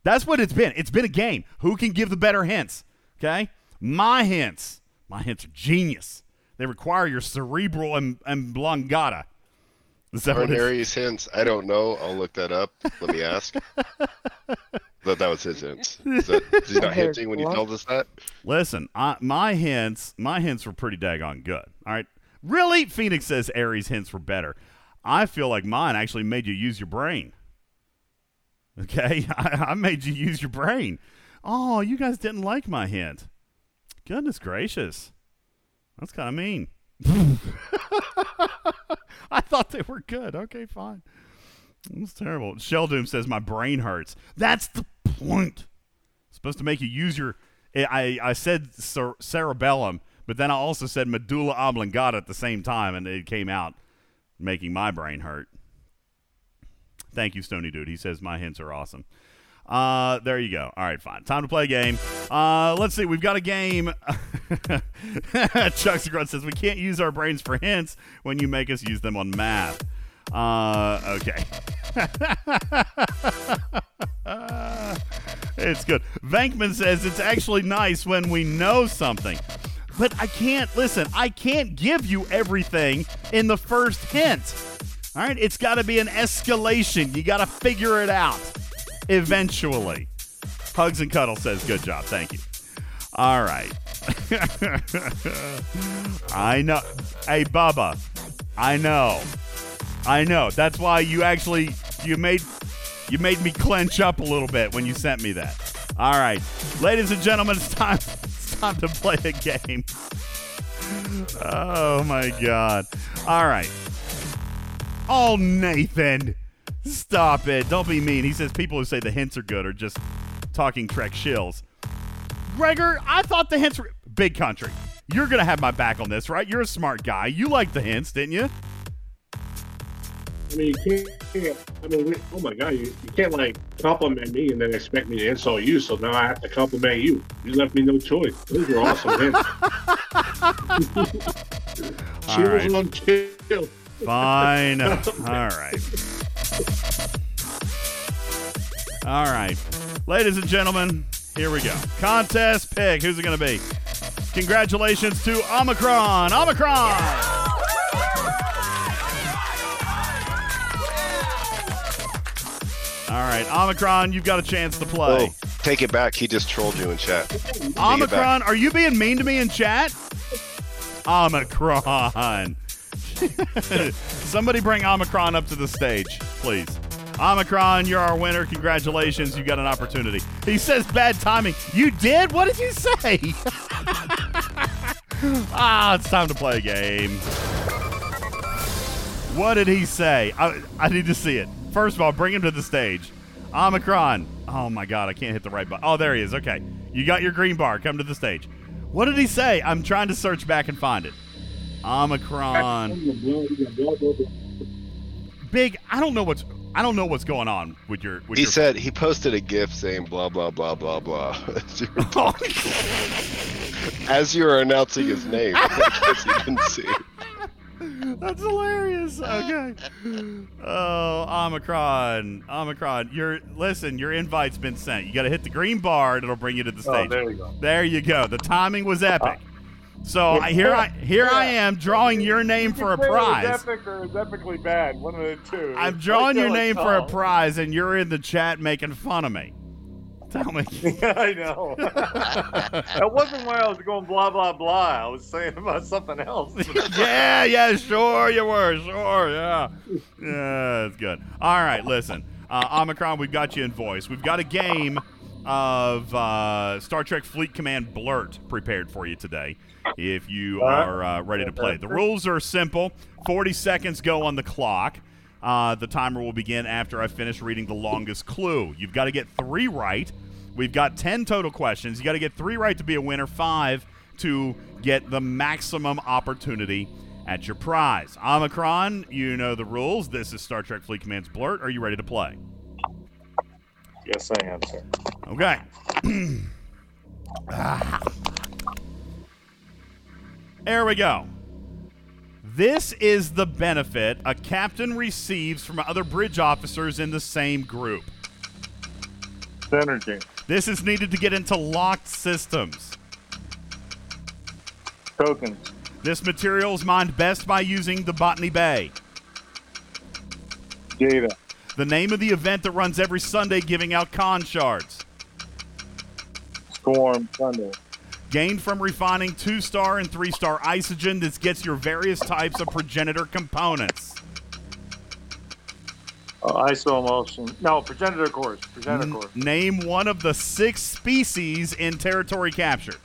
That's what it's been. It's been a game. Who can give the better hints? Okay? My hints. My hints are genius. They require your cerebral and, and blangata. Is that what Aries hints. I don't know. I'll look that up. Let me ask. that that was his hints. Is, that, is he not hinting when he tells us that? Listen, I, my hints, my hints were pretty daggone good. All right, really, Phoenix says Aries hints were better. I feel like mine actually made you use your brain. Okay, I, I made you use your brain. Oh, you guys didn't like my hint. Goodness gracious, that's kind of mean. I thought they were good. Okay, fine. That's terrible. Doom says my brain hurts. That's the point. It's supposed to make you use your. I I said cer- cerebellum, but then I also said medulla oblongata at the same time, and it came out making my brain hurt. Thank you, Stony Dude. He says my hints are awesome. Uh, there you go. All right, fine. Time to play a game. Uh, let's see. We've got a game. Chuck Grunt says we can't use our brains for hints when you make us use them on math. Uh, okay. it's good. Vankman says it's actually nice when we know something. But I can't, listen, I can't give you everything in the first hint. All right? It's got to be an escalation. You got to figure it out eventually. Hugs and Cuddle says, good job. Thank you. All right. I know. Hey, Bubba, I know. I know. That's why you actually you made you made me clench up a little bit when you sent me that. All right, ladies and gentlemen, it's time it's time to play a game. Oh my god! All right. Oh Nathan, stop it! Don't be mean. He says people who say the hints are good are just talking Trek shills. Gregor, I thought the hints were big country. You're gonna have my back on this, right? You're a smart guy. You liked the hints, didn't you? I mean, you can't. I mean, we- oh my god, you, you can't like compliment me and then expect me to insult you. So now I have to compliment you. You left me no choice. Those were awesome hints. Cheers right. on chill. Fine. All right. All right. Ladies and gentlemen, here we go. Contest pick. Who's it going to be? Congratulations to Omicron. Omicron! All right. Omicron, you've got a chance to play. Oh, take it back. He just trolled you in chat. Take. Omicron, are you being mean to me in chat? Omicron. Somebody bring Omicron up to the stage, please. Omicron, you're our winner. Congratulations. You got an opportunity. He says bad timing. You did? What did you say? ah, it's time to play a game. What did he say? I, I need to see it. First of all, bring him to the stage. Omicron. Oh my God, I can't hit the right button. Oh, there he is. Okay. You got your green bar. Come to the stage. What did he say? I'm trying to search back and find it. Omicron. Big. I don't know what's. I don't know what's going on with your. With He your, said he posted a GIF saying blah blah blah blah blah as you were, talking. Oh. as you were announcing his name. I guess you didn't see. That's hilarious. Okay. Oh, Omicron. Omicron. Your listen, your invite's been sent. You got to hit the green bar and it'll bring you to the stage. Oh, stage. there you go. There you go. The timing was epic. So I, here I here I am drawing your name for a it prize. epic or it epically bad. One of the two. I'm drawing your name for a prize, and you're in the chat making fun of me. Tell me. I know. that wasn't why I was going blah blah blah. I was saying about something else. yeah, yeah, sure you were, sure, yeah, yeah, that's good. All right, listen, uh, Omicron, we've got you in voice. We've got a game of uh, Star Trek Fleet Command Blurt prepared for you today. If you are uh, ready to play, the rules are simple. Forty seconds go on the clock. Uh, the timer will begin after I finish reading the longest clue. You've got to get three right. We've got 10 total questions. You got to get three right to be a winner, five to get the maximum opportunity at your prize. Omicron, you know the rules. This is Star Trek Fleet Command's Blurt. Are you ready to play? yes, I am, sir. Okay. Ah. There we go. This is the benefit a captain receives from other bridge officers in the same group. Synergy. This is needed to get into locked systems. Tokens. This material is mined best by using the Botany Bay. Data. The name of the event that runs every Sunday giving out con shards. Storm. Thunder. Gained from refining two star and three star isogen, this gets your various types of progenitor components. Uh, iso emotion. No, progenitor cores. Progenitor N- cores. name one of the six species in territory captured.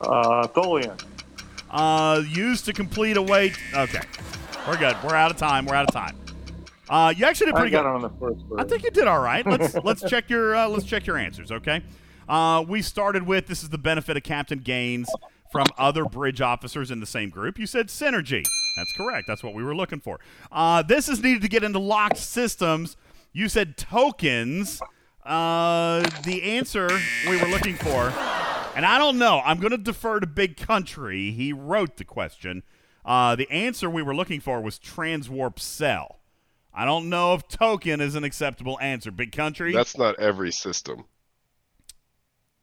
Uh, Tholian. Uh, used to complete a wait. Okay, we're good. We're out of time. We're out of time. Uh, you actually did I pretty got good. it on the first I think you did all right. Let's let's check your uh, let's check your answers. Okay. Uh, we started with this is the benefit of Captain Gaines from other bridge officers in the same group. You said synergy. That's correct. That's what we were looking for. Uh, this is needed to get into locked systems. You said tokens. Uh, the answer we were looking for, and I don't know. I'm going to defer to Big Country. He wrote the question. Uh, the answer we were looking for was transwarp cell. I don't know if token is an acceptable answer. Big Country. That's not every system.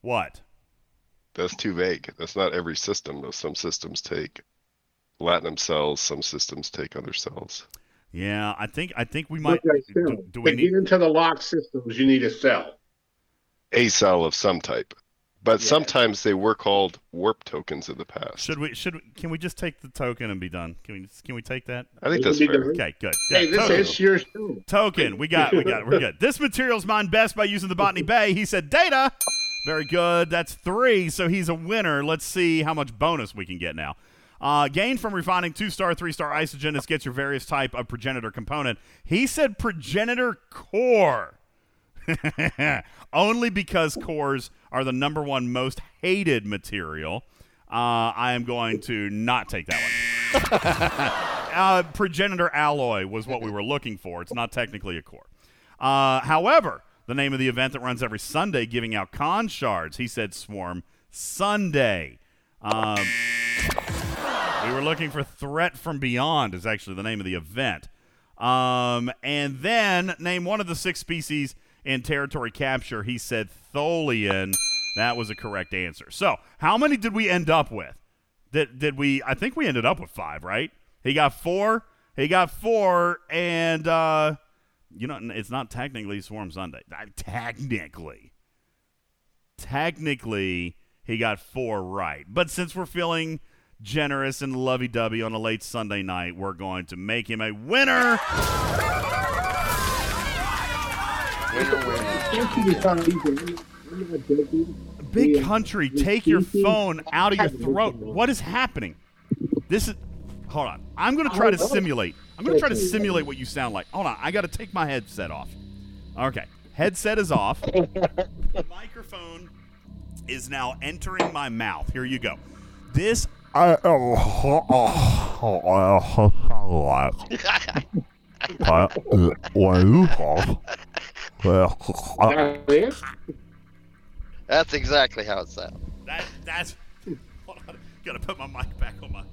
What? That's too vague. That's not every system. Though some systems take platinum cells, some systems take other cells. Yeah, I think I think we might. Okay, Do, do we to need? get into the lock systems, you need a cell. A cell of some type. But sometimes they were called warp tokens in the past. Should we? Should we, can we just take the token and be done? Can we? Can we take that? I think that's fair. Okay, good. Hey, Yeah, this token. is yours too. Token. We got. We got. We're good. This material's mined best by using the Botany Bay. He said data. Very good. That's three. So he's a winner. Let's see how much bonus we can get now. Uh, gained from refining two star, three star isogen. This gets your various type of progenitor component. He said progenitor core. Only because cores are the number one most hated material. Uh, I am going to not take that one. uh, progenitor alloy was what we were looking for. It's not technically a core. Uh, however, the name of the event that runs every Sunday giving out con shards, he said Swarm Sunday. Um, we were looking for Threat from Beyond, is actually the name of the event. Um, and then name one of the six species in territory capture. He said Tholian. That was a correct answer. So, how many did we end up with? Did, did we? I think we ended up with five, right? He got four. He got four, and uh, you know, it's not technically Swarm Sunday. Technically, technically, he got four right. But since we're feeling generous and lovey-dovey on a late Sunday night, we're going to make him a winner. Big country, take your phone out of your throat. What is happening? This is. Hold on. I'm going to try to simulate. I'm going to try to simulate what you sound like. Hold on. I got to take my headset off. Okay. Headset is off. The microphone is now entering my mouth. Here you go. This. I oh, That's exactly how it sounds. That that's. Hold on, gotta put my mic back on my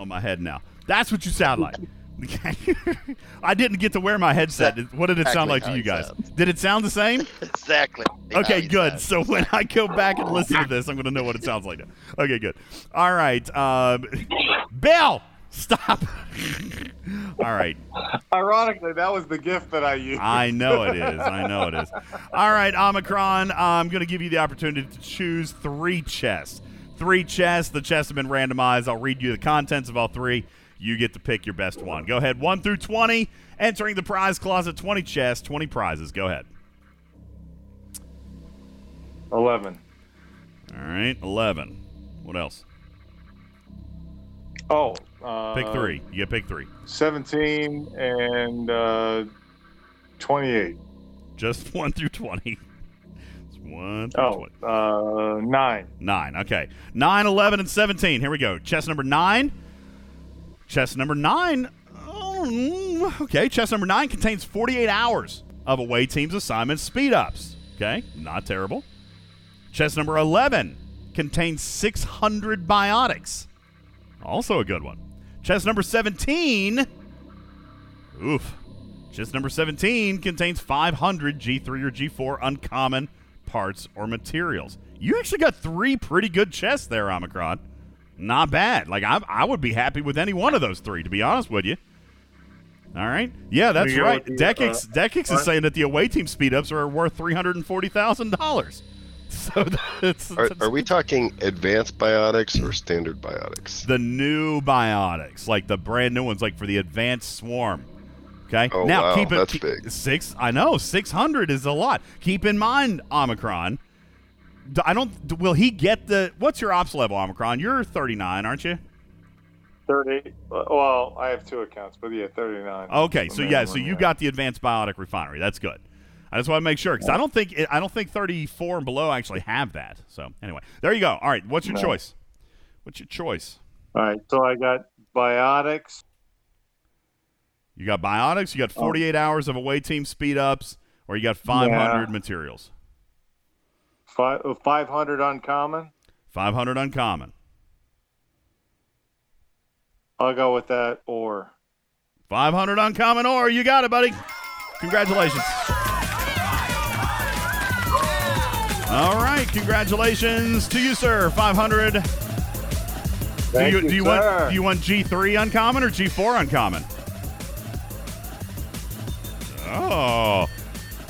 on my head now. That's what you sound like. I didn't get to wear my headset. What did it sound like to you guys? sounds. Did it sound the same? Exactly. Okay, good. sounds. So when I go back and listen to this, I'm going to know what it sounds like. now. Okay, good. All right, um, Bill, stop. All right, Ironically, that was the gift that I used. I know it is. I know it is. All right, Omicron. I'm going to give you the opportunity to choose three chests. Three chests. The chests have been randomized. I'll read you the contents of all three. You get to pick your best one. Go ahead. One through 20. Entering the prize closet 20 chests, 20 prizes. Go ahead. 11. All right, 11. What else? Oh. Uh, Pick three. You get pick three. 17 and uh, 28. Just one through 20. One Oh, 20. uh, 9. Nine. Okay. Nine, 11, and 17. Here we go. Chest number nine. Chest number nine. Oh, okay. Chest number nine contains 48 hours of away team's assignment speed ups. Okay. Not terrible. Chest number 11 contains 600 biotics. Also a good one. Chest number 17. Oof. Chest number 17 contains 500 G3 or G4 uncommon parts or materials. You actually got three pretty good chests there, Omicron. Not bad. Like I, I would be happy with any one of those three, to be honest with you. All right. Yeah, that's We go right. with the, Dekix, uh, Dekix is saying that the away team speed ups are worth three hundred and forty thousand dollars. So that's, Are, are we talking advanced biotics or standard biotics? the new biotics, like the brand new ones, like for the advanced swarm. Okay. Oh, now wow, keep it that's keep- big. six. I know six hundred is a lot. Keep in mind, Omicron. I don't. Will he get the? What's your ops level, Omicron? You're thirty nine, aren't you? 30. uh, Well, I have two accounts, but yeah, 39. Okay, so yeah, so you got the advanced biotic refinery. That's good. I just want to make sure because I don't think it, I don't think 34 and below actually have that. So anyway, there you go. All right, what's your No. choice? What's your choice? All right, so I got biotics. You got biotics. You got Oh. 48 hours of away team speed ups, or you got 500 Yeah. materials. Five, uh, 500 uncommon. 500 uncommon. I'll go with that. Or 500 uncommon or You got it, buddy. Congratulations. All right, congratulations to you, sir. 500. do Thank you, you, do you sir. want do you want G3 uncommon or G4 uncommon? Oh.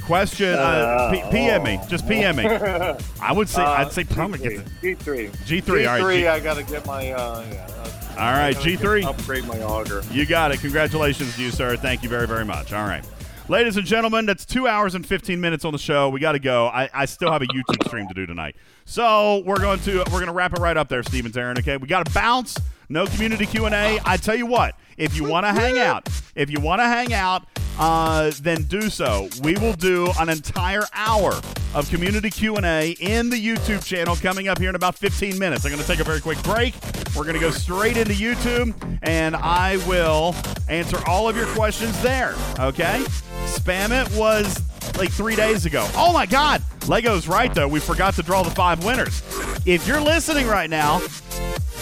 Question uh, P- PM me. Just PM me. I would say I'd say probably get the G3. G3, all right, G- I got to get my. Uh, yeah, uh, All right, G3. Upgrade my auger. You got it. Congratulations to you, sir. Thank you very, very much. All right. Ladies and gentlemen, that's two hours and 15 minutes on the show. We got to go. I, I still have a YouTube stream to do tonight. So we're going to we're going to wrap it right up there, Steven Zarin. Okay, we got to bounce. No community Q and A. I tell you what, if you want to hang out, if you want to hang out, uh, then do so. We will do an entire hour of community Q and A in the YouTube channel coming up here in about 15 minutes. I'm going to take a very quick break. We're going to go straight into YouTube, and I will answer all of your questions there. Okay, spam it was like three days ago. Oh my God, Lego's right though. We forgot to draw the five winners. If you're listening right now,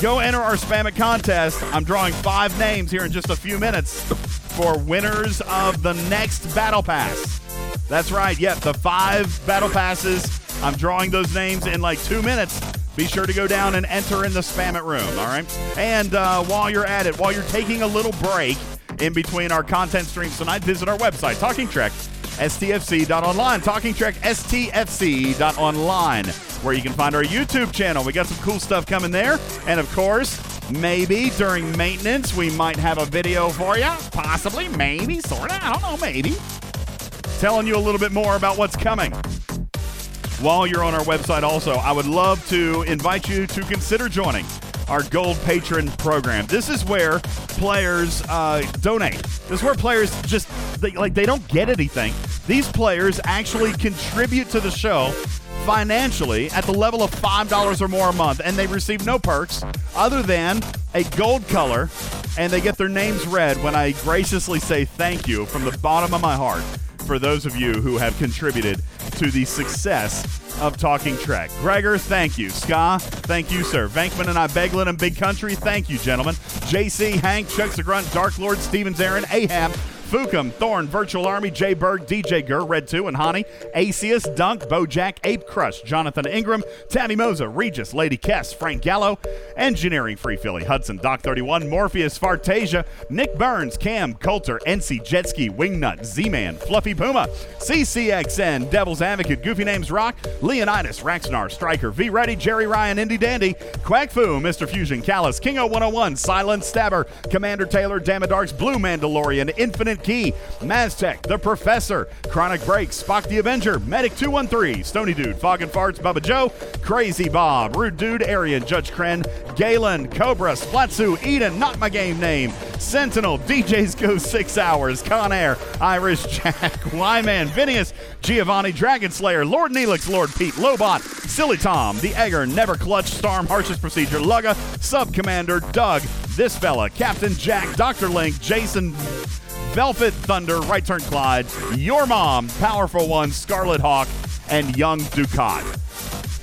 go enter our spam it contest. I'm drawing five names here in just a few minutes for winners of the next battle pass. That's right. Yep, the five battle passes. I'm drawing those names in like two minutes. Be sure to go down and enter in the spam it room. All right. And uh, while you're at it, while you're taking a little break in between our content streams tonight, visit our website, Talking Trek. STFC.online, Talking Trek STFC.online, where you can find our YouTube channel. We got some cool stuff coming there. And of course, Maybe during maintenance we might have a video for you. Possibly, maybe, sort of. I don't know, maybe. Telling you a little bit more about what's coming. While you're on our website, also, I would love to invite you to consider joining our Gold Patron program. This is where players uh, donate. This is where players just they, like they don't get anything. These players actually contribute to the show financially at the level of $5 or more a month, and they receive no perks other than a gold color, and they get their names read when I graciously say thank you from the bottom of my heart for those of you who have contributed to the success of Talking Trek. Gregor, thank you. Ska, thank you, sir. Vankman and I, Beglin and Big Country, thank you, gentlemen. JC, Hank, Chuck the Grunt, Dark Lord, Stevens, Aaron, Ahab, Fukum, Thorn, Virtual Army, Jay Berg, DJ Gur, Red 2, and Hani, Acius, Dunk, Bojack, Ape Crush, Jonathan Ingram, Tammy Moza, Regis, Lady Kess, Frank Gallo, Engineering Free Philly, Hudson, Doc 31, Morpheus, Fartasia, Nick Burns, Cam, Coulter, NC Jetski, Wingnut, Z-Man, Fluffy Puma, CCXN, Devil's Advocate, Goofy Names Rock, Leonidas, Raxnar, Striker, V Ready, Jerry Ryan, Indy Dandy, Quack Fu, Mr. Fusion, Callus, King 101, Silent Stabber, Commander Taylor, Damadarks, Blue Mandalorian, Infinite Key, Maztec, The Professor, Chronic Breaks, Spock the Avenger, Medic 213, Stony Dude, Fog and Farts, Bubba Joe, Crazy Bob, Rude Dude, Arian, Judge Kren, Galen, Cobra, Splatsu, Eden, not my game name, Sentinel, DJs Go Six Hours, Con Air, Irish Jack, Wyman, Phineas, Giovanni, Dragon Slayer, Lord Neelix, Lord Pete, Lobot, Silly Tom, The Egger, Never Clutch, Storm, Harshest Procedure, Lugga, Sub Commander, Doug, This Fella, Captain Jack, Dr. Link, Jason, Velvet Thunder, Right Turn Clyde, Your Mom, Powerful One, Scarlet Hawk, and Young Ducat.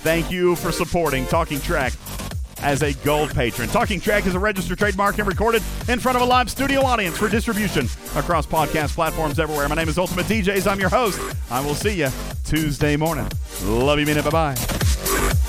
Thank you for supporting Talking Trek as a gold patron. Talking Trek is a registered trademark and recorded in front of a live studio audience for distribution across podcast platforms everywhere. My name is Ultimate DJs. I'm your host. I will see you Tuesday morning. Love you, minute. Bye bye.